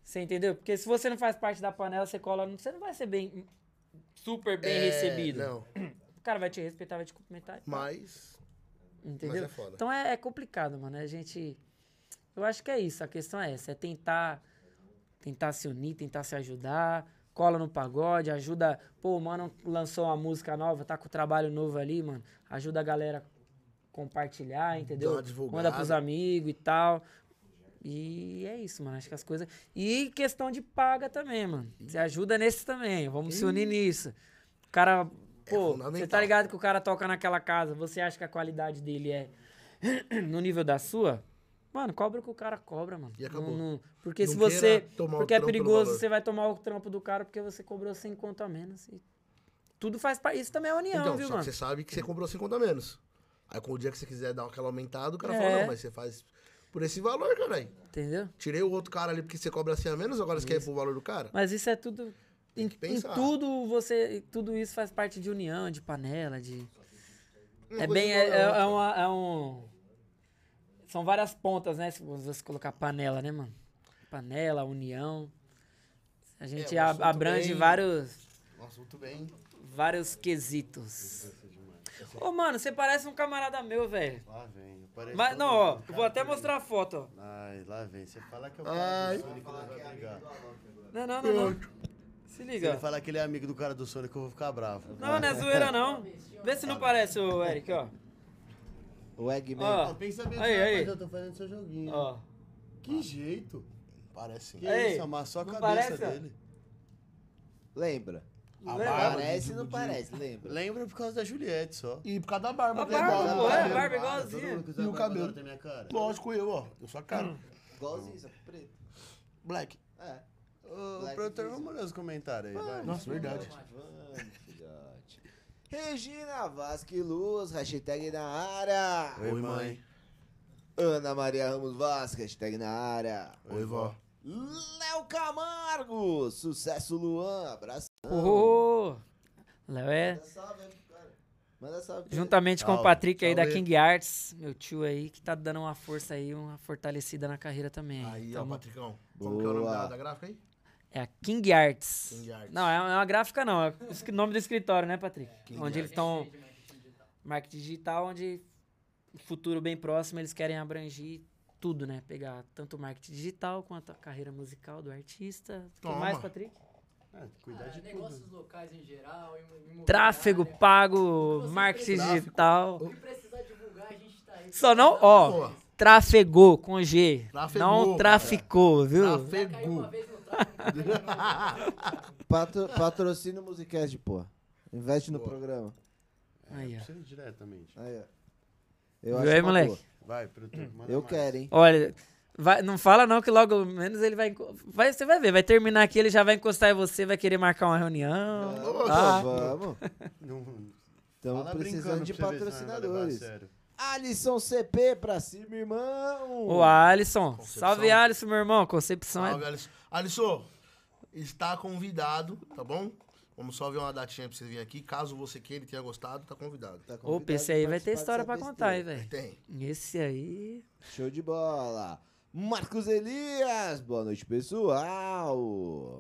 Você entendeu? Porque se você não faz parte da panela, você cola, você não vai ser bem super bem É, recebido. Não, O cara vai te respeitar, vai te cumprimentar. mas... Entendeu? Mas é foda. Então é, é complicado, mano. A gente. Eu acho que é isso. A questão é essa: é tentar, tentar se unir, tentar se ajudar. Cola no pagode, ajuda. Pô, o mano lançou uma música nova, tá com trabalho novo ali, mano. Ajuda a galera compartilhar, entendeu? Manda pros amigos e tal. E é isso, mano. Acho que as coisas. E questão de paga também, mano. Você ajuda nesse também. Vamos se unir nisso. O cara. Pô, você tá fundamental. ligado que o cara toca naquela casa, você acha que a qualidade dele é no nível da sua? Mano, cobra o que o cara cobra, mano. E acabou. Não- não- porque Não se você. Porque é perigoso, você vai tomar o trampo do cara porque você cobrou 100 conto a menos. e tudo faz parte. Isso também é união, Então, viu, só mano? que você sabe que você comprou 50 a menos. Aí com o dia que você quiser dar aquela aumentada, o cara É. fala, não, mas você faz por esse valor, caralho. Entendeu? Tirei o outro cara ali porque você cobra 100 a menos, agora você quer ir pro valor do cara? Mas isso é tudo. Tem Em, que em pensar. tudo você. Tudo isso faz parte de união, de panela, de. É bem. É, é- outra. é uma, é um. São várias pontas, né? Se você colocar panela, né, mano? Panela, união. A gente um a- assunto abrange bem- vários, Um assunto bem... vários quesitos. Ô, mano, você parece um camarada meu, velho. Lá vem. Parece Mas, não, ó, eu vou até mostrar a foto, ó. Ai, lá vem. Você fala que é o Ai. cara do Sonic, ele vai brigar. Não, não, não, não. Se Se liga. ele falar que ele é amigo do cara do Sonic, eu vou ficar bravo. Não, não é zoeira, não. Vê se não parece o Eric, ó. O Eggman. Ó. Pensa bem, Aí, aí. eu tô fazendo seu joguinho. Ó. Que jeito. Parece sim. Que Ei, isso, amassou a não cabeça parece, ó? dele. Lembra? Lembra? barba Parece e não parece, lembra? Lembra por causa da Juliette só. E por causa da barba. A que é barba, pô, né? é, a barba igualzinha. E o barba cabelo? tem minha cara. Lógico, eu, ó. Eu sou a cara. Igualzinho, só que preto. Black. É. Ô, Black produtor, vamos ler os comentários aí, vai. Nossa, verdade. Vamos, filhote. Regina Vasque Luz, hashtag na área. Oi, mãe. Ana Maria Ramos Vasque, hashtag na área. Oi, vó. Léo Camargo, sucesso Luan, abraço. Léo é. Manda salve aí pro cara. Manda salve. Juntamente com o Patrick aí da. King Arts, meu tio aí, que tá dando uma força aí, uma fortalecida na carreira também. Aí, Tamo- ó, Patricão. Como que é o nome Boa. da, da gráfica aí? É a King Arts. King Arts. Não, é uma gráfica não, é o nome do escritório, né, Patrick? King onde eles estão. Marketing digital, onde no futuro bem próximo eles querem abranger tudo, né? Pegar tanto o marketing digital quanto a carreira musical do artista. O que mais, Patrick? É, cuidar de tudo. negócios locais em geral. Tráfego pago, marketing tráfego. digital. O que precisar divulgar, a gente tá aí. Só não, ó, Boa. trafegou com G. Trafegou, não cara. traficou, viu? Vez no tráfego. Patro, patrocínio Musicast, pô. Investe no Boa. programa. Aí, ó. Precisa ir diretamente. Aí, ó. Eu Viu aí, uma moleque? boa. Vai, produtor, manda Eu mais. quero, hein? Olha, vai- não fala não que logo menos ele vai, vai. Você vai ver, vai terminar aqui, ele já vai encostar em você, vai querer marcar uma reunião. Ah. Vamos. Não, Estamos fala precisando brincando de patrocinadores. Alisson CP pra cima, irmão. Ô, Alisson. Concepção. Salve, Alisson, meu irmão. Concepção é Salve, Alisson. Alisson, está convidado, tá bom? Vamos só ver uma datinha pra você vir aqui. Caso você queira e tenha gostado, tá convidado. Tá Opa, convidado esse aí vai ter história pra dessa contar, hein, velho. Tem. Esse aí. Show de bola. Marcos Elias, boa noite, pessoal.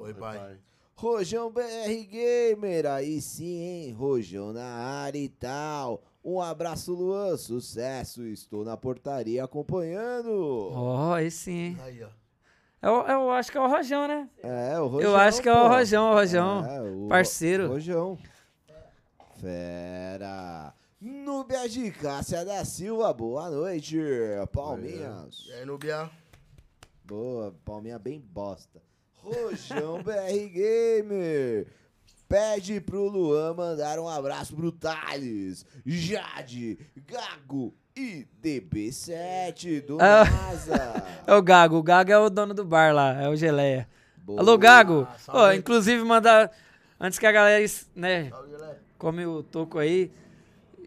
Oi, pai. Rojão BR Gamer, aí sim, hein? Rojão na área e tal. Um abraço, Luan, sucesso. Estou na portaria acompanhando. Ó, esse sim. hein. Aí, ó. Eu, eu acho que é o Rojão, né? É, o Rojão. eu acho que é o pô. Rojão, o Rojão. É, o Parceiro. Ro- Rojão. Fera. Núbia de Cássia da Silva, boa noite. Palminhas. E aí, Nubia? Boa, palminha bem bosta. Rojão BR Gamer. Pede pro Luan mandar um abraço pro Thales, Jade, Gago e DB7 do Ah. NASA. É o Gago. O Gago é o dono do bar lá, é o Geleia. Boa. Alô, Gago. Ah, salve. inclusive, mandar. Antes que a galera, né, come o toco aí.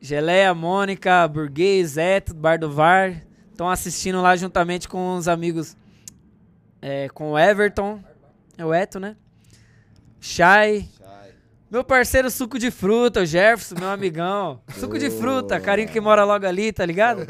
Geleia, Mônica, Burguês, Eto, Bar do VAR. Estão assistindo lá juntamente com os amigos. é, com o Everton. É o Eto, né? Shai. Meu parceiro suco de fruta, o Jefferson, meu amigão. Suco de fruta, carinho que mora logo ali, tá ligado?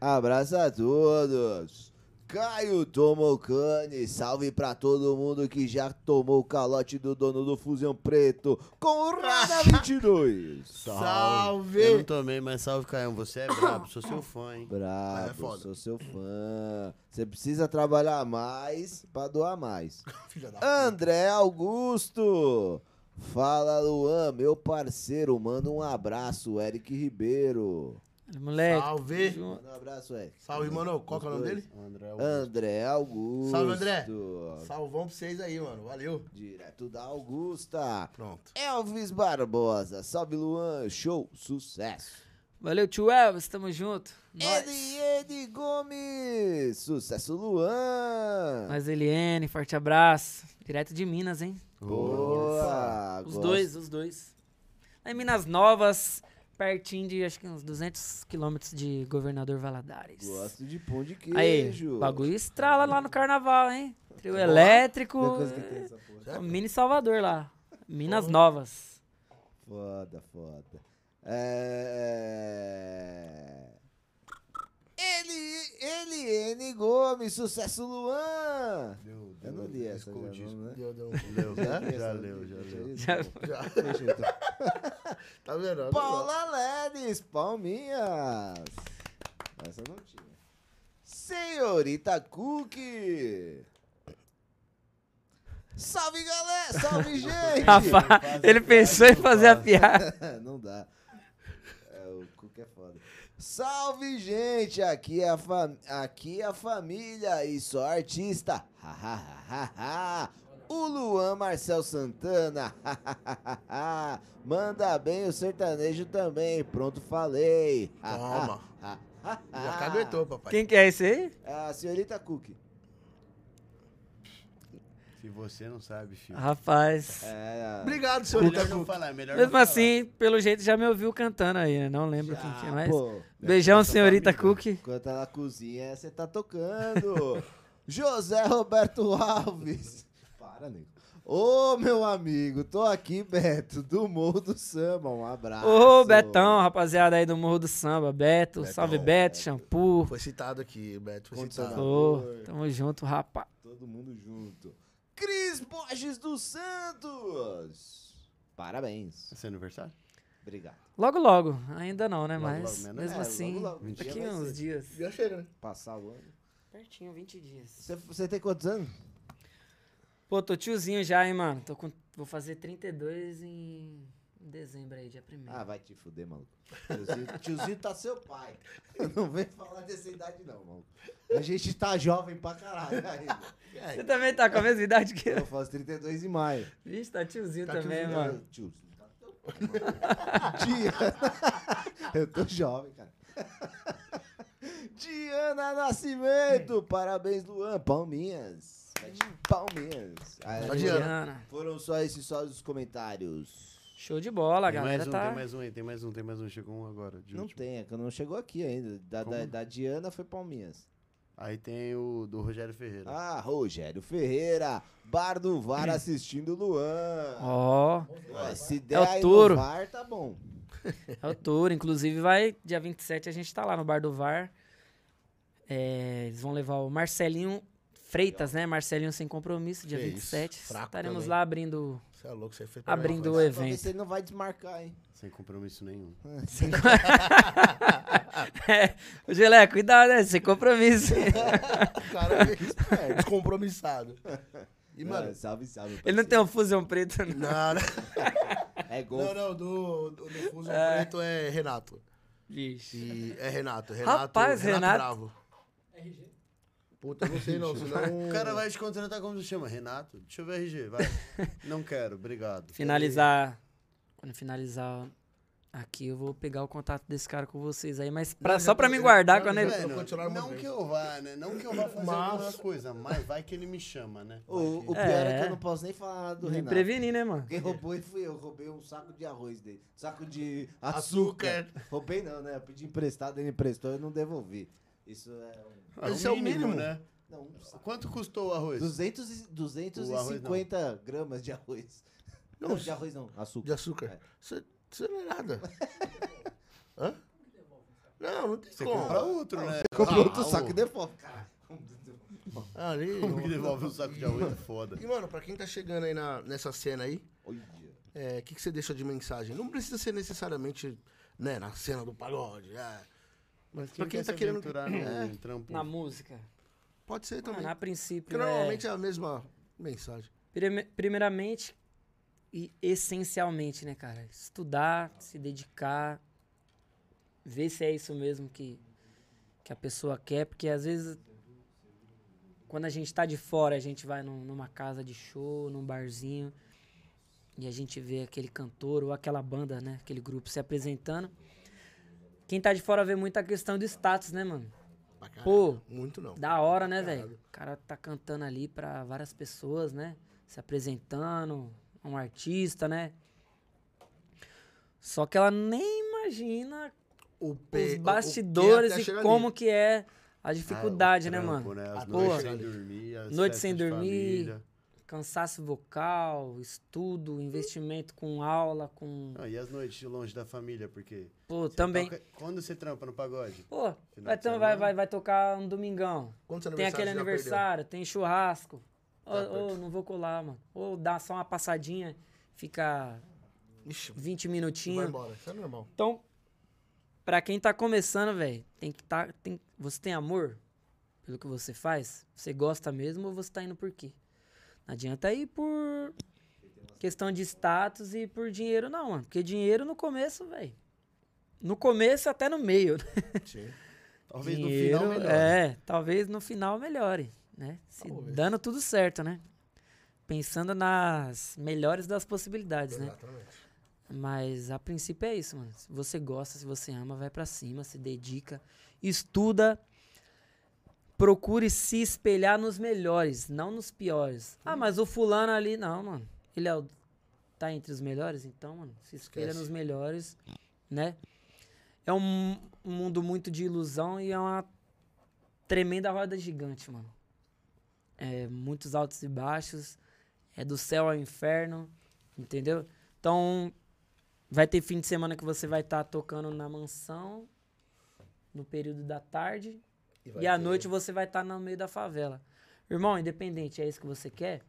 Abraço a todos. Caio Tomocani, salve pra todo mundo que já tomou o calote do dono do Fusão Preto com o Rada 22. Salve! Eu não tomei, mas salve, Caio. Você é brabo, sou seu fã, hein? Mas é Brabo, foda. sou seu fã. Você precisa trabalhar mais pra doar mais. Filha da André Augusto. Fala, Luan, meu parceiro. Manda um abraço, Eric Ribeiro. Moleque. Salve! Manda um abraço, Eric. Salve, mano. Qual que é o nome dele? André Augusto. André Augusto. Salve, André. Salvão pra vocês aí, mano. Valeu. Direto da Augusta. Pronto. Elvis Barbosa. Salve, Luan. Show. Sucesso. Valeu, tio Elvis, tamo junto. Eliane Gomes! Sucesso, Luan! Nós, Eliane, forte abraço. Direto de Minas, hein? Boa! Os gosto. dois, os dois. Lá em Minas Novas, pertinho de acho que uns 200 quilômetros de Governador Valadares. Gosto de pão de Aí, queijo. bagulho estrala lá no carnaval, hein? Trio elétrico. É, Mini Salvador lá. Minas Novas. Foda, foda. É... Eli, Eliane Gomes, sucesso Luan! Deu, Eu não li essa já, não, né? Deu, deu. Leu, Já Já essa, leu, já leu. Já- então. Já. Deixa então. Tá vendo? Paula Ledes, palminhas. Essa não tinha. Senhorita Cook. Salve, galera. Salve, gente. Rapaz, ele pensou em fazer a piada. não dá. É, o Cook é foda. Salve, gente. Aqui é a, fam... Aqui é a família e só artista. O Luan Marcel Santana. Manda bem o sertanejo também. Pronto, falei. Toma. Já caguetou, papai. Quem que é esse aí? É a senhorita Cook. Se você não sabe, filho. Rapaz. É, Obrigado, senhorita Melhor não Cook. falar, melhor Mesmo não falar. assim, pelo jeito já me ouviu cantando aí, né? Não lembro quem que é mais. pô, Beijão, senhorita. Cook. enquanto ela cozinha, você tá tocando. José Roberto Alves. Para, nego. Ô, meu amigo, tô aqui, Beto, do Morro do Samba. Um abraço. Ô, Betão, rapaziada aí do Morro do Samba. Beto, Betão, salve Beto, shampoo. Foi citado aqui, Beto. Foi citado. Tamo junto, rapaz. Todo mundo junto. Cris Borges dos Santos. Parabéns. É seu aniversário? Obrigado. Logo, logo. Ainda não, né? Logo, Mas logo, mesmo É, assim, logo, logo. Daqui uns ser. dias. Já chega, né? Passar o ano. Pertinho, 20 dias. Você, tem quantos anos? Pô, tô tiozinho já, hein, mano. Tô com... Vou fazer 32 em em dezembro aí, dia 1 Ah, vai te fuder, maluco. Tiozinho, tiozinho tá seu pai. Não vem falar dessa idade, não, maluco. A gente tá jovem pra caralho ainda. Você também tá com a mesma idade que eu? Eu faço 32 em maio. Vixe, tá tiozinho Tá também, tiozinho, mano. Tiozinho tá teu pai, mano. Dia. Eu tô jovem, cara. Diana Nascimento, parabéns, Luan. Palminhas. Palminhas. Ó, Diana. Diana. Foram só esses só os comentários. Show de bola, Tem galera mais um, tá. tem mais um aí, tem mais um, tem mais um. Chegou um agora. de Não último. tem, é que não chegou aqui ainda. Da, da, da Diana foi Palminhas. Aí tem o do Rogério Ferreira. Ah, Rogério Ferreira, Bar do VAR assistindo o Luan. Ó, Ó, Se der É o aí touro. no VAR, tá bom. é o touro. Inclusive, vai, dia 27, a gente tá lá no Bar do VAR. É, eles vão levar o Marcelinho Freitas, né? Marcelinho sem compromisso, dia Que isso, 27. fraco Estaremos também. lá abrindo. Você é louco, você fez pra Abrindo o evento. ele não vai desmarcar, hein? Sem compromisso nenhum. Sem... é, Gelé, cuidado, né? Sem compromisso. O cara é descompromissado. E, mano, salve, salve. Ele não tem um fusão preto, não. não, não, É gol. não, não, do, do, do Fuso É. Preto é Renato. Vixe. E é Renato, Renato. Rapaz, Renato. Bravo. Puta, não sei não, senão... O cara vai te contratar como se chama? Renato? Deixa eu ver RG, vai. Não quero, obrigado. Finalizar. Quando finalizar aqui, eu vou pegar o contato desse cara com vocês aí, mas pra- Não, só pra me guardar quando ele. não vez. que eu vá, né? Não que eu vá fazer Mas- alguma coisa, mas vai que ele me chama, né? O, o É. pior é. que eu não posso nem falar do Me Renato. prevenir, né, mano? Quem roubou ele fui eu. Roubei um saco de arroz dele. Saco de açúcar. Roubei não, né? Eu pedi emprestado, ele emprestou e eu não devolvi. Isso é um... Mas isso é o mínimo. Não, um saco. Quanto custou o arroz? 200, e- 250 gramas de arroz. Não, de arroz não, açúcar. De açúcar. É. Isso isso não é nada. Hã? Não, não tem Você como. compra outro, né? Comprou outro Ah, saco ô. e devolve. Cara, Ali. Como que devolve um saco de arroz é foda. E, mano, pra quem tá chegando aí na, nessa cena aí, olha. o que, que você deixa de mensagem? Não precisa ser necessariamente, né, na cena do pagode. é. Mas Pra quem quer tá se querendo- aventurar no É. trampo? Na música. Pode ser também. Mano, a princípio. Porque é- normalmente é a mesma mensagem. Prime- Primeiramente e essencialmente, né, cara? Estudar, se dedicar, ver se é isso mesmo que, que a pessoa quer, porque às vezes quando a gente tá de fora, a gente vai num- numa casa de show, num barzinho, e a gente vê aquele cantor ou aquela banda, né, aquele grupo se apresentando. Quem tá de fora vê muito a questão do status, né, mano? Caralho. Pô, Muito não. Da hora, né, velho? O cara tá cantando ali pra várias pessoas, né? Se apresentando, um artista, né? Só que ela nem imagina os pe- o- o- bastidores e como ali. que é a dificuldade, Ah, o né, trampo, mano? Né? As noites sem dormir, as Noite sem dormir. família. Cansaço vocal, estudo, investimento com aula, com. Ah, e as noites de longe da família, porque... Pô, você também. toca- Quando você trampa no pagode? Pô, vai, vai, vai, vai tocar um domingão. Quantos Tem aquele aniversário, tem churrasco. Ô, ô, perdeu. não vou colar, mano. Ou dá só uma passadinha, fica? Ixi, 20 vai minutinhos. embora. Isso é normal. Então, pra quem tá começando, velho, tem que tá. Tem, você tem amor pelo que você faz? Você gosta mesmo ou você tá indo por quê? Não adianta ir por questão de status e por dinheiro, não, mano. Porque dinheiro no começo, velho. No começo até no meio. né? Talvez Dinheiro, no final melhor. É, talvez no final melhore, né? Se Talvez. dando tudo certo, né? Pensando nas melhores das possibilidades, né? Exatamente. Mas a princípio é isso, mano. Se você gosta, se você ama, vai pra cima, se dedica, estuda, procure se espelhar nos melhores, não nos piores. Ah, mas o fulano ali, não, mano. Ele é o, tá entre os melhores, então, mano, se espelha Esquece. nos melhores, né? É um, um mundo muito de ilusão e é uma tremenda roda gigante, mano. É muitos altos e baixos, é do céu ao inferno, entendeu? Então, vai ter fim de semana que você vai estar tocando na mansão no período da tarde e à ter- noite você vai estar no meio da favela. Irmão, independente, é isso que você quer?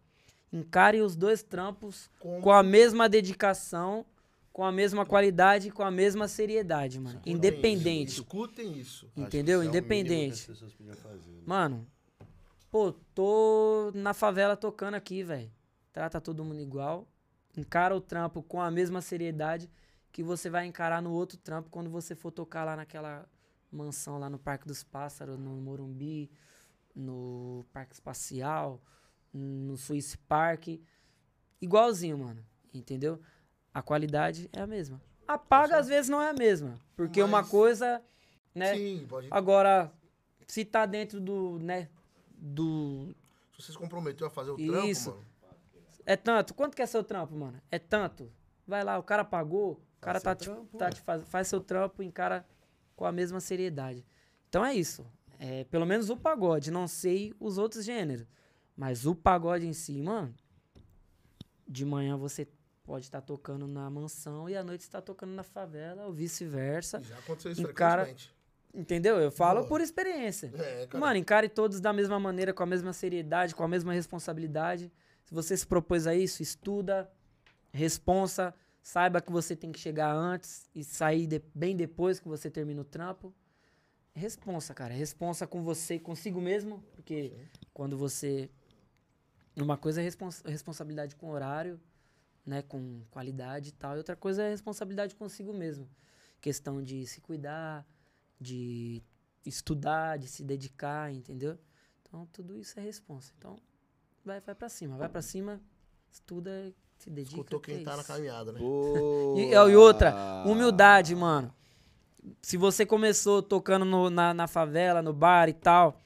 Encare os dois trampos Como- com a mesma dedicação, com a mesma qualidade, com a mesma seriedade, mano. Escutem Independente. isso, Escutem isso. Entendeu? é Independente. podiam fazer, né? Mano, pô, tô na favela tocando aqui, velho. Trata todo mundo igual. Encara o trampo com a mesma seriedade que você vai encarar no outro trampo quando você for tocar lá naquela mansão lá no Parque dos Pássaros, no Morumbi, no Parque Espacial, no Swiss Park. Igualzinho, mano. Entendeu? A qualidade é a mesma. A paga às vezes não é a mesma. Porque uma Mas- coisa, né? Sim, pode. Agora, se tá dentro do, né, do... Se você se comprometeu a fazer o Isso. trampo, mano. É tanto. Quanto que é seu trampo, mano? É tanto. Vai lá, o cara pagou, o cara tá, seu te, trampo, tá ué. te faz, faz seu trampo, encara com a mesma seriedade. Então é isso. É, pelo menos o pagode, não sei os outros gêneros. Mas o pagode em si, mano, de manhã você pode estar tocando na mansão e à noite você tá tocando na favela, ou vice-versa. Já aconteceu isso Encara-. Entendeu? Eu falo Boa. por experiência. É, cara. Mano, encare todos da mesma maneira, com a mesma seriedade, com a mesma responsabilidade. Se você se propôs a isso, estuda, responsa, saiba que você tem que chegar antes e sair de- bem depois que você termina o trampo. Responsa, cara. Responsa com você, consigo mesmo, porque quando você. Uma coisa é respons- responsabilidade com horário, né? Com qualidade e tal, e outra coisa é responsabilidade consigo mesmo. Questão de se cuidar, de estudar, de se dedicar, entendeu? Então, tudo isso é responsa. Então, vai, vai pra cima, vai pra cima, estuda, se dedica. Escutou que quem tá na isso. caminhada, né? E, e outra, humildade, mano. Se você começou tocando no- na, na favela, no bar e tal,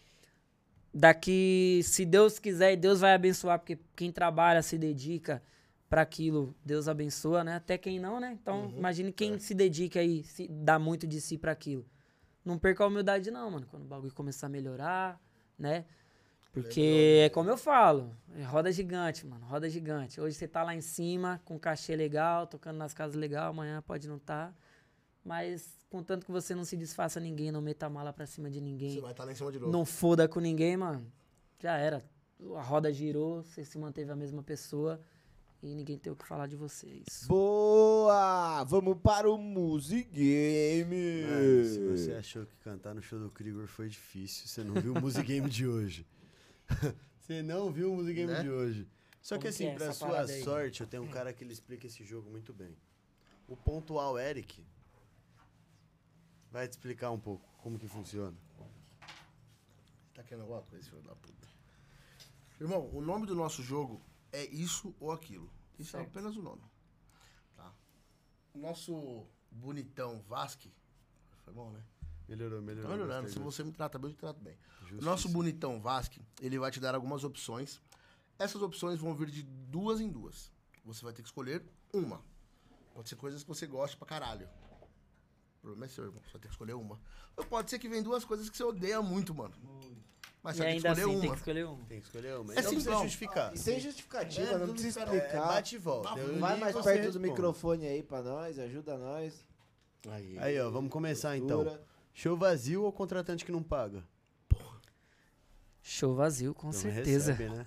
daqui, se Deus quiser, e Deus vai abençoar, porque quem trabalha, se dedica pra aquilo, Deus abençoa, né? Até quem não, né? Então, Uhum, imagine quem é. se dedica aí, se dá muito de si pra aquilo. Não perca a humildade, não, mano. Quando o bagulho começar a melhorar, né? Porque é como eu falo, é roda gigante, mano, roda gigante. Hoje você tá lá em cima, com cachê legal, tocando nas casas legal, amanhã pode não tá. Mas contanto que você não se desfaça ninguém, não meta a mala pra cima de Você ninguém, vai estar lá em cima de novo. não foda com ninguém, mano. Já era. A roda girou, você se manteve a mesma pessoa e ninguém tem o que falar de vocês. Boa! Vamos para o Music Game! Mano, se você achou que cantar no show do Krigor foi difícil, você não viu o Music Game de hoje. você não viu o Music Game Né? de hoje. Só que Como que assim, é pra sua sorte, eu tenho um cara que ele explica esse jogo muito bem. O pontual Eric vai te explicar um pouco como que funciona. Tá querendo alguma coisa, filho da puta. Irmão, o nome do nosso jogo é isso ou aquilo. Isso é Certo. apenas o nome. Tá? O nosso bonitão Vasque, Tá bom, né? Melhorou, Tá melhorou. melhorando. Se você me trata bem, eu te trato bem. O nosso bonitão Vasque, ele vai te dar algumas opções. Essas opções vão vir de duas em duas. Você vai ter que escolher uma. Pode ser coisas que você gosta pra caralho. O problema é seu, irmão. Você vai ter que escolher uma. Ou pode ser que vem duas coisas que você odeia muito, mano. Mas E você vai ter que escolher assim, tem uma. que escolher uma. Tem que escolher uma. É não precisa justificar. E sem justificativa, É, não precisa diferente. É, explicar. bate e volta. Vai, Eu Vai mais perto do microfone aí pra nós, ajuda nós. Aí. Aí, ó, vamos começar então. Show vazio ou contratante que não paga? Show vazio, com Então certeza. recebe, né?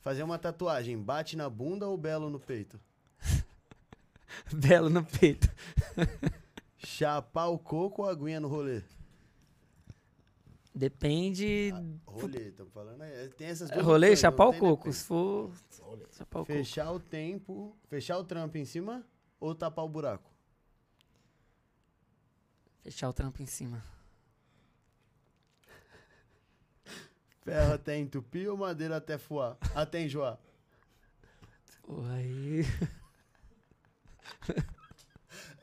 Fazer uma tatuagem, bate na bunda ou belo no peito? Belo no peito. Chapar o coco ou aguinha no rolê? Depende. Rolê, estamos falando aí. Tem essas duas rolê, opções, chapar o coco. Se for. Chapar o coco. Fechar o tempo, fechar o trampo em cima ou tapar o buraco? Fechar o trampo em cima. Ferro até entupir ou madeira até fuar? Até enjoar? Aí.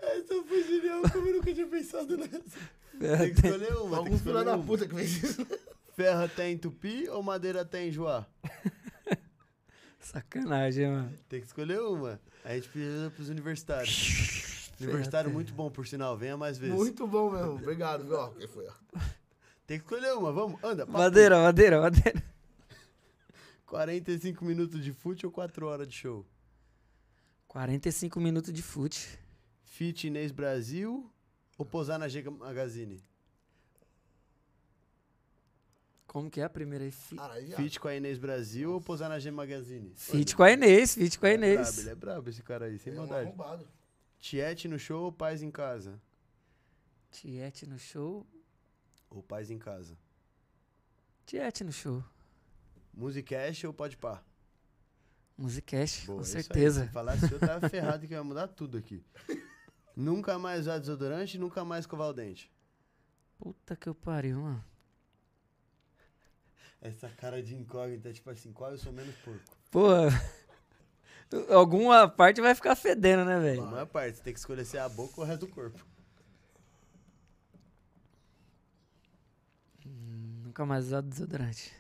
Essa foi genial, como eu nunca tinha pensado nessa. Tem que escolher uma, Algum filho da puta que fez isso. Ferro até entupir ou madeira até enjoar? Sacanagem, mano. Tem que escolher uma. A gente precisa pros universitários. Universitário muito bom, por sinal. Venha mais vezes. Muito bom mesmo. Obrigado, viu? Ó, quem foi? Tem que escolher uma. Vamos, anda. papo. Madeira, madeira, madeira. 45 minutos de fute ou 4 horas de show? 45 minutos de fute. Fit Inês Brasil ou posar na Giga Magazine? Como que é a primeira aí? Fi- Caralho, viado. Fit com a Inês Brasil ou posar na G Magazine? Fit com a Inês, fit com a Ele é brabo, Inês. ele é brabo esse cara aí, sem Ele é um maldade. arrombado. Tiete no show ou paz em casa? Tiete no show. Ou paz em casa? Tiete no show. Musicast ou pode pá? Musicast, Boa, com é certeza. Se falasse eu tava ferrado que vai mudar tudo aqui. nunca mais usar desodorante e nunca mais escovar o dente. Puta que eu pariu, mano. Essa cara de incógnita, tipo assim, qual eu sou menos porco? Porra. Alguma parte vai ficar fedendo, né, velho? A maior parte, você tem que escolher se é a boca ou o resto do corpo. Nunca mais usar desodorante.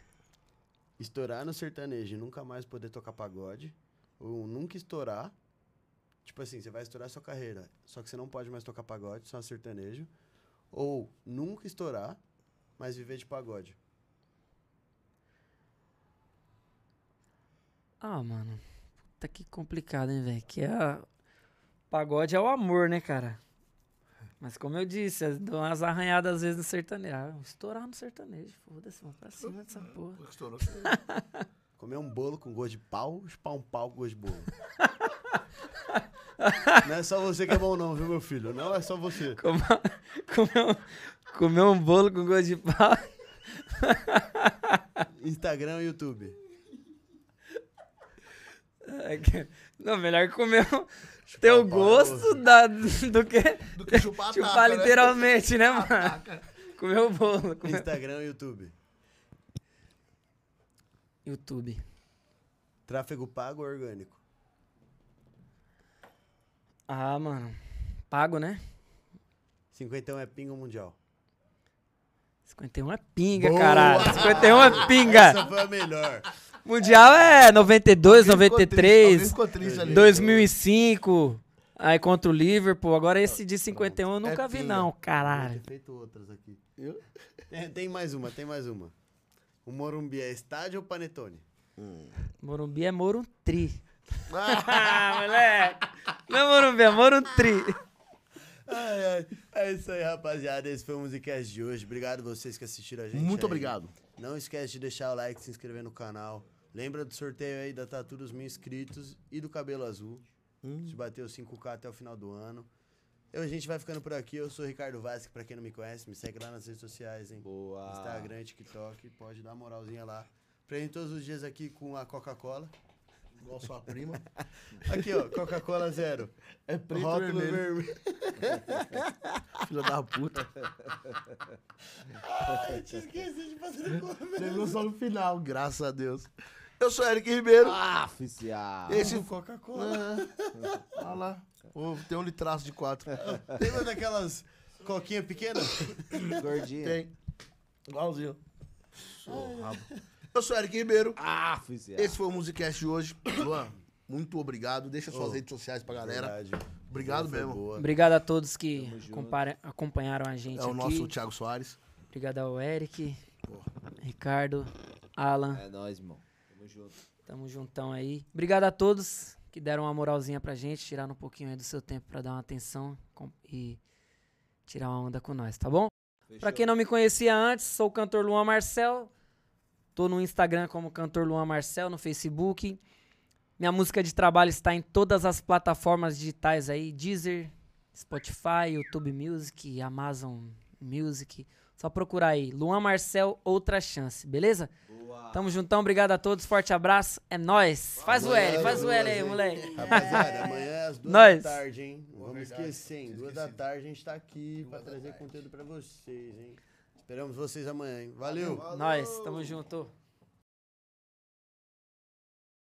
Estourar no sertanejo e nunca mais poder tocar pagode. Ou nunca estourar. Tipo assim, você vai estourar sua carreira, só que você não pode mais tocar pagode, só sertanejo. Ou nunca estourar, mas viver de pagode. Ah, mano. Puta que complicado, hein, velho? Que a... Pagode é o amor, né, cara? Mas como eu disse, eu dou umas arranhadas às vezes no sertanejo. Ah, estourar no sertanejo. Foda-se, vamos pra cima dessa porra. Estourou. Comer um bolo com gosto de pau, chupar um pau com gosto de bolo. não é só você que é bom não, viu, meu filho? Não é só você. Comer, comer, um, comer um bolo com gosto de pau. Instagram e YouTube. É Não, melhor comer o pau, gosto da, do que Do que chupar chupar taca, né? literalmente, né, mano? Comer o bolo. Comer... Instagram e YouTube. YouTube. Tráfego pago ou orgânico? Ah, mano. Pago, né? 51 é pingo mundial. 51 é pinga, Boa! caralho. 51 é pinga. Essa foi a melhor. Mundial é 92, Alguém ficou triste, alguém 93, ficou triste ali. 2005. Aí contra o Liverpool. Agora esse de 51 eu nunca vi, pinga. não, caralho. feito outras aqui. Eu? Tem, tem mais uma, tem mais uma. O Morumbi é estádio ou panetone? Morumbi é Moruntri. Ah, moleque. Não é Morumbi, é Moruntri. Ai, ai. É isso aí, rapaziada. Esse foi o Musicast de hoje. Obrigado vocês que assistiram a gente. Muito aí. obrigado. Não esquece de deixar o like, se inscrever no canal. Lembra do sorteio aí da Tatu dos Mil Inscritos e do Cabelo Azul. Hum. De bater os 5K até o final do ano. Eu, a gente vai ficando por aqui. Eu sou o Ricardo Vasque, pra quem não me conhece. Me segue lá nas redes sociais, hein? Boa. Instagram, TikTok. Pode dar moralzinha lá. Prende todos os dias aqui com a Coca-Cola. Igual sua prima. Aqui, ó. Coca-Cola zero. É preto Rótulo vermelho. vermelho. Filha da puta. Ai, te esqueci de fazer o Chegou só no final, graças a Deus. Eu sou Eric Ribeiro. Ah, oficial. Esse. Coca-Cola. Ah, Olha lá. Ô, tem um litraço de quatro. Lembra daquelas. Coquinha pequena? Gordinho. Tem. Igualzinho. Sou rabo. Eu sou Eric Ribeiro. Ah, fiz Esse foi o Musicast de hoje. Luan, muito obrigado. Deixa suas Ô, redes sociais pra galera. Verdade. Obrigado Foi mesmo. boa. Obrigado a todos que acompanharam a gente É o aqui. nosso Thiago Soares. Obrigado ao Eric, Ricardo, Alan. É nóis, irmão. Junto. Tamo juntão aí. Obrigado a todos que deram uma moralzinha pra gente, tiraram um pouquinho aí do seu tempo pra dar uma atenção e tirar uma onda com nós, tá bom? Fechou. Pra quem não me conhecia antes, sou o cantor Luan Marcel. Tô no Instagram como cantor Luan Marcel, no Facebook. Minha música de trabalho está em todas as plataformas digitais aí, Deezer, Spotify, YouTube Music, Amazon Music. Só procurar aí, Luan Marcel, outra chance, beleza? Boa. Tamo juntão, obrigado a todos, forte abraço, é nóis. Faz o L, faz o L aí, moleque. Rapaziada, amanhã é às duas Nós. da tarde, hein? Não vamos verdade. esquecer, hein? Duas da tarde a gente tá aqui pra trazer conteúdo pra vocês, hein? Esperamos vocês amanhã, hein? Valeu! Nós, tamo junto.